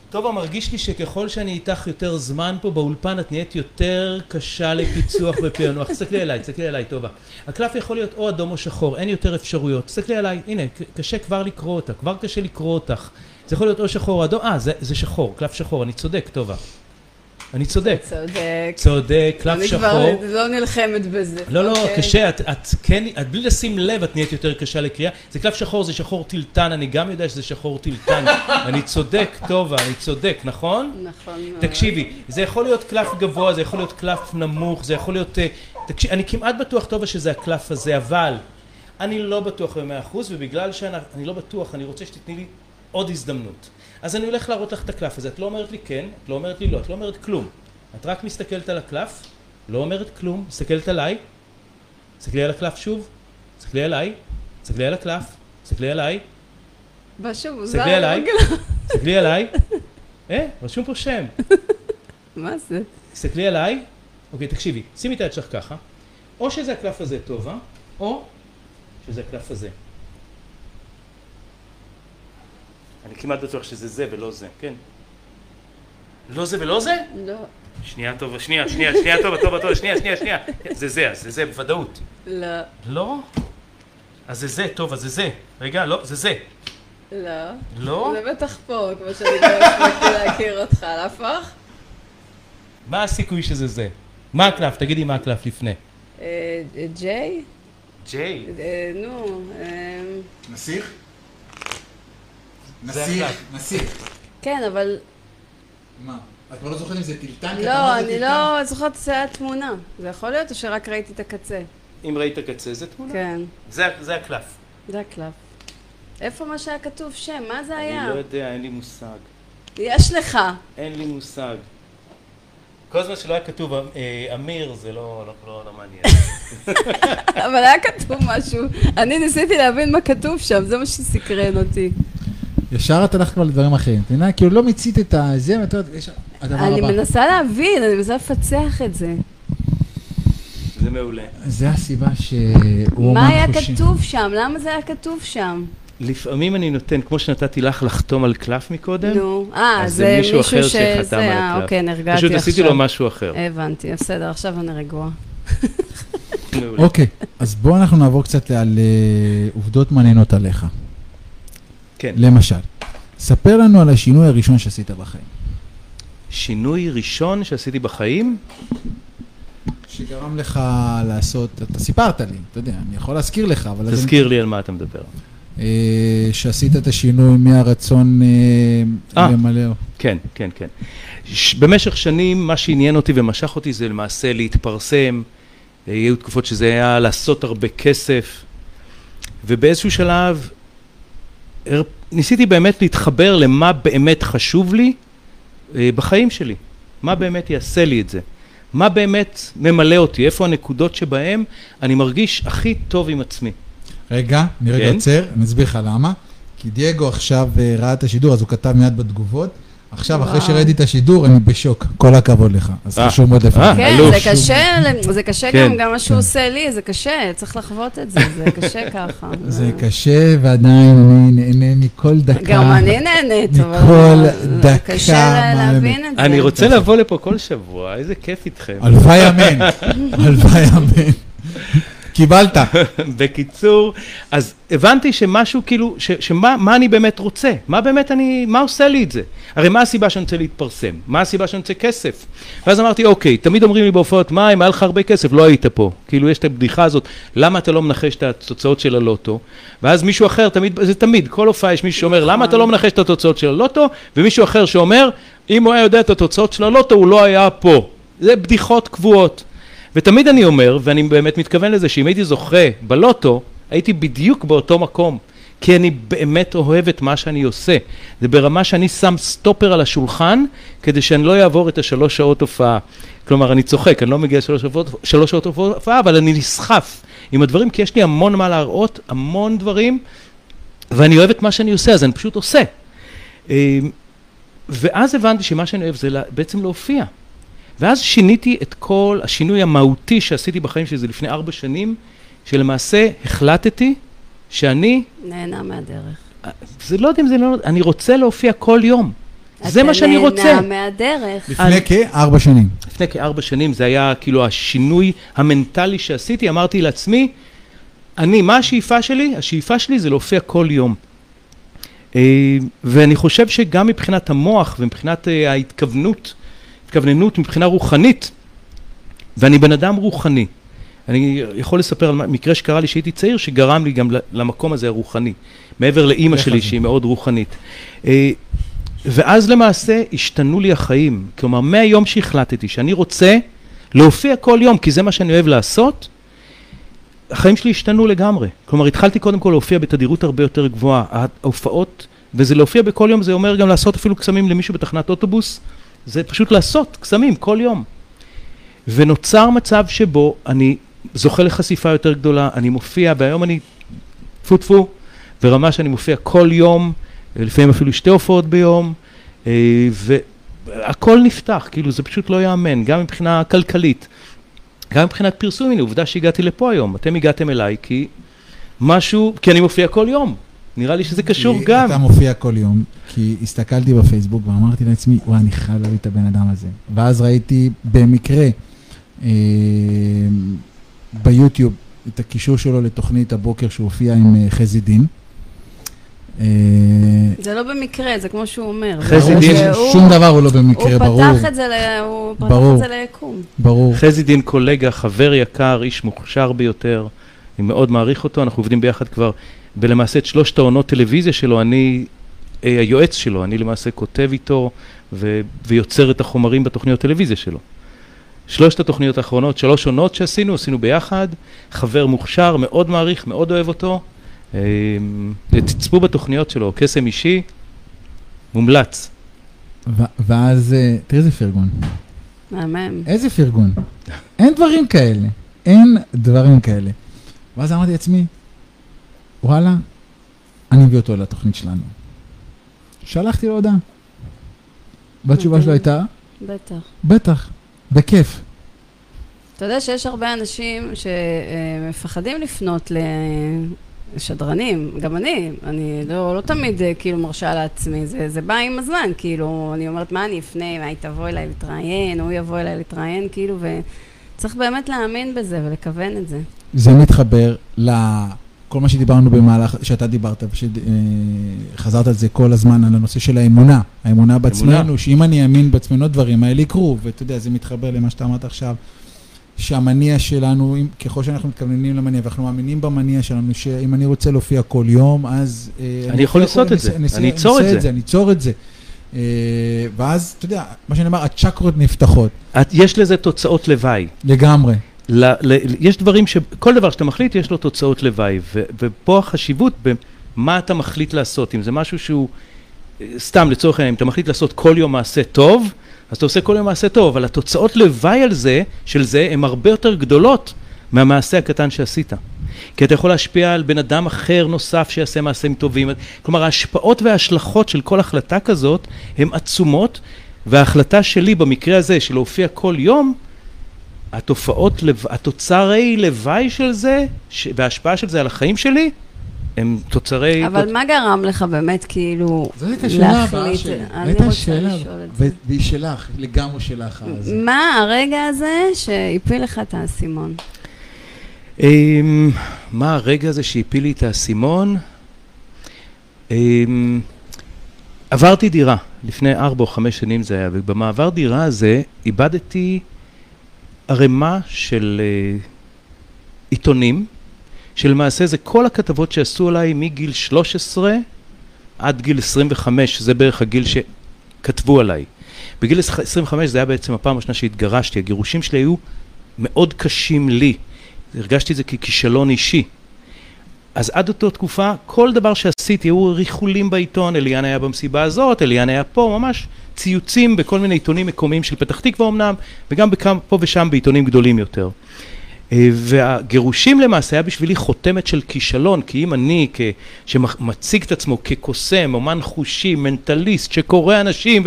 Speaker 5: טובה, מרגיש לי שככל שאני איתך יותר זמן פה באולפן, את נהיית יותר קשה לפיצוח ופענוח. תסתכלי עליי, תסתכלי עליי, טובה. הקלף יכול להיות או אדום או שחור, אין יותר אפשרויות. תסתכלי עליי, הנה, קשה כבר לקרוא אותה, כבר קשה לקרוא אותך. זה יכול להיות או שחור או אדום, אה, זה, זה שחור, קלף שחור, אני צודק, טובה. אני צודק.
Speaker 4: צודק.
Speaker 5: צודק, קלף
Speaker 4: אני
Speaker 5: שחור.
Speaker 4: כבר לא נלחמת בזה.
Speaker 5: לא, לא,
Speaker 4: אוקיי.
Speaker 5: קשה, את, את כן, את בלי לשים לב, את נהיית יותר קשה לקריאה. זה קלף שחור, זה שחור טילטן, אני גם יודע שזה שחור טילטן. אני צודק, טובה, אני צודק, נכון?
Speaker 4: נכון מאוד.
Speaker 5: תקשיבי, זה יכול להיות קלף גבוה, זה יכול להיות קלף נמוך, זה יכול להיות... אה, תקשיב, אני כמעט בטוח, טובה, שזה הקלף הזה, אבל אני לא בטוח במאה אחוז, ובגלל שאני לא בטוח, אני רוצה שתתני לי עוד הזדמנות. אז אני הולך להראות לך את הקלף הזה. את לא אומרת לי כן, את לא אומרת לי לא, את לא אומרת כלום. את רק מסתכלת על הקלף, לא אומרת כלום, מסתכלת עליי, תסתכלי על הקלף שוב, תסתכלי עליי, תסתכלי על הקלף, תסתכלי עליי,
Speaker 4: משהו מוזר.
Speaker 5: תסתכלי עליי, תסתכלי עליי, אה, רשום פה שם.
Speaker 4: מה זה?
Speaker 5: תסתכלי עליי, אוקיי, תקשיבי, שימי את היד שלך ככה, או שזה הקלף הזה טובה, או שזה הקלף הזה. אני כמעט בטוח שזה זה ולא זה, כן. לא זה ולא זה?
Speaker 4: לא.
Speaker 5: שנייה טובה, שנייה, שנייה, שנייה טובה, טובה, טובה, שנייה, שנייה, שנייה. זה זה, אז זה זה בוודאות.
Speaker 4: לא.
Speaker 5: לא? אז זה זה, טוב, אז זה זה. רגע, לא, זה זה.
Speaker 4: לא.
Speaker 5: לא?
Speaker 4: זה בטח פה, כמו שאני לא הספקתי להכיר אותך. להפוך?
Speaker 5: מה הסיכוי שזה זה? מה הקלף? תגידי מה הקלף לפני.
Speaker 4: אה, ג'יי?
Speaker 5: ג'יי.
Speaker 4: אה, נו, אה,
Speaker 3: נסיך? נסיך. נסיך.
Speaker 4: כן, אבל
Speaker 3: מה? את כבר לא זוכרת אם זה טילטן?
Speaker 4: לא, אני. לא זוכרת את זה התמונה. זה יכול להיות או שרק ראיתי את הקצה?
Speaker 5: אם ראית קצה, זה תמונה.
Speaker 4: כן,
Speaker 5: זה, זה הקלף.
Speaker 4: זה הקלף. איפה מה שהיה כתוב שם? מה זה
Speaker 5: אני
Speaker 4: היה?
Speaker 5: לא יודע, אין לי מושג.
Speaker 4: יש לך.
Speaker 5: אין לי מושג. כל זמן שלא היה כתוב אה, אמיר, זה לא, לא, לא, לא מעניין.
Speaker 4: אבל היה כתוב משהו. אני ניסיתי להבין מה כתוב שם, זה מה שסקרן אותי.
Speaker 3: ישר את הלכת כבר לדברים אחרים. את מבינה? כאילו לא מיצית את הזה, ואת יודעת, יש... הדבר
Speaker 4: אני
Speaker 3: הבא.
Speaker 4: מנסה להבין, אני מנסה לפצח את זה.
Speaker 5: זה מעולה.
Speaker 3: זה הסיבה שהוא
Speaker 4: מה היה. כתוב שם? למה זה היה כתוב שם?
Speaker 5: לפעמים אני נותן, כמו שנתתי לך לחתום על קלף מקודם,
Speaker 4: נו, אה,
Speaker 5: אז
Speaker 4: זה
Speaker 5: זה מישהו
Speaker 4: מישהו
Speaker 5: אחר
Speaker 4: שזה,
Speaker 5: שחתם על
Speaker 4: אה,
Speaker 5: הקלף.
Speaker 4: אוקיי, נרגעתי עכשיו.
Speaker 5: פשוט עשיתי לו משהו אחר.
Speaker 4: הבנתי, בסדר, עכשיו אני רגועה.
Speaker 3: אוקיי, אז בואו אנחנו נעבור קצת על אה, עובדות מעניינות עליך.
Speaker 5: כן.
Speaker 3: למשל, ספר לנו על השינוי הראשון שעשית בחיים.
Speaker 5: שינוי ראשון שעשיתי בחיים,
Speaker 3: שגרם לך לעשות, אתה סיפרת לי, אתה יודע, אני יכול להזכיר לך, אבל... אז אני-
Speaker 5: תזכיר לי על מה אתה מדבר.
Speaker 3: אה, שעשית את השינוי מהרצון אה,
Speaker 5: אה.
Speaker 3: למלא.
Speaker 5: כן, כן, כן. ש- במשך שנים מה שעניין אותי ומשך אותי זה למעשה להתפרסם, היו תקופות שזה היה לעשות הרבה כסף, ובאיזשהו שלב ניסיתי באמת להתחבר למה באמת חשוב לי אה, בחיים שלי, מה באמת יעשה לי את זה, מה באמת ממלא אותי, איפה הנקודות שבהם אני מרגיש הכי טוב עם עצמי.
Speaker 3: רגע, אני רגע
Speaker 5: כן.
Speaker 3: עוצר, אני אסביר לך למה. כי דייגו עכשיו אה, ראה את השידור, אז הוא כתב מיד בתגובות. עכשיו, אחרי. שראיתי את השידור, אני בשוק. כל הכבוד לך. אז
Speaker 5: אה,
Speaker 3: חשוב מאוד
Speaker 5: אה,
Speaker 3: לפרגן.
Speaker 4: כן. זה קשה, זה קשה
Speaker 5: כן.
Speaker 4: גם, גם מה שהוא עושה לי, זה קשה, צריך לחוות את זה, זה קשה ככה.
Speaker 3: זה קשה, ועדיין אני נהנה מכל דקה.
Speaker 4: גם אני נהנית, אבל
Speaker 3: מכל דקה,
Speaker 4: קשה להבין את זה.
Speaker 5: אני רוצה לבוא לפה כל שבוע, איזה כיף איתכם.
Speaker 3: הלוואי אמן, הלוואי אמן. קיבלת.
Speaker 5: בקיצור, אז הבנתי שמשהו כאילו, ש, שמה מה אני באמת רוצה? מה באמת אני, מה עושה לי את זה? הרי מה הסיבה שאני רוצה להתפרסם? מה הסיבה שאני רוצה כסף? ואז אמרתי, אוקיי, תמיד אומרים לי בהופעות, מה, אם היה לך הרבה כסף, לא היית פה. כאילו, יש את הבדיחה הזאת, למה אתה לא מנחש את התוצאות של הלוטו? ואז מישהו אחר, תמיד, זה תמיד, כל הופעה יש מישהו שאומר, למה אתה לא מנחש את התוצאות של הלוטו? ומישהו אחר שאומר, אם הוא היה יודע את התוצאות של הלוטו, הוא לא היה פה. זה בדיחות קבועות. ותמיד אני אומר, ואני באמת מתכוון לזה, שאם הייתי זוכה בלוטו, הייתי בדיוק באותו מקום. כי אני באמת אוהב את מה שאני עושה. זה ברמה שאני שם סטופר על השולחן, כדי שאני לא אעבור את השלוש שעות הופעה. כלומר, אני צוחק, אני לא מגיע לשלוש שעות- שלוש שעות הופעה, אבל אני נסחף עם הדברים, כי יש לי המון מה להראות, המון דברים, ואני אוהב את מה שאני עושה, אז אני פשוט עושה. אה, ואז הבנתי שמה שאני אוהב זה בעצם להופיע. ואז שיניתי את כל השינוי המהותי שעשיתי בחיים שלי, זה לפני ארבע שנים, שלמעשה החלטתי שאני,
Speaker 4: נהנה מהדרך.
Speaker 5: זה לא יודע אם זה לא, אני רוצה להופיע כל יום. זה מה שאני רוצה.
Speaker 4: אתה נהנה מהדרך.
Speaker 3: לפני כארבע שנים.
Speaker 5: לפני כארבע שנים זה היה כאילו השינוי המנטלי שעשיתי, אמרתי לעצמי, אני, מה השאיפה שלי? השאיפה שלי זה להופיע כל יום. אה, ואני חושב שגם מבחינת המוח ומבחינת אה, ההתכוונות, התכווננות מבחינה רוחנית, ואני בן אדם רוחני. אני יכול לספר על מקרה שקרה לי שהייתי צעיר, שגרם לי גם למקום הזה הרוחני, מעבר לאימא שלי. שהיא מאוד רוחנית. אה, ואז למעשה השתנו לי החיים. כלומר, מהיום שהחלטתי שאני רוצה להופיע כל יום, כי זה מה שאני אוהב לעשות, החיים שלי השתנו לגמרי. כלומר, התחלתי קודם כל להופיע בתדירות הרבה יותר גבוהה. ההופעות, וזה להופיע בכל יום, זה אומר גם לעשות אפילו קסמים למישהו בתחנת אוטובוס, זה פשוט לעשות קסמים כל יום. ונוצר מצב שבו אני זוכה לחשיפה יותר גדולה, אני מופיע, והיום אני טפו טפו, ברמה שאני מופיע כל יום, לפעמים אפילו שתי הופעות ביום, אה, והכל נפתח, כאילו זה פשוט לא ייאמן, גם מבחינה כלכלית, גם מבחינת פרסום, הנה עובדה שהגעתי לפה היום, אתם הגעתם אליי כי משהו, כי אני מופיע כל יום, נראה לי שזה קשור
Speaker 3: כי
Speaker 5: גם.
Speaker 3: אתה מופיע כל יום, כי הסתכלתי בפייסבוק ואמרתי לעצמי, וואי, אני חייב להביא את הבן אדם הזה. ואז ראיתי במקרה אה, ביוטיוב את הקישור שלו לתוכנית הבוקר שהוא הופיע עם אה, חזי דין. אה,
Speaker 4: זה לא במקרה, זה כמו שהוא אומר.
Speaker 5: חזי דין-
Speaker 3: שום דבר הוא לא במקרה, ברור.
Speaker 4: הוא פתח
Speaker 3: ברור.
Speaker 4: את זה ליקום.
Speaker 3: ברור.
Speaker 5: חזי דין קולגה, חבר יקר, איש מוכשר ביותר, אני מאוד מעריך אותו, אנחנו עובדים ביחד כבר, ולמעשה את שלושת העונות טלוויזיה שלו, אני אה, היועץ שלו, אני למעשה כותב איתו ו- ויוצר את החומרים בתוכניות טלוויזיה שלו. שלושת התוכניות האחרונות, שלוש עונות שעשינו, עשינו ביחד, חבר מוכשר, מאוד מעריך, מאוד אוהב אותו. אה, תצפו בתוכניות שלו, קסם אישי, מומלץ.
Speaker 3: ו- ואז, אה, תראה איזה פרגון.
Speaker 4: מהמם.
Speaker 3: איזה פרגון. אין דברים כאלה. אין דברים כאלה. ואז אמרתי לעצמי, וואלה, אני מביא אותו לתוכנית שלנו. שלחתי לו הודעה. והתשובה שלו הייתה,
Speaker 4: בטח.
Speaker 3: בטח, בכיף.
Speaker 4: אתה יודע שיש הרבה אנשים שמפחדים לפנות לשדרנים, גם אני, אני לא, לא תמיד אה, כאילו מרשה לעצמי, זה, זה בא עם הזמן, כאילו, אני אומרת, מה אני אפנה, מה היא תבוא אליי להתראיין, הוא יבוא אליי להתראיין, כאילו, וצריך באמת להאמין בזה ולכוון את זה.
Speaker 3: זה מתחבר לכל מה שדיברנו במהלך, שאתה דיברת, וחזרת על זה כל הזמן, על הנושא של האמונה. האמונה בעצמנו, שאם אני אאמין בעצמנו, הדברים האלה יקרו, ואתה יודע, זה מתחבר למה שאתה אמרת עכשיו. שהמניע שלנו, אם, ככל שאנחנו מתכווננים למניע, ואנחנו מאמינים במניע שלנו, שאם אני רוצה להופיע כל יום, אז... אה,
Speaker 5: אני יכול
Speaker 3: אופיע
Speaker 5: לעשות
Speaker 3: כל-
Speaker 5: את זה,
Speaker 3: אני
Speaker 5: אני אצור את זה.
Speaker 3: אני אצור את זה. אה, ואז, אתה יודע, מה שאני אומר, הצ'קרות נפתחות,
Speaker 5: את- יש לזה תוצאות לוואי.
Speaker 3: לגמרי.
Speaker 5: ל, ל, יש דברים ש... כל דבר שאתה מחליט יש לו תוצאות לוואי, ו, ופה החשיבות במה אתה מחליט לעשות. אם זה משהו שהוא, אה, סתם לצורך העניין, אם אתה מחליט לעשות כל יום מעשה טוב, אז אתה עושה כל יום מעשה טוב, אבל התוצאות לוואי על זה, של זה, הן הרבה יותר גדולות מהמעשה הקטן שעשית. כי אתה יכול להשפיע על בן אדם אחר נוסף שיעשה מעשים טובים. כלומר, ההשפעות וההשלכות של כל החלטה כזאת הן עצומות, וההחלטה שלי במקרה הזה, של להופיע כל יום, התופעות, התוצרי לוואי של זה, ש... וההשפעה של זה על החיים שלי, הם תוצרי...
Speaker 4: אבל מה גרם לך באמת, כאילו,
Speaker 3: זאת הייתה השאלה הבאה
Speaker 4: להחליט?
Speaker 3: שלי.
Speaker 4: אני
Speaker 3: הייתה
Speaker 4: רוצה
Speaker 3: שאלה,
Speaker 4: לשאול את זה.
Speaker 3: והיא שלך, לגמרי שלך. אז.
Speaker 4: מה הרגע הזה שהפיל לך את האסימון?
Speaker 5: אמ, מה הרגע הזה שהפיל לי את האסימון? אמ, עברתי דירה, לפני ארבע או חמש שנים זה היה, ובמעבר דירה הזה איבדתי ערימה של אה, עיתונים, שלמעשה זה כל הכתבות שעשו עליי מגיל 13 עד גיל 25, זה בערך הגיל שכתבו עליי. בגיל 25 זה היה בעצם הפעם הראשונה שהתגרשתי, הגירושים שלי היו מאוד קשים לי. הרגשתי את זה ככישלון אישי. אז עד אותה תקופה, כל דבר שעשיתי, היו ריחולים בעיתון, אליאן היה במסיבה הזאת, אליאן היה פה, ממש ציוצים בכל מיני עיתונים מקומיים של פתח תקווה אמנם, וגם בכמה, פה ושם בעיתונים גדולים יותר. אה, והגירושים למעשה היה בשבילי חותמת של כישלון, כי אם אני, כ- שמציג את עצמו כקוסם, אומן חושי, מנטליסט, שקורא אנשים,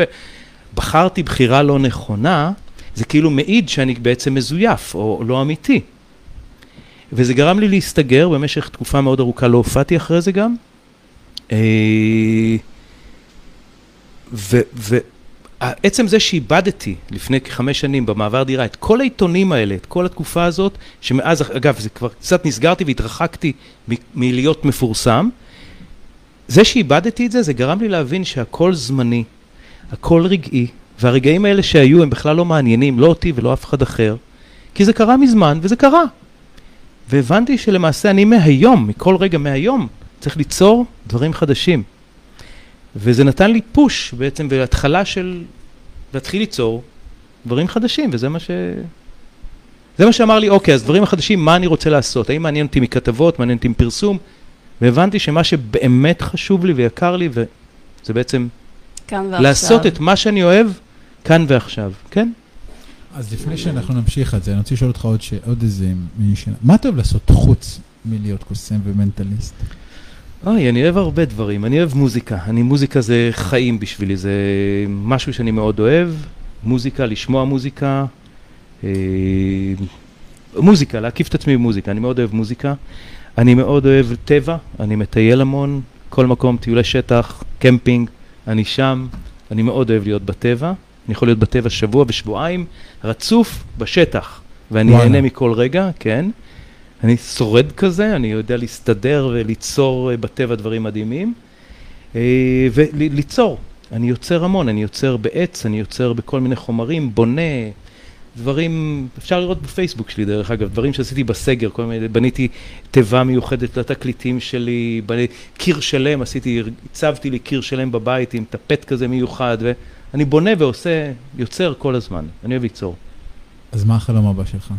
Speaker 5: ובחרתי בחירה לא נכונה, זה כאילו מעיד שאני בעצם מזויף, או לא אמיתי. וזה גרם לי להסתגר במשך תקופה מאוד ארוכה, לא הופעתי אחרי זה גם. אה, ועצם זה שאיבדתי לפני כחמש שנים במעבר דירה את כל העיתונים האלה, את כל התקופה הזאת, שמאז, אגב, זה כבר קצת נסגרתי והתרחקתי מלהיות מפורסם, זה שאיבדתי את זה, זה גרם לי להבין שהכל זמני, הכל רגעי, והרגעים האלה שהיו הם בכלל לא מעניינים, לא אותי ולא אף אחד אחר, כי זה קרה מזמן, וזה קרה. והבנתי שלמעשה אני מהיום, מכל רגע מהיום, צריך ליצור דברים חדשים. וזה נתן לי פוש בעצם, והתחלה של להתחיל ליצור דברים חדשים, וזה מה ש... זה מה שאמר לי, אוקיי, אז דברים החדשים, מה אני רוצה לעשות? האם מעניין אותי מכתבות, מעניין אותי מפרסום? והבנתי שמה שבאמת חשוב לי ויקר לי, וזה בעצם
Speaker 4: כאן ועכשיו.
Speaker 5: לעשות את מה שאני אוהב כאן ועכשיו, כן?
Speaker 3: אז לפני שאנחנו נמשיך את זה, אני רוצה לשאול אותך עוד, ש... עוד איזה מיני שאלה. מה אתה אוהב לעשות חוץ מלהיות קוסם ומנטליסט?
Speaker 5: אוי, אני אוהב הרבה דברים. אני אוהב מוזיקה. אני, מוזיקה זה חיים בשבילי, זה משהו שאני מאוד אוהב. מוזיקה, לשמוע מוזיקה. אה, מוזיקה, להקיף את עצמי במוזיקה. אני מאוד אוהב מוזיקה. אני מאוד אוהב טבע, אני מטייל המון. כל מקום, טיולי שטח, קמפינג, אני שם. אני מאוד אוהב להיות בטבע. אני יכול להיות בטבע שבוע ושבועיים, רצוף בשטח. ואני. נהנה מכל רגע, כן. אני שורד כזה, אני יודע להסתדר וליצור אה, בטבע דברים מדהימים. אה, וליצור, אני יוצר המון, אני יוצר בעץ, אני יוצר בכל מיני חומרים, בונה דברים, אפשר לראות בפייסבוק שלי דרך אגב, דברים שעשיתי בסגר, כל מיני, בניתי תיבה מיוחדת לתקליטים שלי, בני, קיר שלם, עשיתי, הצבתי לי קיר שלם בבית עם טפט כזה מיוחד, ואני בונה ועושה, יוצר כל הזמן, אני אוהב ליצור.
Speaker 3: אז מה החלום הבא שלך?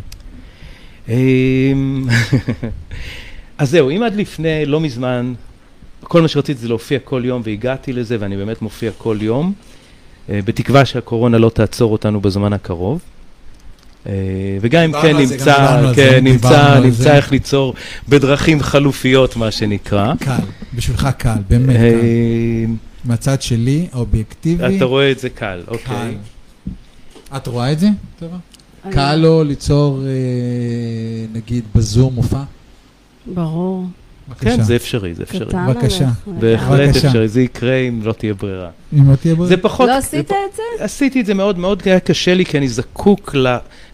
Speaker 5: אמ, אז זהו, אם עד לפני לא מזמן, כל מה שרציתי זה להופיע כל יום והגעתי לזה ואני באמת מופיע כל יום, אה, בתקווה שהקורונה לא תעצור אותנו בזמן הקרוב. אה, וגם אם כן נמצא, כן, נמצא, נמצא. איך ליצור בדרכים חלופיות מה שנקרא.
Speaker 3: קל, בשבילך קל, באמת קל. מהצד שלי, האובייקטיבי,
Speaker 5: אתה רואה את זה קל, אוקיי.
Speaker 3: את רואה את זה? טובה? קל לו ליצור, אה, נגיד, בזום מופע?
Speaker 4: ברור.
Speaker 3: בבקשה.
Speaker 5: כן, זה אפשרי, זה אפשרי.
Speaker 3: בבקשה.
Speaker 5: בהחלט. אפשרי, זה יקרה אם לא תהיה ברירה.
Speaker 3: אם לא תהיה ברירה.
Speaker 5: זה פחות...
Speaker 4: לא עשית את זה?
Speaker 5: עשיתי את זה מאוד מאוד, היה קשה לי, כי אני זקוק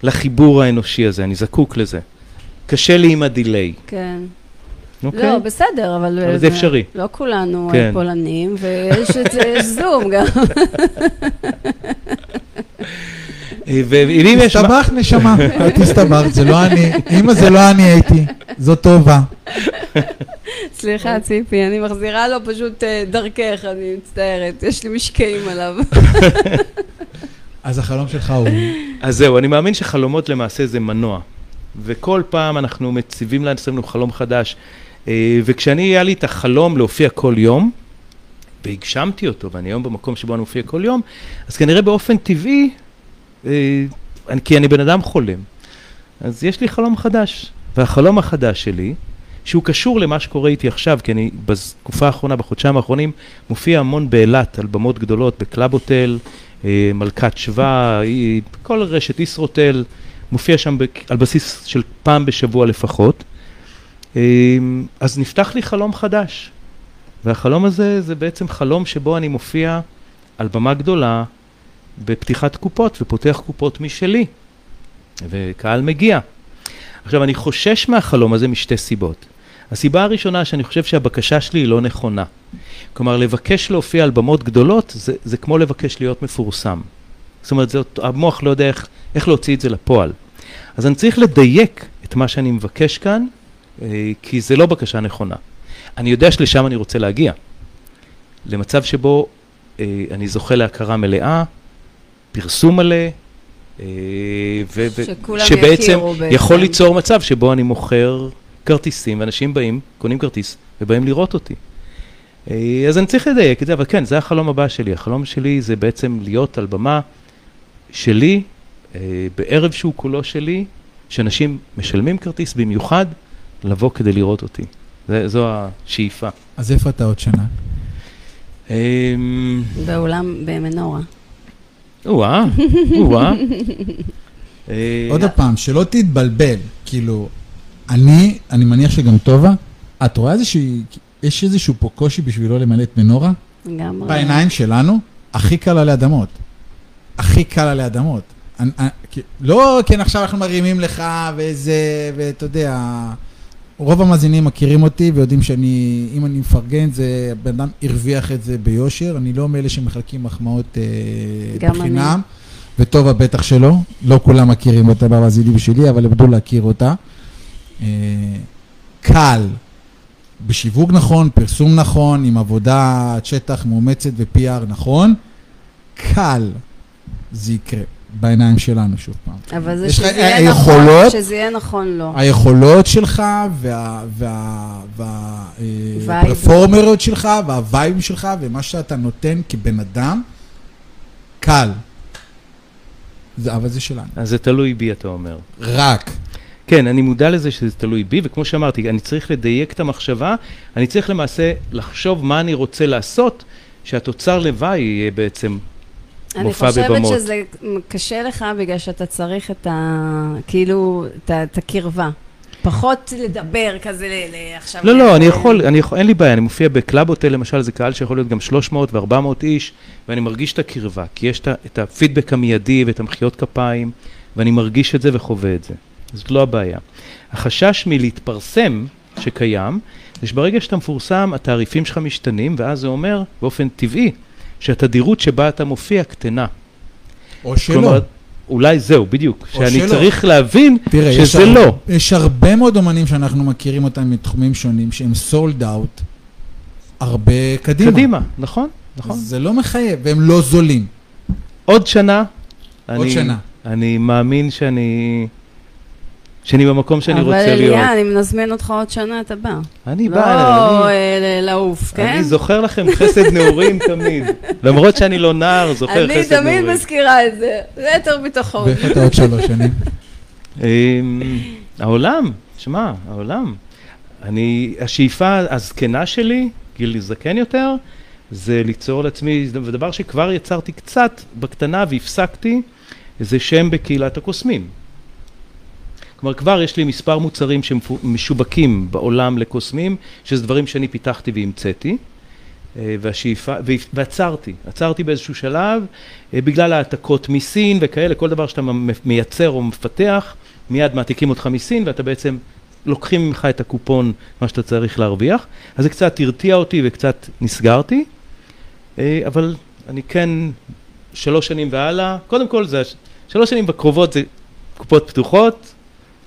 Speaker 5: לחיבור האנושי הזה, אני זקוק לזה. קשה לי עם הדיליי,
Speaker 4: כן.
Speaker 5: אוקיי?
Speaker 4: לא, בסדר, אבל...
Speaker 5: אבל זה אפשרי.
Speaker 4: לא כולנו
Speaker 5: כן.
Speaker 4: פולנים, ויש את זה, יש זום גם.
Speaker 5: אה, ואם יש...
Speaker 3: תסתבך נשמה, אל תסתבך, זה לא אני, אמא זה לא אני הייתי, זו טובה.
Speaker 4: סליחה, ציפי, אני מחזירה לו פשוט אה, דרכך, אני מצטערת, יש לי משקעים עליו.
Speaker 3: אז החלום שלך הוא...
Speaker 5: אז זהו, אני מאמין שחלומות למעשה זה מנוע. וכל פעם אנחנו מציבים לעצמנו חלום חדש. אה, וכשאני, היה לי את החלום להופיע כל יום, והגשמתי אותו, ואני היום במקום שבו אני מופיע כל יום, אז כנראה באופן טבעי, אה, כי אני בן אדם חולם, אז יש לי חלום חדש. והחלום החדש שלי, שהוא קשור למה שקורה איתי עכשיו, כי אני בתקופה האחרונה, בחודשיים האחרונים, מופיע המון באילת, על במות גדולות, בקלאב הוטל, אה, מלכת שבא, כל רשת ישרוטל, מופיע שם על בסיס של פעם בשבוע לפחות. אה, אז נפתח לי חלום חדש. והחלום הזה זה בעצם חלום שבו אני מופיע על במה גדולה בפתיחת קופות ופותח קופות משלי, וקהל מגיע. עכשיו, אני חושש מהחלום הזה משתי סיבות. הסיבה הראשונה שאני חושב שהבקשה שלי היא לא נכונה. כלומר, לבקש להופיע על במות גדולות זה, זה כמו לבקש להיות מפורסם. זאת אומרת, זה, אותו- המוח לא יודע איך, איך להוציא את זה לפועל. אז אני צריך לדייק את מה שאני מבקש כאן, כי זה לא בקשה נכונה. אני יודע שלשם אני רוצה להגיע. למצב שבו אה, אני זוכה להכרה מלאה, פרסום מלא, אה, ו-
Speaker 4: שכולם
Speaker 5: שבעצם
Speaker 4: יכירו בעצם.
Speaker 5: יכול ליצור מצב שבו אני מוכר כרטיסים, ואנשים באים, קונים כרטיס, ובאים לראות אותי. אה, אז אני צריך לדייק את זה, אבל כן, זה החלום הבא שלי. החלום שלי זה בעצם להיות על במה שלי, אה, בערב שהוא כולו שלי, שאנשים משלמים כרטיס במיוחד לבוא כדי לראות אותי. זה, זו השאיפה.
Speaker 3: אז איפה אתה עוד שנה?
Speaker 5: אמ,
Speaker 4: באולם במנורה.
Speaker 5: או-אה, או-אה. אה,
Speaker 3: עוד פעם, שלא תתבלבל, כאילו, אני, אני מניח שגם טובה, את רואה איזושהי, יש איזשהו פה קושי בשבילו למלא את מנורה?
Speaker 4: לגמרי.
Speaker 3: בעיניים שלנו, הכי קל עלי אדמות. הכי קל עלי אדמות. לא, כן, עכשיו אנחנו מרימים לך וזה, ואתה יודע, רוב המאזינים מכירים אותי ויודעים שאני, אם אני מפרגן, זה, הבן אדם הרוויח את זה ביושר, אני לא מאלה שמחלקים מחמאות אה, בחינם. וטובה בטח שלא, לא כולם מכירים אותה במאזינים שלי, אבל למדו להכיר אותה. אה, קל, בשיווק נכון, פרסום נכון, עם עבודת שטח מאומצת ו-PR נכון, קל. זה יקרה בעיניים שלנו שוב פעם.
Speaker 4: אבל זה שזה יהיה
Speaker 3: היכולות-
Speaker 4: נכון, שזה יהיה נכון לו.
Speaker 3: היכולות שלך וה- וה- וה- אה, שלך והווייבים שלך ומה שאתה נותן כבן אדם, קל. זה- אבל זה שלנו.
Speaker 5: אז זה תלוי בי, אתה אומר.
Speaker 3: רק.
Speaker 5: כן, אני מודע לזה שזה תלוי בי, וכמו שאמרתי, אני צריך לדייק את המחשבה, אני צריך למעשה לחשוב מה אני רוצה לעשות, שהתוצר לוואי יהיה בעצם
Speaker 4: אני
Speaker 5: מופיע
Speaker 4: חושבת
Speaker 5: בבמות.
Speaker 4: שזה קשה לך בגלל שאתה צריך את ה... כאילו, את את הקרבה. פחות לדבר כזה ל- ל- עכשיו...
Speaker 5: לא, לא, אני יכול, אני יכול, אין לי בעיה, אני מופיע בקלאב הוטל למשל, זה קהל שיכול להיות גם 300 ו-400 איש, ואני מרגיש את הקרבה, כי יש את הפידבק המיידי ואת המחיאות כפיים, ואני מרגיש את זה וחווה את זה. זאת לא הבעיה. החשש מלהתפרסם שקיים, זה שברגע שאתה מפורסם, התעריפים שלך משתנים, ואז זה אומר, באופן טבעי, שהתדירות שבה אתה מופיע קטנה.
Speaker 3: או שלא.
Speaker 5: כלומר, אולי זהו, בדיוק.
Speaker 3: או
Speaker 5: שאני
Speaker 3: שלא.
Speaker 5: צריך להבין
Speaker 3: תראה, יש
Speaker 5: שזה
Speaker 3: הר-
Speaker 5: לא.
Speaker 3: יש הרבה מאוד אומנים שאנחנו מכירים אותם מתחומים שונים, שהם סולד אאוט הרבה קדימה.
Speaker 5: קדימה, נכון, נכון.
Speaker 3: זה לא מחייב, והם לא זולים.
Speaker 5: עוד שנה.
Speaker 3: עוד
Speaker 5: אני,
Speaker 3: שנה.
Speaker 5: אני מאמין שאני... שאני במקום שאני רוצה
Speaker 4: אבל
Speaker 5: להיות.
Speaker 4: אליה, אני מזמין אותך עוד שנה, אתה בא.
Speaker 5: אני
Speaker 4: לא
Speaker 5: בא,
Speaker 4: אה,
Speaker 5: אני,
Speaker 4: ל- לעוף, כן?
Speaker 5: אני זוכר לכם חסד נעורים תמיד. למרות שאני לא נער, זוכר
Speaker 4: אני
Speaker 5: חסד
Speaker 4: תמיד
Speaker 5: נעורים.
Speaker 4: מזכירה את זה. זה יותר ביטחון.
Speaker 3: ואיפה אתה עוד שלוש שנים?
Speaker 5: אמ, העולם, שמע, העולם. אני, השאיפה הזקנה שלי, גיל זקן יותר, זה ליצור לעצמי, ודבר שכבר יצרתי קצת בקטנה והפסקתי, זה שם בקהילת הקוסמים. כלומר, כבר יש לי מספר מוצרים שמשובקים בעולם לקוסמים, שזה דברים שאני פיתחתי והמצאתי, אה, והשאיפה, ועצרתי, עצרתי באיזשהו שלב, אה, בגלל העתקות מסין וכאלה, כל דבר שאתה מייצר או מפתח, מיד מעתיקים אותך מסין, ואתה בעצם לוקחים ממך את הקופון, מה שאתה צריך להרוויח. אז זה קצת הרתיע אותי וקצת נסגרתי, אה, אבל אני כן, שלוש שנים והלאה, קודם כל זה, שלוש שנים הקרובות זה קופות פתוחות,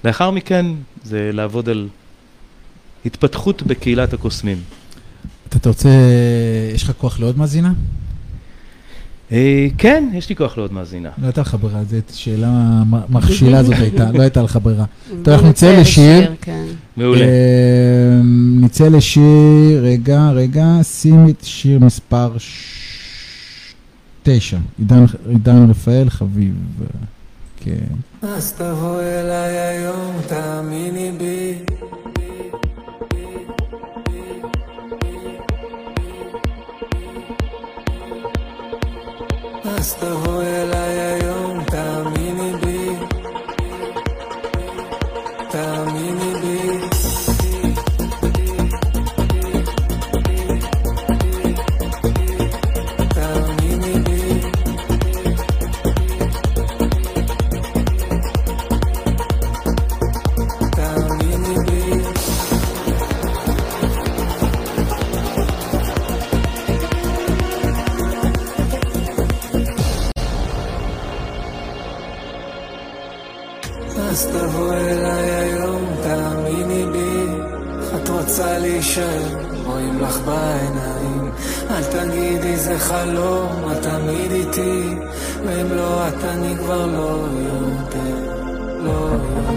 Speaker 5: לאחר מכן זה לעבוד על התפתחות בקהילת הקוסמים.
Speaker 3: אתה רוצה, יש לך כוח לעוד מאזינה?
Speaker 5: אה, כן, יש לי כוח לעוד מאזינה.
Speaker 3: לא הייתה לך ברירה, זו שאלה מכשילה זאת הייתה, לא הייתה לך ברירה. טוב, אנחנו נצא לשיר.
Speaker 4: כן.
Speaker 5: מעולה.
Speaker 3: אה, נצא לשיר, רגע, רגע, שים את שיר מספר תשע. עידן רפאל, חביב. כן.
Speaker 10: אז תבואי אליי היום, תאמיני בי. אז תבואי אליי היום, להישאר, רואים לך בעיניים. אל תגידי זה חלום, את תמיד איתי. ואם לא את אני כבר לא יודע, לא יודע,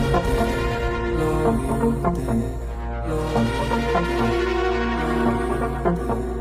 Speaker 10: לא יודע, לא אבל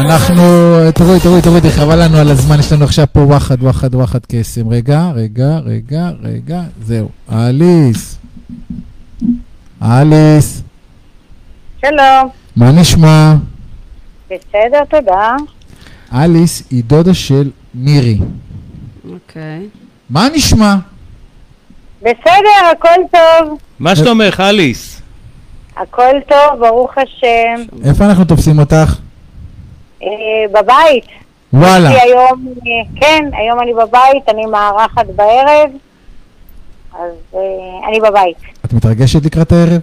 Speaker 3: אנחנו, תוריד, תוריד, תוריד, חבל לנו על הזמן, יש לנו עכשיו פה וואחד, וואחד, וואחד קסם. רגע, רגע, רגע, רגע, זהו. אליס. אליס,
Speaker 11: שלום.
Speaker 3: מה נשמע?
Speaker 11: בסדר, תודה.
Speaker 3: אליס היא דודה של מירי.
Speaker 4: אוקיי.
Speaker 3: מה נשמע?
Speaker 11: בסדר, הכל טוב.
Speaker 5: מה שלומך, אליס?
Speaker 11: הכל טוב, ברוך השם.
Speaker 3: איפה אנחנו תופסים אותך?
Speaker 11: אה, בבית.
Speaker 3: וואלה.
Speaker 11: היום, אה, כן, היום אני בבית, אני מארחת בערב, אז אה, אני בבית.
Speaker 3: את מתרגשת לקראת הערב?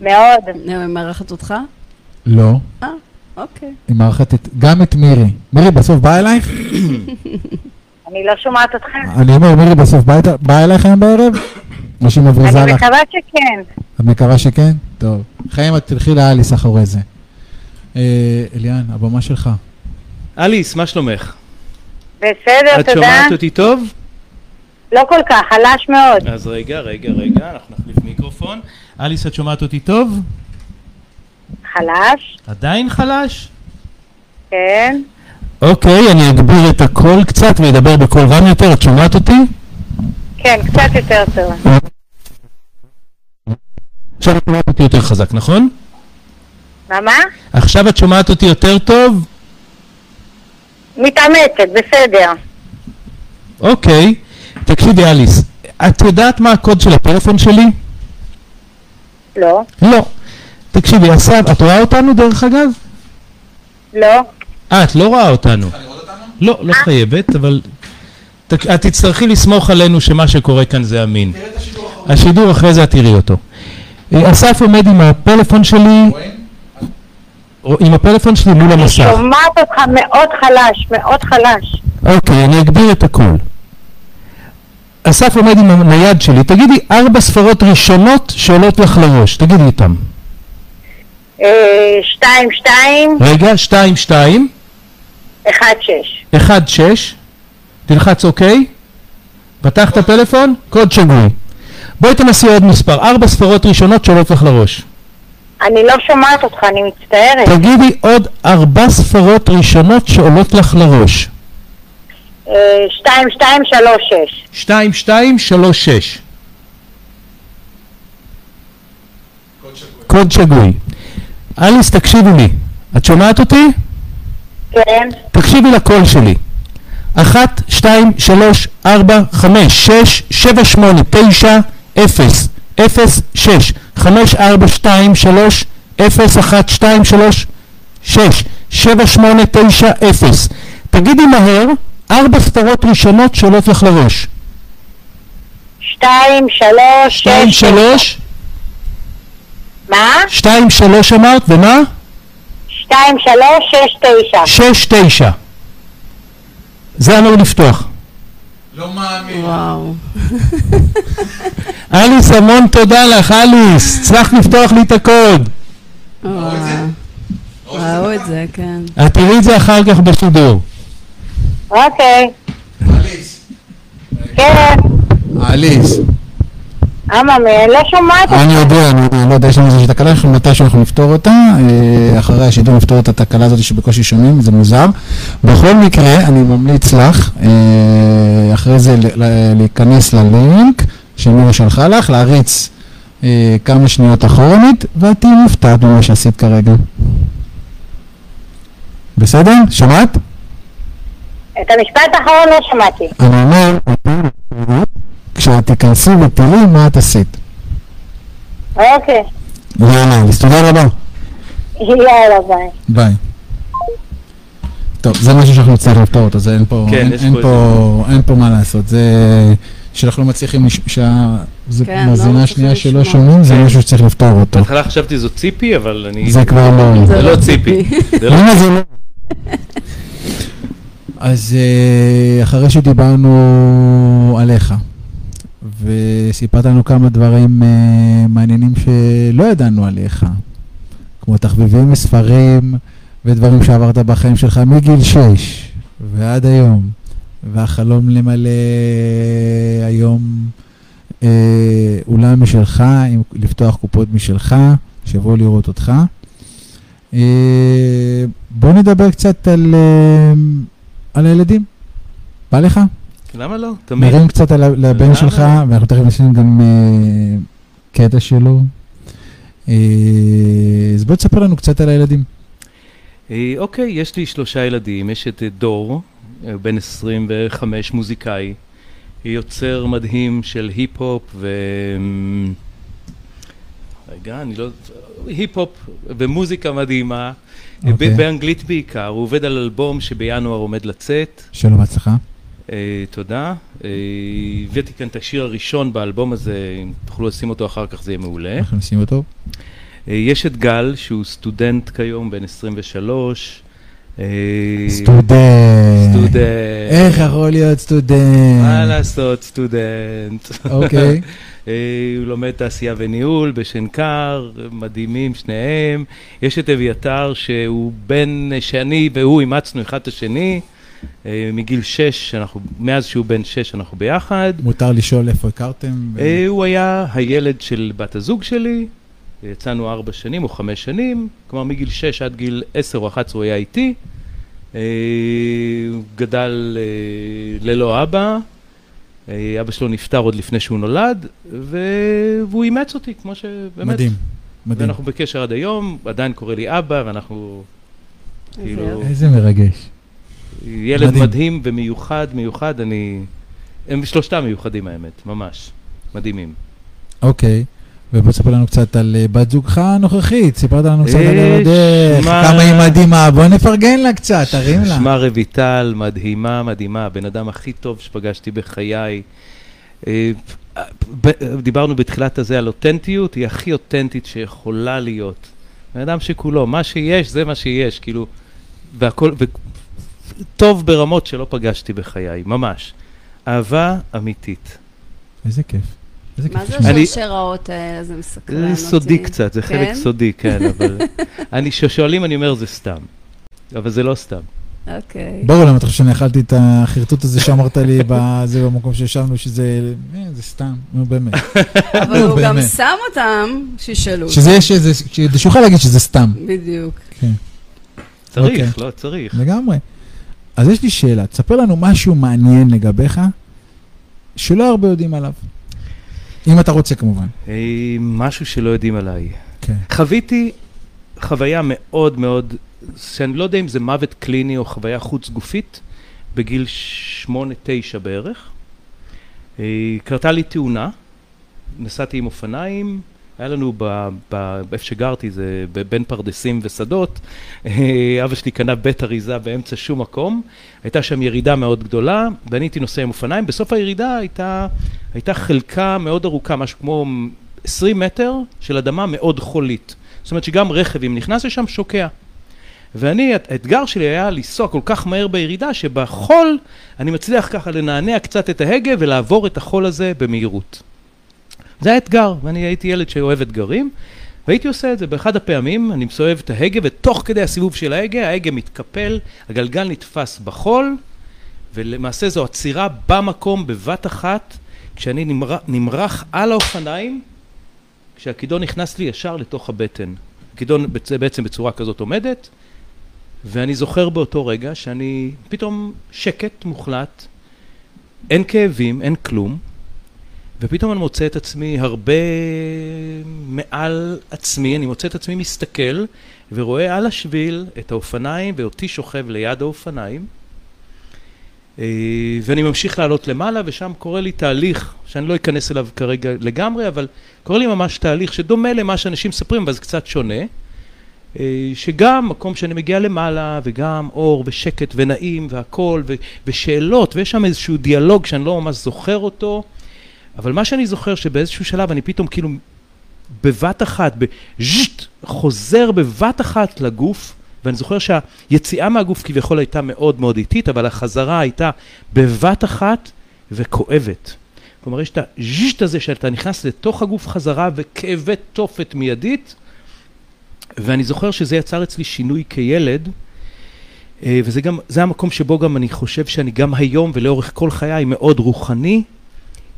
Speaker 11: מאוד.
Speaker 4: היא מארחת אותך?
Speaker 3: לא.
Speaker 4: אה, אוקיי.
Speaker 3: היא מארחת את, גם את מירי. מירי בסוף באה אלייך?
Speaker 11: אני לא שומעת אתכם.
Speaker 3: אני אומר, מירי בסוף באה אלייך היום בערב? או שהיא מבריזה
Speaker 11: אני
Speaker 3: לך?
Speaker 11: מקווה שכן.
Speaker 3: את מקווה שכן? טוב. חיים, את תלכי לאליס אחרי זה. אה, אליאן, הבמה שלך.
Speaker 5: אליס, מה שלומך?
Speaker 11: בסדר,
Speaker 5: את
Speaker 11: תודה.
Speaker 5: שומעת אותי טוב?
Speaker 11: לא כל כך, חלש מאוד.
Speaker 5: אז רגע, רגע, רגע, אנחנו נחליף מיקרופון. אליס, את שומעת אותי טוב?
Speaker 11: חלש,
Speaker 5: עדיין חלש?
Speaker 11: כן.
Speaker 5: אוקיי, אני אגביר את הקול קצת ואדבר בקול רם יותר, את שומעת אותי?
Speaker 11: כן, קצת יותר טוב.
Speaker 5: עכשיו את שומעת אותי יותר חזק, נכון?
Speaker 11: מה, מה?
Speaker 12: עכשיו את שומעת אותי יותר טוב?
Speaker 11: מתאמצת, בסדר.
Speaker 12: אוקיי. תקשיבי, אליס, את יודעת מה הקוד של הפלאפון שלי?
Speaker 11: לא.
Speaker 12: לא. תקשיבי, אסף, את רואה אותנו דרך אגב?
Speaker 11: לא.
Speaker 12: אה, את לא רואה אותנו. לא, לא חייבת, אבל... את תצטרכי לסמוך עלינו שמה שקורה כאן זה אמין. השידור אחרי זה את תראי אותו. אה, אסף עומד עם הפלאפון שלי, עם הפלאפון שלי מול המסך.
Speaker 11: שומעת אותך מאוד חלש, מאוד חלש.
Speaker 12: אוקיי, אני אגביר את הקול. אסף עומד עם הנייד שלי, תגידי ארבע ספרות ראשונות שעולות לך לראש, תגידי אותן.
Speaker 11: אה, שתיים, שתיים,
Speaker 12: רגע, שתיים, שתיים,
Speaker 11: אחד, שש.
Speaker 12: אחד, שש, תלחץ אוקיי, פתח את הפלאפון, קוד שגוי. בואי תנסי עוד מספר, ארבע ספרות ראשונות שעולות לך לראש.
Speaker 11: אני לא שומעת אותך, אני מצטערת.
Speaker 12: תגידי עוד ארבע ספרות ראשונות שעולות לך לראש.
Speaker 11: אה, שתיים, שתיים, שלוש, שש.
Speaker 12: שתיים, שתיים, שלוש, שש. קוד שגוי. אליס, תקשיבי לי. את שומעת אותי?
Speaker 11: כן.
Speaker 12: תקשיבי לקול שלי. אחת, שתיים, שלוש, ארבע, חמש, שש, שבע, שמונה, תשע, אפס, אפס, שש, חמש, ארבע, שתיים, שלוש, אפס, אחת, שתיים, שלוש, שש, שבע, שמונה, תשע, אפס. תגידי מהר, ארבע ספרות ראשונות שעולות לך לראש.
Speaker 11: שתיים, שלוש,
Speaker 12: שתיים,
Speaker 11: שש.
Speaker 12: שלוש,
Speaker 11: מה?
Speaker 12: שתיים, שלוש אמרת, ומה?
Speaker 11: שתיים, שלוש, שש, תשע.
Speaker 12: שש, תשע. זה אמור לפתוח.
Speaker 3: לא מאמין.
Speaker 4: וואו.
Speaker 12: אליס, המון תודה לך, אליס. הצלחת לפתוח לי את הקוד.
Speaker 4: וואו. ראו את זה, כן.
Speaker 12: את תראי את זה אחר כך בשידור.
Speaker 11: אוקיי. כן.
Speaker 3: אליס.
Speaker 11: אממה, לא שומעת.
Speaker 3: אני יודע, אני יודע, לא יודע, יש לנו איזושהי תקלה, אנחנו מתישהו אנחנו נפתור אותה, אה, אחרי השידור נפתור את התקלה הזאת שבקושי שומעים, זה מוזר. בכל מקרה, אני ממליץ לך, אה, אחרי זה להיכנס ללינק שמירה שלחה לך, להריץ אה, כמה שניות אחורנית, ואת תהיי מופתעת ממה שעשית כרגע. בסדר? שמעת?
Speaker 11: את המשפט האחרון לא שמעתי.
Speaker 3: אני אומר, כשאת תיכנסי ותראי מה את עשית.
Speaker 11: אוקיי.
Speaker 3: יאללה, אליס, תודה רבה.
Speaker 11: יאללה, ביי.
Speaker 3: ביי. טוב, זה משהו שאנחנו נצטרך לפתור אותו, זה אין פה,
Speaker 5: כן,
Speaker 3: אין, אין
Speaker 5: פה
Speaker 3: אין פה מה לעשות, זה שאנחנו לא מצליחים, לש... שה... זה
Speaker 4: כן, לא
Speaker 3: מאזינה
Speaker 4: מצליחים
Speaker 3: שנייה שלא. שומעים, זה
Speaker 5: כן.
Speaker 3: משהו שצריך לפתור אותו.
Speaker 5: בהתחלה חשבתי זו ציפי, אבל אני...
Speaker 3: זה כבר לא...
Speaker 5: זה לא ציפי. זה לא
Speaker 3: למה זה לא? אז אה, אחרי שדיברנו עליך, וסיפרת לנו כמה דברים אה, מעניינים שלא ידענו עליך, כמו תחביבים מספרים ודברים שעברת בחיים שלך מגיל 6 ועד היום, והחלום למלא היום אה, אולם משלך, עם, לפתוח קופות משלך, שיבואו לראות אותך. אה, בוא נדבר קצת על, אה, על הילדים. בא לך?
Speaker 5: למה לא? תמיד.
Speaker 3: נרים קצת על ה- לבן
Speaker 5: למה
Speaker 3: שלך? ואנחנו תכף נשים גם אה, קטע שלו. אה, אז בוא תספר לנו קצת על הילדים.
Speaker 5: אה, אוקיי, יש לי שלושה ילדים, יש את דור, בן 25, מוזיקאי, יוצר מדהים של היפ-הופ ו... רגע, אני לא... היפ-הופ ומוזיקה מדהימה, ב-
Speaker 3: אוקיי.
Speaker 5: באנגלית בעיקר, הוא עובד על אלבום שבינואר עומד לצאת.
Speaker 3: שלום, בהצלחה.
Speaker 5: אה, תודה. אה, הבאתי כאן את השיר הראשון באלבום הזה, אם תוכלו לשים אותו אחר כך זה יהיה מעולה.
Speaker 3: אנחנו נשים אותו.
Speaker 5: אה, יש את גל, שהוא סטודנט כיום, בן 23. אה,
Speaker 3: סטודנט.
Speaker 5: סטודנט.
Speaker 3: איך יכול להיות סטודנט?
Speaker 5: מה לעשות, סטודנט.
Speaker 3: אוקיי.
Speaker 5: אה, הוא לומד תעשייה וניהול בשנקר, מדהימים שניהם. יש את אביתר, שהוא בן, שאני והוא אימצנו אחד את השני. אה, מגיל שש, אנחנו, מאז שהוא בן שש אנחנו ביחד.
Speaker 3: מותר לשאול איפה הכרתם?
Speaker 5: אה, הוא היה הילד של בת הזוג שלי, יצאנו ארבע שנים או חמש שנים, כלומר מגיל שש עד גיל עשר או אחת עשרה הוא היה איתי. אה, הוא גדל ללא אבא, אבא שלו נפטר עוד לפני שהוא נולד, והוא אימץ אותי, כמו שבאמת...
Speaker 3: מדהים. מדהים.
Speaker 5: ואנחנו בקשר עד היום, עדיין קורא לי אבא, ואנחנו כאילו...
Speaker 3: איזה מרגש.
Speaker 5: ילד
Speaker 3: מדהים.
Speaker 5: מדהים ומיוחד, מיוחד, אני... הם שלושתם מיוחדים האמת, ממש. מדהימים.
Speaker 3: אוקיי. ובוא תספר לנו קצת על אה, בת זוגך הנוכחית, סיפרת לנו קצת
Speaker 5: אה,
Speaker 3: בדרך,
Speaker 5: שמע-
Speaker 3: כמה היא מדהימה, בוא נפרגן לה קצת, תרים לה.
Speaker 5: שמה רויטל, מדהימה, מדהימה, הבן אדם הכי טוב שפגשתי בחיי. אה, ב- דיברנו בתחילת הזה על אותנטיות, היא הכי אותנטית שיכולה להיות. בן אדם שכולו, מה שיש, זה מה שיש, כאילו, והכל. טוב ברמות שלא פגשתי בחיי, ממש. אהבה אמיתית.
Speaker 3: איזה כיף. איזה כיף.
Speaker 4: מה זה
Speaker 3: לשמוע.
Speaker 5: אני-
Speaker 4: השרשראות האלה? זה מסקרן אותי.
Speaker 5: זה סודי קצת, זה חלק
Speaker 4: כן?
Speaker 5: סודי, כן, אבל... אני, כששואלים אני אומר זה סתם. אבל זה לא סתם.
Speaker 4: אוקיי.
Speaker 3: ברור למה אתה חושב שאני אכלתי את החרטוט הזה שאמרת לי בזה במקום שישבנו, שזה אה, זה סתם, נו באמת.
Speaker 4: אבל הוא גם. שם אותם, שישאלו.
Speaker 3: שזה יש איזה, כדי שיוכל להגיד שזה סתם.
Speaker 4: בדיוק.
Speaker 3: כן,
Speaker 5: צריך,
Speaker 3: אוקיי.
Speaker 5: לא צריך.
Speaker 3: לגמרי. אז יש לי שאלה, תספר לנו משהו מעניין לגביך, שלא הרבה יודעים עליו. אם אתה רוצה כמובן.
Speaker 5: אה, משהו שלא יודעים עליי.
Speaker 3: כן.
Speaker 5: חוויתי חוויה מאוד מאוד, שאני לא יודע אם זה מוות קליני או חוויה חוץ גופית, בגיל שמונה, תשע בערך. אה, קרתה לי תאונה, נסעתי עם אופניים, היה לנו באיפה שגרתי, זה בין פרדסים ושדות, אה, אבא שלי קנה בית אריזה באמצע שום מקום, הייתה שם ירידה מאוד גדולה, ואני הייתי נוסע עם אופניים, בסוף הירידה הייתה, הייתה חלקה מאוד ארוכה, משהו כמו 20 מטר של אדמה מאוד חולית. זאת אומרת שגם רכב, אם נכנס לשם, שוקע. ואני, האתגר שלי היה לנסוע כל כך מהר בירידה, שבחול אני מצליח ככה לנענע קצת את ההגה ולעבור את החול הזה במהירות. זה האתגר, ואני הייתי ילד שאוהב אתגרים, והייתי עושה את זה. באחד הפעמים אני מסובב את ההגה, ותוך כדי הסיבוב של ההגה, ההגה מתקפל, הגלגל נתפס בחול, ולמעשה זו עצירה במקום בבת אחת, כשאני נמר... נמרח על האופניים, כשהכידון נכנס לי ישר לתוך הבטן. הכידון בעצם בצורה כזאת עומדת, ואני זוכר באותו רגע שאני פתאום שקט מוחלט, אין כאבים, אין כלום, ופתאום אני מוצא את עצמי הרבה מעל עצמי, אני מוצא את עצמי מסתכל ורואה על השביל את האופניים ואותי שוכב ליד האופניים. אה, ואני ממשיך לעלות למעלה ושם קורה לי תהליך שאני לא אכנס אליו כרגע לגמרי, אבל קורה לי ממש תהליך שדומה למה שאנשים מספרים, אבל זה קצת שונה. אה, שגם מקום שאני מגיע למעלה, וגם אור ושקט ונעים והכל, ו- ושאלות, ויש שם איזשהו דיאלוג שאני לא ממש זוכר אותו, אבל מה שאני זוכר שבאיזשהו שלב אני פתאום כאילו בבת אחת, בז'ט, חוזר בבת אחת לגוף, ואני זוכר שהיציאה מהגוף כביכול הייתה מאוד מאוד איטית, אבל החזרה הייתה בבת אחת וכואבת. כלומר, יש את הז'ט הזה שאתה נכנס לתוך הגוף חזרה וכאבי תופת מיידית, ואני זוכר שזה יצר אצלי שינוי כילד, אה, וזה גם, זה המקום שבו גם אני חושב שאני גם היום ולאורך כל חיי מאוד רוחני,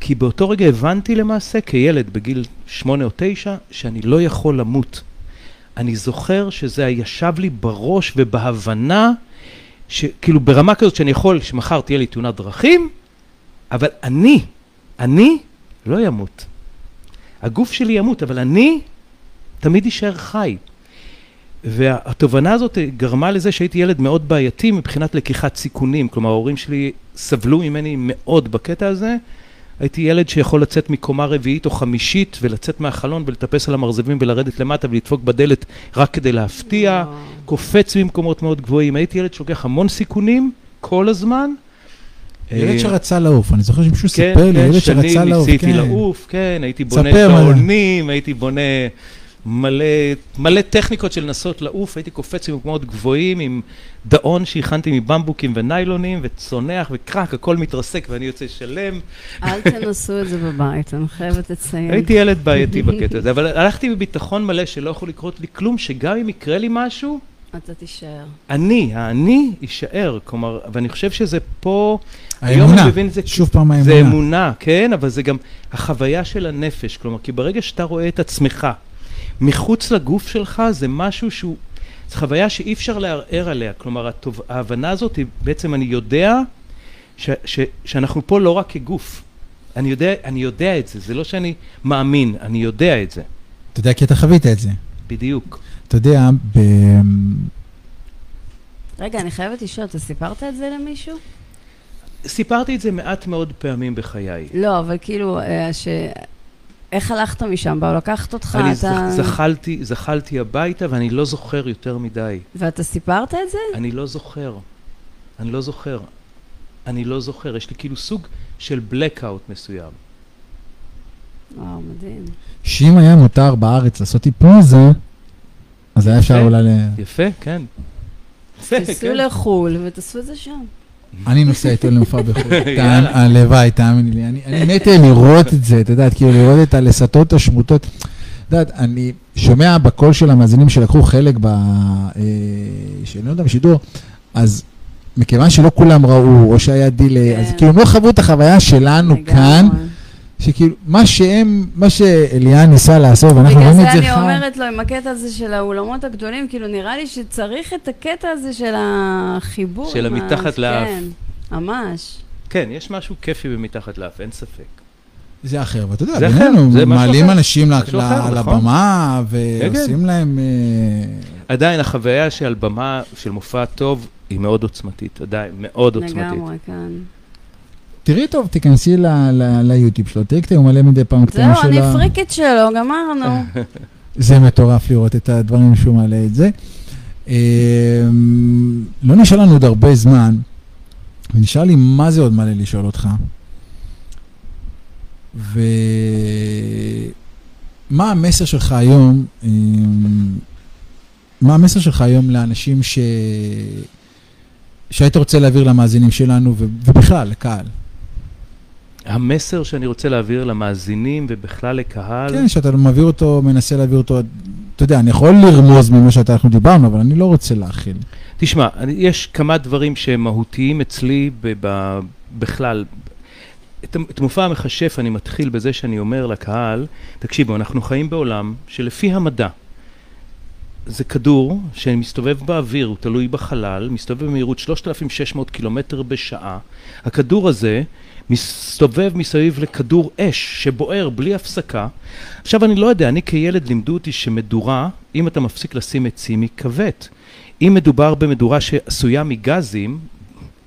Speaker 5: כי באותו רגע הבנתי למעשה כילד בגיל שמונה או תשע, שאני לא יכול למות. אני זוכר שזה ישב לי בראש ובהבנה, שכאילו ברמה כזאת שאני יכול, שמחר תהיה לי תאונת דרכים, אבל אני, אני לא ימות. הגוף שלי ימות, אבל אני תמיד יישאר חי. והתובנה הזאת גרמה לזה שהייתי ילד מאוד בעייתי מבחינת לקיחת סיכונים. כלומר, ההורים שלי סבלו ממני מאוד בקטע הזה. הייתי ילד שיכול לצאת מקומה רביעית או חמישית ולצאת מהחלון ולטפס על המרזבים ולרדת למטה ולדפוק בדלת רק כדי להפתיע, קופץ ממקומות מאוד גבוהים. הייתי ילד שלוקח המון סיכונים כל הזמן.
Speaker 3: ילד
Speaker 5: אה,
Speaker 3: שרצה לעוף, אני זוכר שמישהו
Speaker 5: כן,
Speaker 3: סיפר לי,
Speaker 5: כן,
Speaker 3: ילד שרצה
Speaker 5: שנים
Speaker 3: לעוף,
Speaker 5: ניסיתי
Speaker 3: כן.
Speaker 5: לעוף, כן, הייתי בונה. שעונים, הייתי בונה מלא, מלא טכניקות של לנסות לעוף, הייתי קופץ ממקומות גבוהים עם דאון שהכנתי מבמבוקים וניילונים וצונח וקרק, הכל מתרסק ואני יוצא שלם.
Speaker 4: אל תנסו את זה בבית, אני חייבת לציין.
Speaker 5: הייתי ילד בעייתי בקטע הזה, אבל הלכתי בביטחון מלא שלא יכול לקרות לי כלום, שגם אם יקרה לי משהו,
Speaker 4: אתה תישאר.
Speaker 5: אני, האני יישאר, כלומר, ואני חושב שזה פה, היום
Speaker 3: האמונה,
Speaker 5: אני מבין את זה,
Speaker 3: שוב פעם האמונה.
Speaker 5: זה אמונה, כן, אבל זה גם החוויה של הנפש, כלומר, כי ברגע שאתה רואה את עצמך מחוץ לגוף שלך, זה משהו שהוא, זו חוויה שאי אפשר לערער עליה, כלומר, הטוב, ההבנה הזאת היא, בעצם אני יודע ש, ש, שאנחנו פה לא רק כגוף, אני יודע, אני יודע את זה, זה לא שאני מאמין, אני יודע את זה.
Speaker 3: אתה יודע, כי אתה חווית את זה.
Speaker 5: בדיוק.
Speaker 3: אתה יודע, ב...
Speaker 4: רגע, אני חייבת לשאול, אתה סיפרת את זה למישהו?
Speaker 5: סיפרתי את זה מעט מאוד פעמים בחיי.
Speaker 4: לא, אבל כאילו, אה, ש... איך הלכת משם? באו לקחת אותך?
Speaker 5: אני
Speaker 4: אתה...
Speaker 5: זחלתי, זחלתי הביתה ואני לא זוכר יותר מדי.
Speaker 4: ואתה סיפרת את זה?
Speaker 5: אני לא זוכר. אני לא זוכר. אני לא זוכר. יש לי כאילו סוג של blackout מסוים.
Speaker 4: וואו, מדהים.
Speaker 3: שאם היה מותר בארץ לעשות היפנוזה, אז היה אפשר. אולי ל...
Speaker 5: יפה, כן.
Speaker 4: תיסעו
Speaker 5: כן.
Speaker 4: לחו"ל ותעשו את זה שם.
Speaker 3: אני נוסע איתו למופע בחו"ל.
Speaker 5: יאללה.
Speaker 3: תאמ- הלוואי, תאמיני לי. אני- אני מת לראות את זה, אתה יודעת, כאילו לראות את הלסתות השמוטות. את יודעת, אני שומע בקול של המאזינים שלקחו חלק ב... אה, שאני לא יודע, בשידור, אז מכיוון שלא כולם ראו, או שהיה דיליי, אז
Speaker 4: כן.
Speaker 3: כאילו הם לא חוו את החוויה שלנו כאן. שכאילו, מה שהם, מה שאליאן ניסה לעשות, ואנחנו
Speaker 4: בגלל
Speaker 3: רואים את
Speaker 4: זה
Speaker 3: זה
Speaker 4: אני
Speaker 3: חי.
Speaker 4: אומרת לו, עם הקטע הזה של האולמות הגדולים, כאילו נראה לי שצריך את הקטע הזה של החיבור.
Speaker 5: של המתחת לאף.
Speaker 4: כן, ממש.
Speaker 5: כן, יש משהו כיפי במתחת לאף, אין ספק.
Speaker 3: זה אחר, ואתה יודע,
Speaker 5: זה אחר,
Speaker 3: בינינו, מעלים
Speaker 5: אחר.
Speaker 3: אנשים על
Speaker 5: נכון.
Speaker 3: הבמה,
Speaker 5: כן,
Speaker 3: ועושים להם... אה,
Speaker 5: עדיין החוויה שעל במה של מופע טוב היא מאוד עוצמתית, עדיין, מאוד עוצמתית.
Speaker 4: לגמרי, כן.
Speaker 3: תראי טוב, תיכנסי ליוטיוב שלו, תראי קטעים, הוא מלא מדי פעם קטעים
Speaker 4: זהו,
Speaker 3: שלו.
Speaker 4: אני פריקית שלו, גמרנו.
Speaker 3: זה מטורף לראות את הדברים שהוא מעלה את זה. אה, לא נשאר לנו עוד הרבה זמן, ונשאר לי מה זה עוד מלא לשאול אותך. ומה המסר שלך היום, אה, מה המסר שלך היום לאנשים ש... שהיית רוצה להעביר למאזינים שלנו, ובכלל, לקהל?
Speaker 5: המסר שאני רוצה להעביר למאזינים ובכלל לקהל,
Speaker 3: כן, שאתה מעביר אותו, מנסה להעביר אותו, אתה יודע, אני יכול לרמוז ממה שאנחנו דיברנו, אבל אני לא רוצה להכיל.
Speaker 5: תשמע, אני, יש כמה דברים שהם מהותיים אצלי ב, ב, בכלל. את, את מופע המכשף אני מתחיל בזה שאני אומר לקהל, תקשיבו, אנחנו חיים בעולם שלפי המדע, זה כדור שמסתובב באוויר, הוא תלוי בחלל, מסתובב במהירות 3,600 קילומטר בשעה. הכדור הזה מסתובב מסביב לכדור אש שבוער בלי הפסקה. עכשיו אני לא יודע, אני כילד לימדו אותי שמדורה, אם אתה מפסיק לשים עצים, היא כבד. אם מדובר במדורה שעשויה מגזים,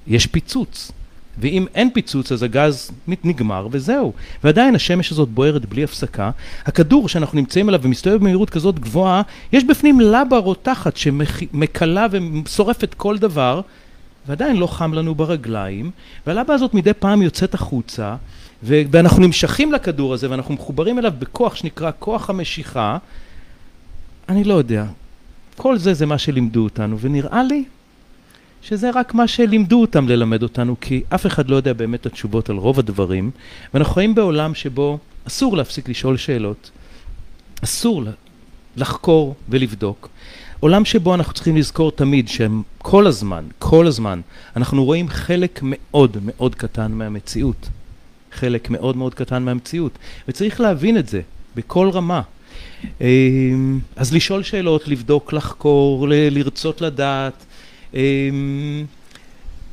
Speaker 5: יש פיצוץ. ואם אין פיצוץ אז הגז נגמר וזהו. ועדיין השמש הזאת בוערת בלי הפסקה. הכדור שאנחנו נמצאים עליו ומסתובב במהירות כזאת גבוהה, יש בפנים לבה רותחת שמקלה ושורפת כל דבר, ועדיין לא חם לנו ברגליים, והלבה הזאת מדי פעם יוצאת החוצה, ואנחנו נמשכים לכדור הזה ואנחנו מחוברים אליו בכוח שנקרא כוח המשיכה. אני לא יודע. כל זה זה מה שלימדו אותנו, ונראה לי שזה רק מה שלימדו אותם ללמד אותנו, כי אף אחד לא יודע באמת את התשובות על רוב הדברים, ואנחנו חיים בעולם שבו אסור להפסיק לשאול שאלות, אסור לחקור ולבדוק. עולם שבו אנחנו צריכים לזכור תמיד שהם כל הזמן, כל הזמן, אנחנו רואים חלק מאוד מאוד קטן מהמציאות. חלק מאוד מאוד קטן מהמציאות, וצריך להבין את זה בכל רמה. אמ, אז לשאול שאלות, לבדוק, לחקור, ל- לרצות לדעת, אמ,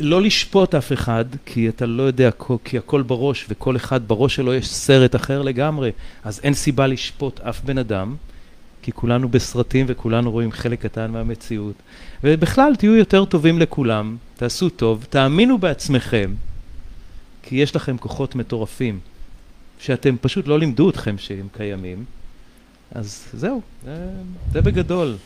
Speaker 5: לא לשפוט אף אחד, כי אתה לא יודע, כי הכל בראש, וכל אחד בראש שלו יש סרט אחר לגמרי, אז אין סיבה לשפוט אף בן אדם, כי כולנו בסרטים וכולנו רואים חלק קטן מהמציאות. ובכלל, תהיו יותר טובים לכולם, תעשו טוב, תאמינו בעצמכם, כי יש לכם כוחות מטורפים, שאתם פשוט לא לימדו אתכם שהם קיימים. אז זהו, זה, זה בגדול.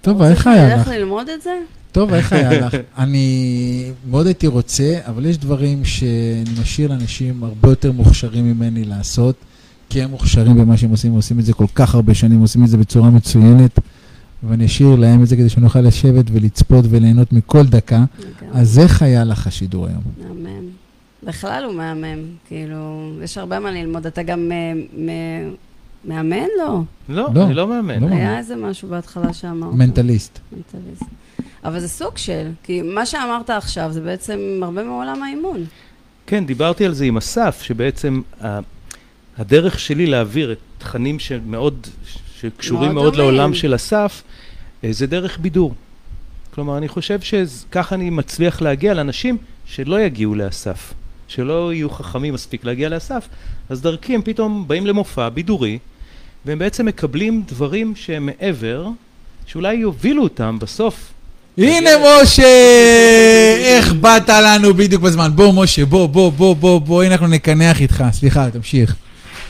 Speaker 3: טוב, איך היה לך?
Speaker 4: הולך ללמוד את זה?
Speaker 3: טוב, איך היה לך? אני מאוד הייתי רוצה, אבל יש דברים שאני משאיר לאנשים הרבה יותר מוכשרים ממני לעשות, כי הם מוכשרים במה שהם עושים, עושים את זה כל כך הרבה שנים, עושים את זה בצורה מצוינת, ואני אשאיר להם את זה כדי שנוכל לשבת ולצפות וליהנות מכל דקה. אז איך היה לך השידור היום?
Speaker 4: מהמם. בכלל הוא מהמם, כאילו, יש הרבה מה ללמוד. אתה גם אה, מ- מאמן? לא.
Speaker 5: לא,
Speaker 3: לא,
Speaker 5: אני לא מאמן.
Speaker 3: לא.
Speaker 4: היה איזה משהו בהתחלה שאמרת.
Speaker 3: מנטליסט.
Speaker 4: מנטליסט. אבל זה סוג של, כי מה שאמרת עכשיו זה בעצם הרבה מעולם האימון.
Speaker 5: כן, דיברתי על זה עם אסף, שבעצם ה- הדרך שלי להעביר את תכנים שמאוד, שקשורים
Speaker 4: מאוד
Speaker 5: מאוד. לעולם של אסף, אה, זה דרך בידור. כלומר, אני חושב שככה אני מצליח להגיע לאנשים שלא יגיעו לאסף, שלא יהיו חכמים מספיק להגיע לאסף, אז דרכי הם פתאום באים למופע בידורי, והם בעצם מקבלים דברים שהם מעבר, שאולי יובילו אותם בסוף.
Speaker 3: הנה משה, איך באת לנו בדיוק בזמן. בוא משה, בוא, בוא, בוא, בוא, בוא, הנה אנחנו נקנח איתך. סליחה, תמשיך.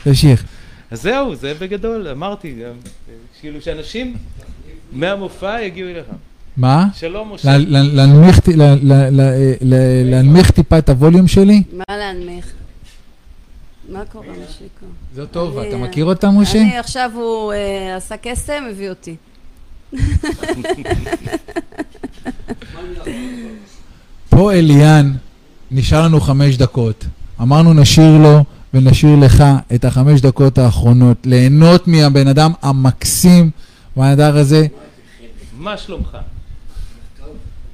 Speaker 3: תמשיך.
Speaker 5: אז זהו, זה בגדול, אמרתי גם, כאילו שאנשים מהמופע יגיעו אליך.
Speaker 3: מה?
Speaker 5: שלום, משה.
Speaker 3: להנמיך טיפה את הווליום שלי?
Speaker 4: מה להנמיך? מה קורה, משיקו?
Speaker 3: טובה,
Speaker 4: אני-
Speaker 3: אתה מכיר אותה, משה?
Speaker 4: אני עכשיו, הוא אה, עשה קסם, הביא אותי.
Speaker 3: פה אליאן, נשאר לנו חמש דקות. אמרנו נשאיר לו ונשאיר לך את החמש דקות האחרונות. ליהנות מהבן אדם המקסים והנדר הזה.
Speaker 5: מה שלומך?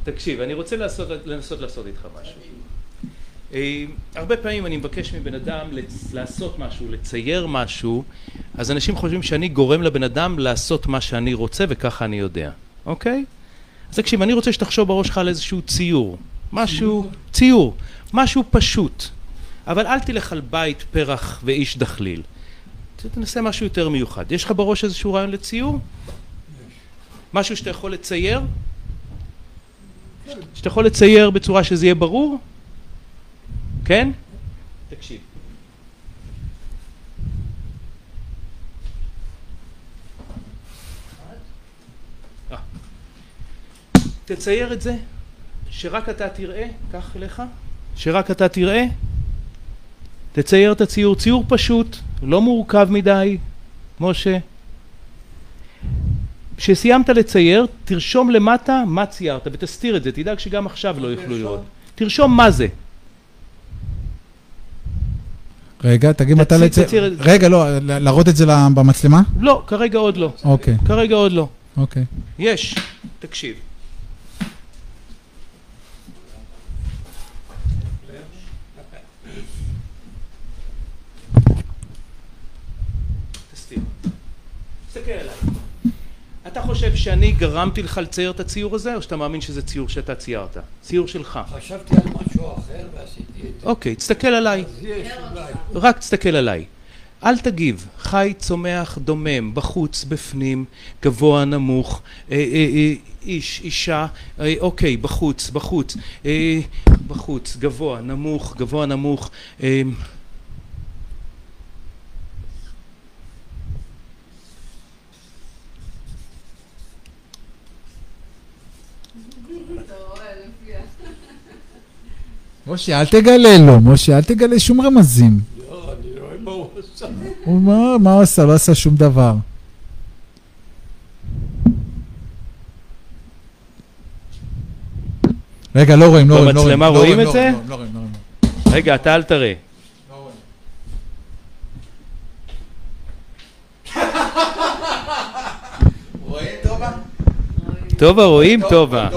Speaker 5: תקשיב, אני רוצה לעשות, לנסות לעשות איתך משהו. אה, הרבה פעמים אני מבקש מבן אדם לעשות משהו, לצייר משהו, אז אנשים חושבים שאני גורם לבן אדם לעשות מה שאני רוצה וככה אני יודע, אוקיי? אז תקשיב, אני רוצה שתחשוב בראש שלך על איזשהו ציור, משהו, ציור, משהו פשוט, אבל אל תלך על בית, פרח ואיש דחליל. תנסה משהו יותר מיוחד. יש לך בראש איזשהו רעיון לציור? משהו שאתה יכול לצייר? שאתה יכול לצייר בצורה שזה יהיה ברור? כן? תקשיב. אה. תצייר את זה, שרק אתה תראה, קח אליך, שרק אתה תראה. תצייר את הציור, ציור פשוט, לא מורכב מדי, משה. כשסיימת לצייר, תרשום למטה מה ציירת ותסתיר את זה, תדאג שגם עכשיו לא יוכלו לראות. תרשום מה זה.
Speaker 3: רגע, תגיד מתי לצייר. רגע, לא, ל- להראות את זה במצלמה?
Speaker 5: לא, כרגע עוד לא.
Speaker 3: אוקיי,
Speaker 5: כרגע עוד לא.
Speaker 3: אוקיי.
Speaker 5: יש, תקשיב. תסתיר. תסתכל עליי. אתה חושב שאני גרמתי לך לצייר את הציור הזה, או שאתה מאמין שזה ציור שאתה ציירת? ציור שלך.
Speaker 13: חשבתי על משהו אחר ועשיתי את זה.
Speaker 5: אוקיי, תסתכל עליי. רק תסתכל עליי. אל תגיב, חי, צומח, דומם, בחוץ, בפנים, גבוה, נמוך, אה, אה, אה, איש, אישה, אה, אוקיי, בחוץ, בחוץ, אה, בחוץ, גבוה, נמוך, גבוה, נמוך, אה,
Speaker 3: משה, אל תגלה לו, משה, אל תגלה שום רמזים.
Speaker 13: לא, אני רואה מה הוא עושה.
Speaker 3: הוא מה, הוא עשה? לא עשה שום דבר. רגע, לא רואים, לא רואים, לא רואים.
Speaker 5: במצלמה
Speaker 3: לא
Speaker 5: רואים את
Speaker 3: לא
Speaker 5: זה?
Speaker 3: לא רואים, לא רואים.
Speaker 5: רגע, אתה אל תראה.
Speaker 3: רואים טובה?
Speaker 5: טובה, רואים טובה.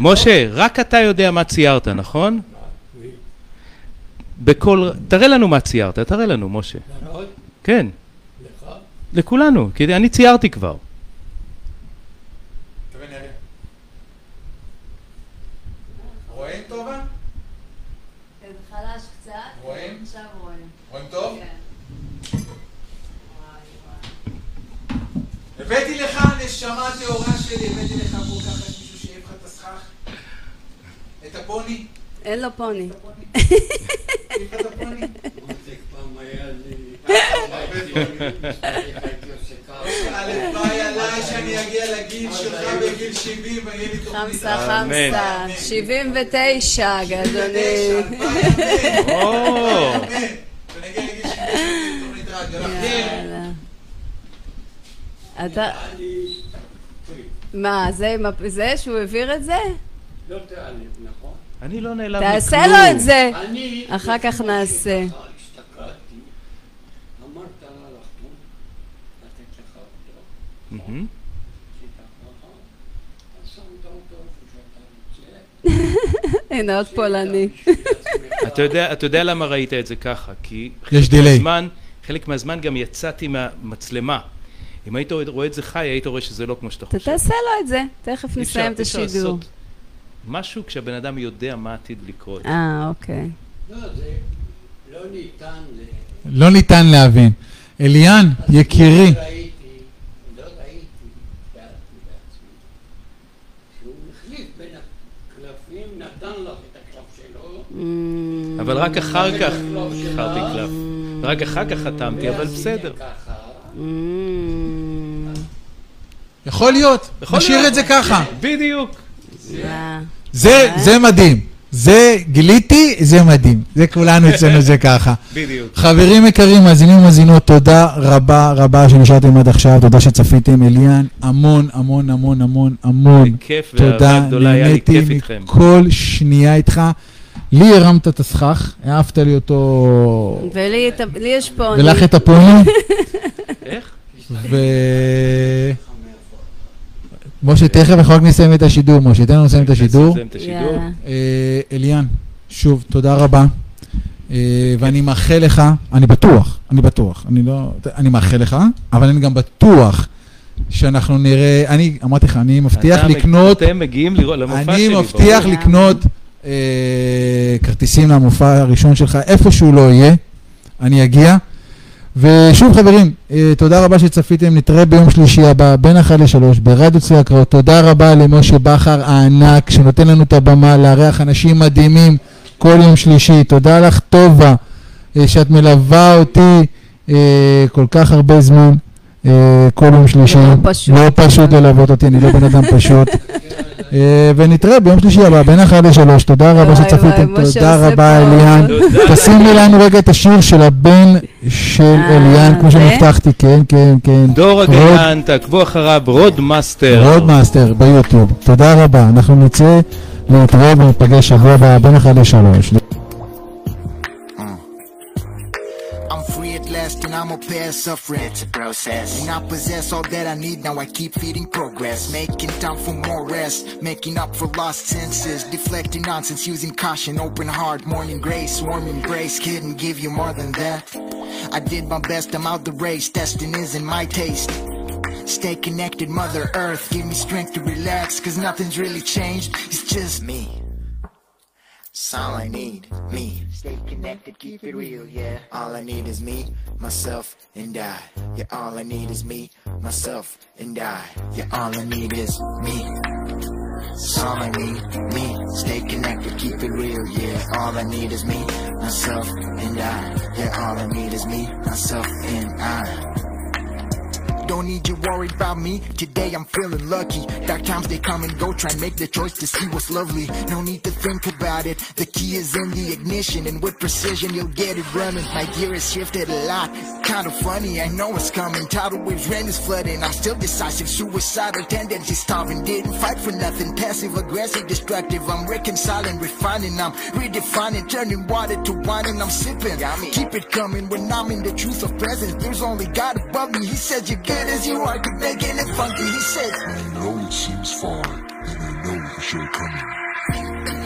Speaker 5: משה, רק אתה יודע מה ציירת, נכון? בכל... תראה לנו מה ציירת, תראה לנו, משה. כן,
Speaker 13: לך?
Speaker 5: לכולנו, כי אני ציירתי כבר.
Speaker 4: כן.
Speaker 3: הבאתי לך נשמה טהורה שלי, הבאתי לך פה ככה יש מישהו שיעיף לך את הסכך? את הפוני?
Speaker 4: אין לו פוני.
Speaker 3: הלוואי עליי שאני אגיע לגיל שלך בגיל 70 ויהיה לי תוכנית.
Speaker 4: חמסה. חמסה. 79, אדוני.
Speaker 5: או,
Speaker 3: ונגיע לגיל 70 ויהיה לי תוכנית רדיו.
Speaker 4: יאללה. אתה... מה, זה שהוא העביר את זה?
Speaker 13: לא נכון?
Speaker 5: אני לא נעלב מכלום.
Speaker 4: תעשה לו את זה. אחר כך נעשה. הנה עוד פולני.
Speaker 5: אתה יודע, אתה יודע למה ראית את זה ככה? כי
Speaker 3: יש
Speaker 5: חלק
Speaker 3: דיליי.
Speaker 5: מהזמן, חלק מהזמן גם יצאתי מהמצלמה. אם היית רואה את זה חי, היית רואה שזה לא כמו שאתה
Speaker 4: אתה
Speaker 5: חושב.
Speaker 4: תעשה לו את זה. תכף נסיים את השידור.
Speaker 5: משהו כשהבן אדם יודע מה עתיד לקרות.
Speaker 4: אה, אוקיי.
Speaker 13: לא, זה לא ניתן ל...
Speaker 3: לא ניתן להבין. אליאן, יקירי.
Speaker 13: לא ראיתי, לא שלו.
Speaker 5: אבל רק אחר כך בחרתי קלף. רק אחר כך חתמתי, אבל בסדר.
Speaker 13: ככה.
Speaker 3: יכול להיות, נשאיר. את זה ככה.
Speaker 5: בדיוק.
Speaker 3: זה, זה מדהים. זה גיליתי, זה מדהים. זה כולנו אצלנו זה ככה.
Speaker 5: בדיוק.
Speaker 3: חברים יקרים, מאזינים ומאזינות, תודה רבה רבה שנשארתם עד עכשיו, תודה שצפיתם. אליאן, המון המון המון המון המון
Speaker 5: בכיף ואהבה
Speaker 3: תודה.
Speaker 5: גדולה, היה לי
Speaker 3: נהניתי
Speaker 5: כיף איתכם.
Speaker 3: מכל שנייה איתך. לי הרמת את הסכך, העפת לי אותו,
Speaker 4: ולי יש פוני.
Speaker 3: ולך את הפוני.
Speaker 5: איך?
Speaker 3: ו... משה, תכף אנחנו רק נסיים את השידור, משה, תן לנו לסיים את השידור. אה, אליאן, שוב, תודה רבה. אה, ואני מאחל לך, אני בטוח, אני בטוח, אני לא, אני מאחל לך, אבל אני גם בטוח שאנחנו נראה, אני אמרתי לך, אני מבטיח לקנות,
Speaker 5: אתם מגיעים לראות- למופע שלי.
Speaker 3: אני מבטיח. לקנות אה, כרטיסים למופע הראשון שלך, איפה שהוא לא יהיה, אני אגיע. ושוב חברים, אה, תודה רבה שצפיתם, נתראה ביום שלישי הבא, בין אחת לשלוש, ברדיו צבי הקראות. תודה רבה למשה בכר הענק, שנותן לנו את הבמה לארח אנשים מדהימים כל יום שלישי. תודה לך, טובה, אה, שאת מלווה אותי אה, כל כך הרבה זמן, כל יום שלישי.
Speaker 4: לא פשוט.
Speaker 3: לא פשוט ללוות אותי, אני לא בן אדם פשוט. אה, ונתראה ביום שלישי הבא, בין 1 לשלוש. תודה רבה שצפיתם, תודה רבה אליאן. תשימי לנו רגע את השיר של הבן של אליאן, כמו שהבטחתי, כן, כן, כן.
Speaker 5: דור הגנן, תעקבו אחריו, Road Master.
Speaker 3: Road Master, ביוטיוב. תודה רבה, אנחנו נצא נתראה ונפגש שבוע הבא, בין 1 לשלוש.
Speaker 14: And I'm past suffering. It's a process. And I possess all that I need, now I keep feeding progress. Making time for more rest, making up for lost senses. Deflecting nonsense, using caution, open heart, morning grace, warm embrace. Couldn't give you more than that. I did my best, I'm out the race. Testing isn't my taste. Stay connected, Mother Earth. Give me strength to relax, cause nothing's really changed. It's just me. All I need, me. Stay connected, keep it real, yeah. All I need is me, myself, and I. Yeah, all I need is me, myself, and I. Yeah, all I need is me. All I need, me. Stay connected, keep it real, yeah. All I need is me, myself, and I. Yeah, all I need is me, myself, and I. Don't need you worried about me. Today I'm feeling lucky. Dark times they come and go. Try and make the choice to see what's lovely. No need to think about it. The key is in the ignition, and with precision you'll get it running. My gear has shifted a lot. Kinda funny, I know it's coming. Tidal waves, rain is flooding. I'm still decisive. Suicidal tendencies starving. Didn't fight for nothing. Passive, aggressive, destructive. I'm reconciling, refining. I'm redefining, turning water to wine, and I'm sipping. Keep it coming when I'm in the truth of presence. There's only God above me. He said you're as you are, keep making it funky. He said.
Speaker 15: You know it seems far, and you know the shortcoming.
Speaker 14: Accept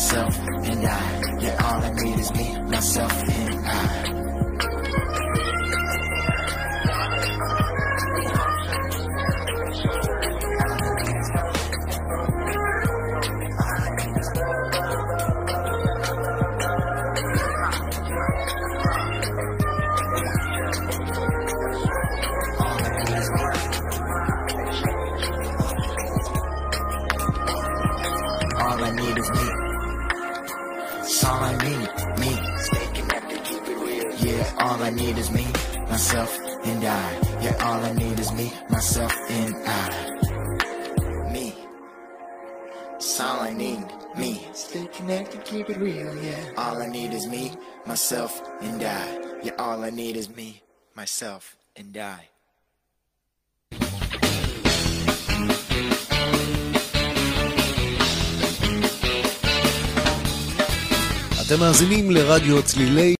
Speaker 14: myself, and I. Yeah, all I need is me, myself, and I. I need is me, myself, and I. Yeah, all I need is me, myself, and I. Me. It's all I need, me. Stay connected, keep it real, yeah. All I need is me, myself, and I. Yeah, all I need is me, myself, and I.
Speaker 1: אתם מאזינים לרדיו צלילי